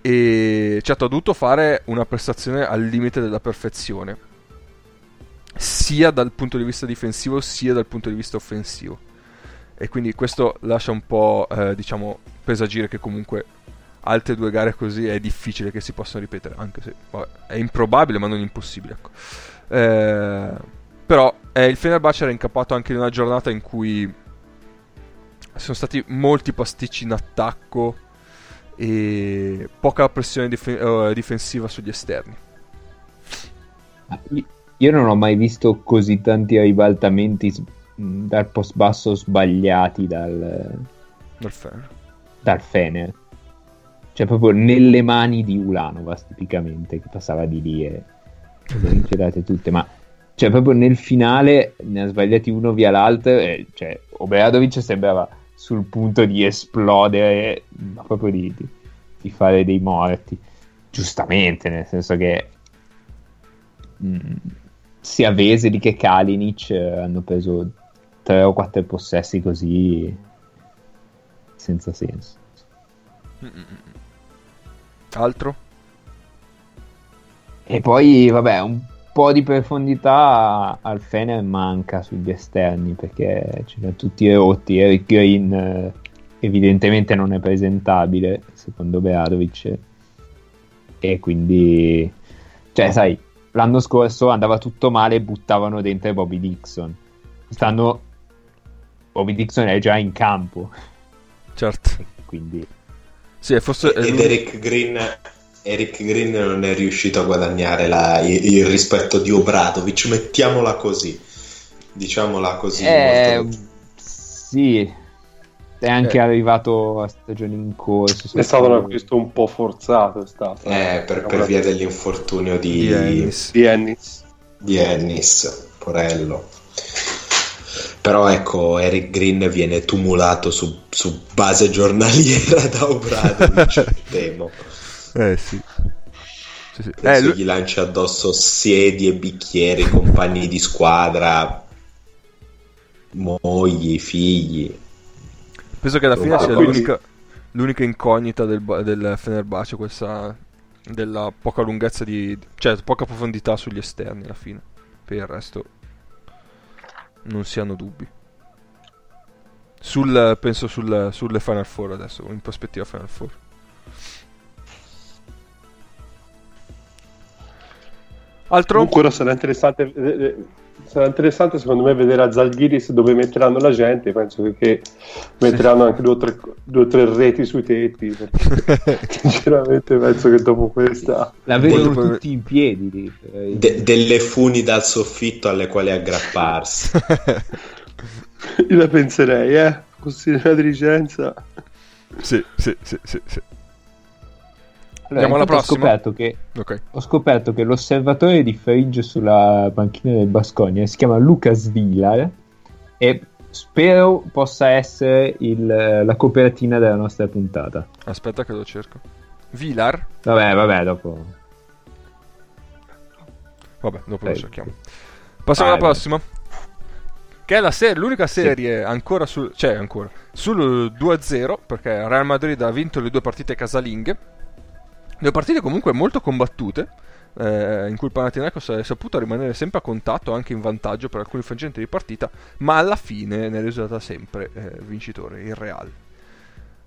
e certo ha dovuto fare una prestazione al limite della perfezione sia dal punto di vista difensivo sia dal punto di vista offensivo. E quindi questo lascia un po', eh, diciamo, presagire che comunque altre due gare così è difficile che si possano ripetere, anche se vabbè, è improbabile ma non impossibile. Ecco. Eh, però eh, il Fenerbahce era incappato anche in una giornata in cui sono stati molti pasticci in attacco e poca pressione dif- uh, difensiva sugli esterni. Io non ho mai visto così tanti ribaltamenti dal post basso sbagliati dal, dal Fener. Dal Fener. Cioè proprio nelle mani di Ulanovas tipicamente che passava di lì e le vincevate tutte, ma cioè proprio nel finale ne ha sbagliati uno via l'altro e cioè Obradovic sembrava sul punto di esplodere, ma proprio di, di, di fare dei morti. Giustamente, nel senso che mh, mm, sia Veseli che Kalinic eh, hanno preso tre o quattro possessi così senza senso. Altro? E poi, vabbè, un po' di profondità al Fener manca sugli esterni perché ce ne tutti rotti. Eric Green eh, evidentemente non è presentabile secondo Beadovic e quindi cioè sai l'anno scorso andava tutto male e buttavano dentro Bobby Dixon. Quest'anno Bobby Dixon è già in campo. Certo. Quindi sì, fosse, ed Eric Green Eric Green non è riuscito a guadagnare la, il, il, rispetto di Obradovic, mettiamola così, diciamola così. Eh, sì, è anche eh. arrivato a stagioni in corso. È stato un acquisto un po' forzato. È stato, eh, per, per via dell'infortunio di, di Ennis. Di Ennis, di Ennis Porello. Però ecco, Eric Green viene tumulato su, su base giornaliera da Obradovic, temo. Eh sì. sì, sì. Eh, lui... gli lancia addosso sedie, bicchieri, compagni di squadra, mogli, figli. Penso che alla fine sia quindi... l'unica, l'unica, incognita del, del Fenerbahce questa della poca lunghezza di cioè poca profondità sugli esterni alla fine. Per il resto non si hanno dubbi. Sul, penso sul, sulle Final Four adesso in prospettiva Final Four. Altro? Comunque sarà interessante, eh, eh, sarà interessante secondo me vedere a Zalgiris dove metteranno la gente, penso che, che metteranno sì. anche due o, tre, due o tre reti sui tetti, sinceramente penso che dopo questa... La vedono poi... tutti in piedi. De- delle funi dal soffitto alle quali aggrapparsi. Io la penserei, eh, licenza. Sì, sì, sì, sì, sì. Allora, Andiamo alla prossima. Ho scoperto, che, okay. ho scoperto che l'osservatore di Fridge sulla panchina del Bascogna si chiama Lucas Villar e spero possa essere il, la copertina della nostra puntata. Aspetta che lo cerco. Villar? Vabbè, vabbè, dopo. Vabbè, dopo Prego. lo cerchiamo. Passiamo ah, alla prossima. Che è ser- l'unica serie sì. ancora sul. cioè ancora. Sul 2-0, perché Real Madrid ha vinto le due partite casalinghe Due partite comunque molto combattute, eh, in cui il Panathinaikos è saputo rimanere sempre a contatto, anche in vantaggio per alcuni frangenti di partita, ma alla fine ne è risultata sempre eh, vincitore, il Real.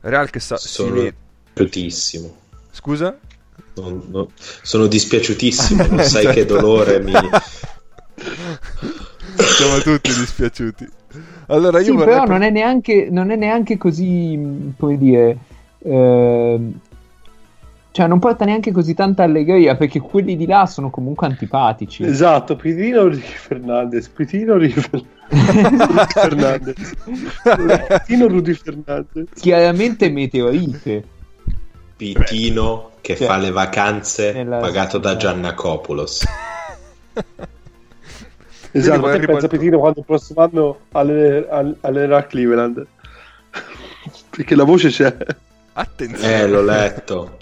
Real che sa... Sono dispiaciutissimo. Scusa? No, no. Sono dispiaciutissimo, non sai che dolore mi... Siamo tutti dispiaciuti. Allora io sì, però non, è neanche, non è neanche così, come dire... Eh, cioè, non porta neanche così tanta allegria perché quelli di là sono comunque antipatici. Esatto, Pitino Ricky Fernandez, Pitino Ricky Fernandez. Pitino Rudy Fernandez. Chiaramente meteorite. Pitino che cioè, fa le vacanze nella... pagato da Giannacopoulos. esatto, pensa Pitino quando il prossimo anno allenerà Cleveland. perché la voce c'è. Attenzione. Eh, l'ho letto.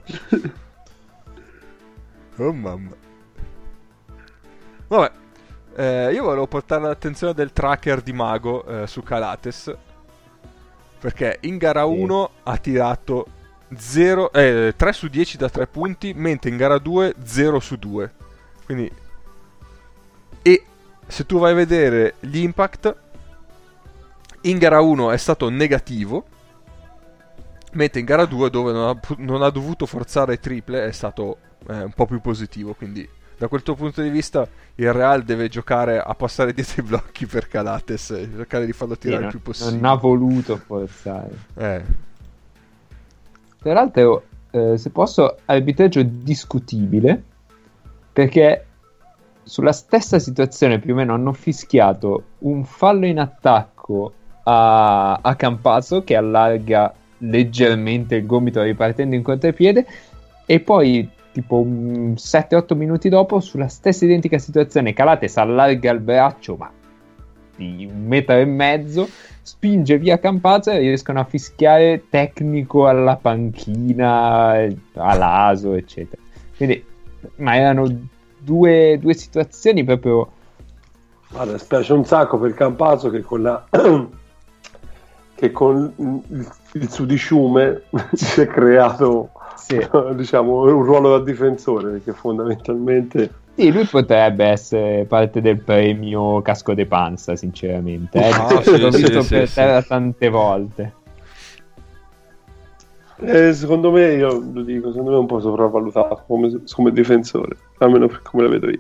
oh mamma. Vabbè. Eh, io volevo portare l'attenzione del tracker di Mago eh, su Calates. Perché in gara 1 sì. ha tirato 0, eh, 3 su 10 da 3 punti, mentre in gara 2 0 su 2. Quindi... E se tu vai a vedere gli impact, in gara 1 è stato negativo Mentre in gara 2, dove non ha, non ha, dovuto forzare triple, è stato eh, un po' più positivo. Quindi, da quel tuo punto di vista, il Real deve giocare a passare dietro i blocchi per Calates e cercare di farlo tirare sì, il più possibile. Non ha voluto forzare. Eh. Peraltro, eh, se posso, arbitraggio discutibile perché sulla stessa situazione più o meno hanno fischiato un fallo in attacco a, a Campazzo che allarga leggermente il gomito ripartendo in contropiede e poi tipo 7-8 minuti dopo sulla stessa identica situazione Calates allarga il braccio ma di un metro e mezzo spinge via Campazzo e riescono a fischiare tecnico alla panchina all'aso eccetera. Quindi ma erano due, due situazioni proprio Guarda, spiace un sacco per Campazzo che con la che con il, sudiciume si è creato sì. diciamo, un ruolo da difensore perché fondamentalmente sì, lui potrebbe essere parte del premio casco de panza, sinceramente. Eh. Ah, sì, L'ho visto sì, per terra tante volte. Eh, secondo me, io lo dico, secondo me è un po' sopravvalutato come, come difensore, almeno per come la vedo io.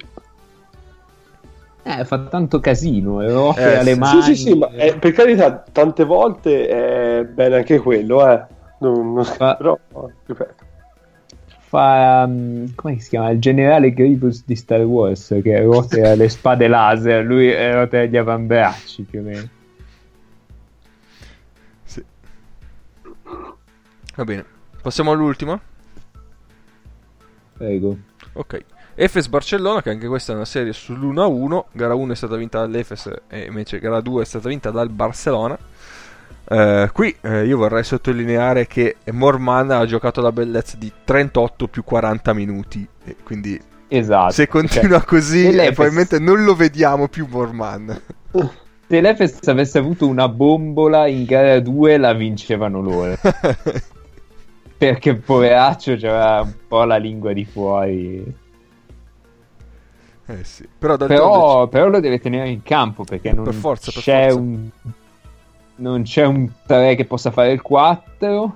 Eh, fa tanto casino, eh, offre eh, alle mani. Sì, sì, sì, ma eh, per carità, tante volte è bene anche quello, eh. Non, non... Fa... Però, ripeto. Fa, um, come si chiama? Il generale Grievous di Star Wars, che ruota le spade laser, lui ruota gli avambracci più o meno. Sì. Va bene. Passiamo all'ultima? Prego. Ok. Efes Barcellona, che anche questa è una serie sull'1-1. Gara 1 è stata vinta dall'Efes e invece gara 2 è stata vinta dal Barcellona. Uh, qui uh, io vorrei sottolineare che Morman ha giocato la bellezza di 38 più 40 minuti. quindi esatto, se continua cioè, così, eh, probabilmente non lo vediamo più Morman. Se l'Efes avesse avuto una bombola in gara 2, la vincevano loro. Perché poveraccio c'era un po' la lingua di fuori. Eh sì. Però, però, però, lo deve tenere in campo perché non per forza, per c'è forza. un non c'è un 3 che possa fare il 4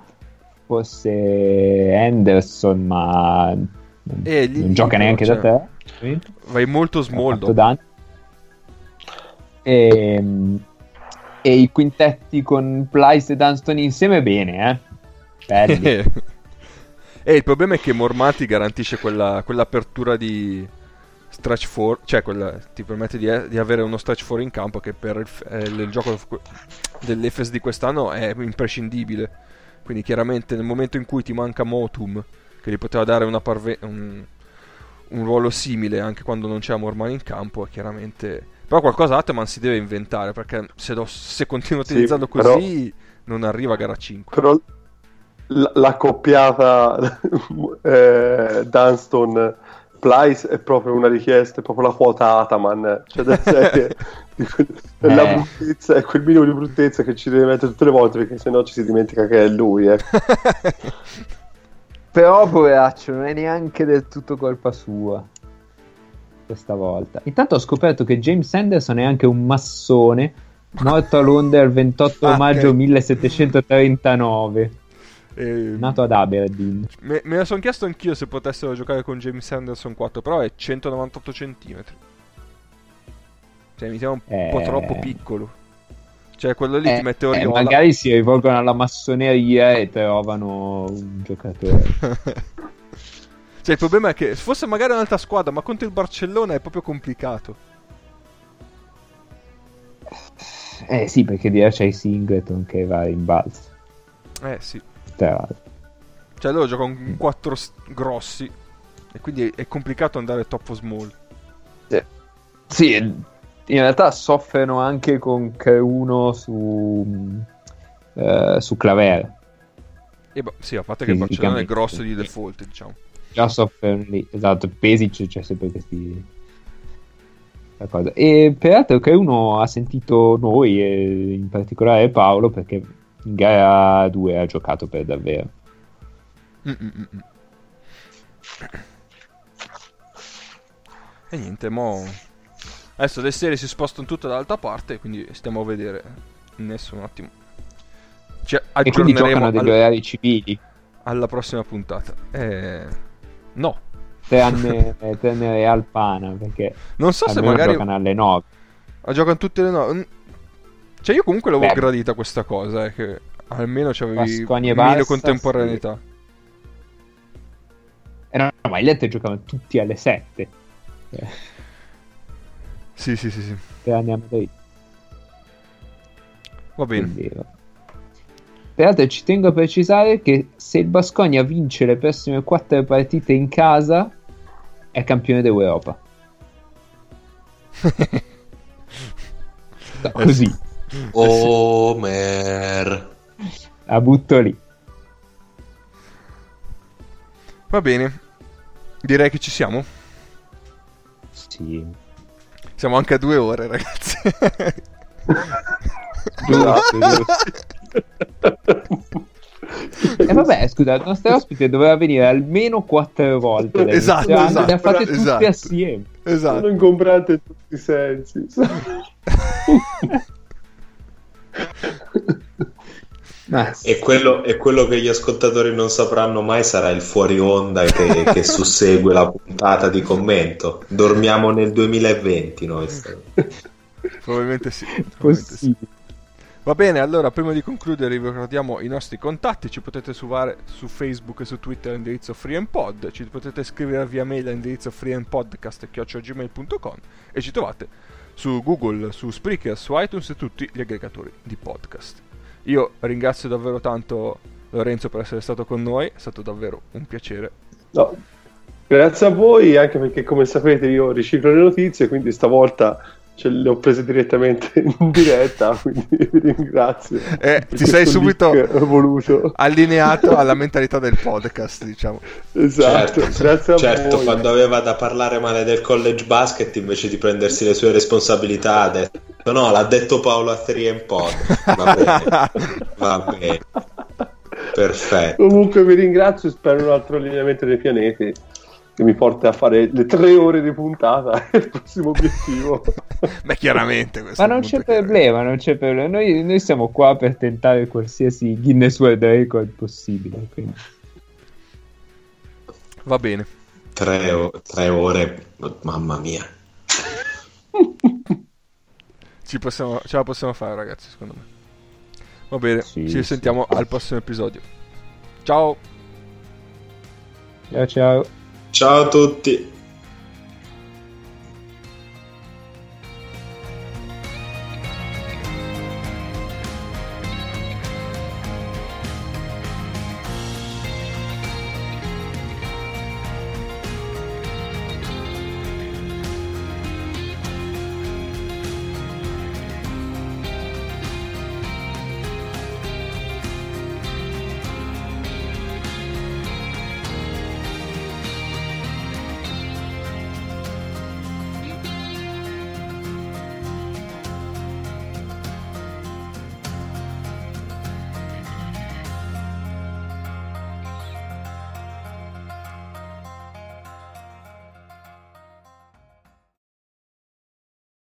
forse Anderson ma eh, non gioca neanche cioè, da te vai molto small e, e, i quintetti con Plyce e Dunston insieme bene eh. Belli. E il problema è che Mormati garantisce quella, quell'apertura di stretch 4, cioè quella, ti permette di, di, avere uno stretch 4 in campo che per il, eh, il gioco dell'Efes di quest'anno è imprescindibile. Quindi chiaramente nel momento in cui ti manca Motum, che gli poteva dare parve- un, un, ruolo simile anche quando non c'è Morman in campo, chiaramente... Però qualcosa Atman si deve inventare, perché se, lo, se continua utilizzando sì, così però, non arriva a gara 5. Però la, la coppiata eh, Dunston Splice è proprio una richiesta, è proprio la quota Ataman, cioè della serie la eh. bruttezza, è quel minimo di bruttezza che ci deve mettere tutte le volte perché sennò ci si dimentica che è lui. Eh. Però poveraccio, non è neanche del tutto colpa sua questa volta. Intanto ho scoperto che James Anderson è anche un massone, morto a Londra il 28 ah, maggio okay. 1739. Eh, Nato ad Aberdeen. Me, me la sono chiesto anch'io se potessero giocare con James Anderson 4, però è 198 cm. Cioè, mi sembra un eh... po' troppo piccolo. Cioè, quello lì eh, ti mette Oriola. Eh, magari si rivolgono alla massoneria e trovano un giocatore. cioè, il problema è che fosse magari un'altra squadra, ma contro il Barcellona è proprio complicato. Eh sì, perché di là c'è Singleton che va in balzo. Eh sì teatro. Cioè loro giocano con quattro st- grossi e quindi è, complicato andare troppo small. Sì. sì, in realtà soffrono anche con K1 su, uh, su Clavere. E beh, sì, a parte che il Barcellona è grosso di default, diciamo. Già soffrono lì, esatto, Pesic c'è sempre questi... Cosa. E peraltro che uno ha sentito noi e in particolare Paolo perché in gara 2 ha giocato per davvero. Mm-mm-mm. E niente, mo... Adesso le serie si spostano tutte dall'altra parte, quindi stiamo a vedere. Adesso un attimo. Ci e quindi giocano degli alla... orari civili. Alla prossima puntata. Eh... No. Tranne, tranne Real Pana, perché... Non so se magari... giocano alle 9. Ah, giocano tutte le 9. Cioè, io comunque l'avevo Beh. gradita questa cosa, eh, che almeno c'avevi meno contemporaneità. Sì. Eh no, ma gli altri giocavano tutti alle 7. Eh. Sì, sì, sì, sì. Tre anni a Madrid. Va bene. Quindi, Peraltro ci tengo a precisare che se il Basconia vince le prossime quattro partite in casa, è campione d'Europa. Così. Omer. La butto lì. Va bene. Direi che ci siamo. Sì. Siamo anche a due ore, ragazzi. E eh vabbè, scusa, il nostro ospite doveva venire almeno quattro volte. Esatto, esatto, le ha fatte tutte esatto. assieme. Esatto. Sono ingombrante in tutti i sensi. Ah, sì. e, quello, e, quello, che gli ascoltatori non sapranno mai sarà il fuori onda che, che sussegue la puntata di commento. Dormiamo nel 2020 noi. Probabilmente sì. Probabilmente sì. Va bene, allora prima di concludere vi ricordiamo i nostri contatti, ci potete suvare su Facebook e su Twitter all'indirizzo FreeandPod, ci potete scrivere via mail all'indirizzo freeandpodcast.gmail.com e ci trovate su Google, su Spreaker, su iTunes e tutti gli aggregatori di podcast. Io ringrazio davvero tanto Lorenzo per essere stato con noi, è stato davvero un piacere. No, grazie a voi, anche perché come sapete io riciclo le notizie, quindi stavolta ce le ho prese direttamente in diretta, quindi vi ringrazio. Eh, ti sei subito voluto. allineato alla mentalità del podcast, diciamo. Esatto, certo, grazie a certo, voi. quando aveva da parlare male del college basket, invece di prendersi le sue responsabilità, ha detto no, l'ha detto Paolo a 3 Pod. Va bene, va bene. Perfetto. Comunque vi ringrazio e spero un altro allineamento dei pianeti che mi porta a fare le tre ore di puntata è il prossimo obiettivo. Beh, chiaramente. Ma non c'è problema, non c'è problema. Noi, noi, siamo qua per tentare qualsiasi Guinness World Record possibile. Quindi. Va bene. Tre, o- tre ore, mamma mia. Ci possiamo, ce la possiamo fare, ragazzi, secondo me. Va bene, sì, ci sentiamo sì. al prossimo episodio. Ciao. Ciao ciao. Ciao a tutti.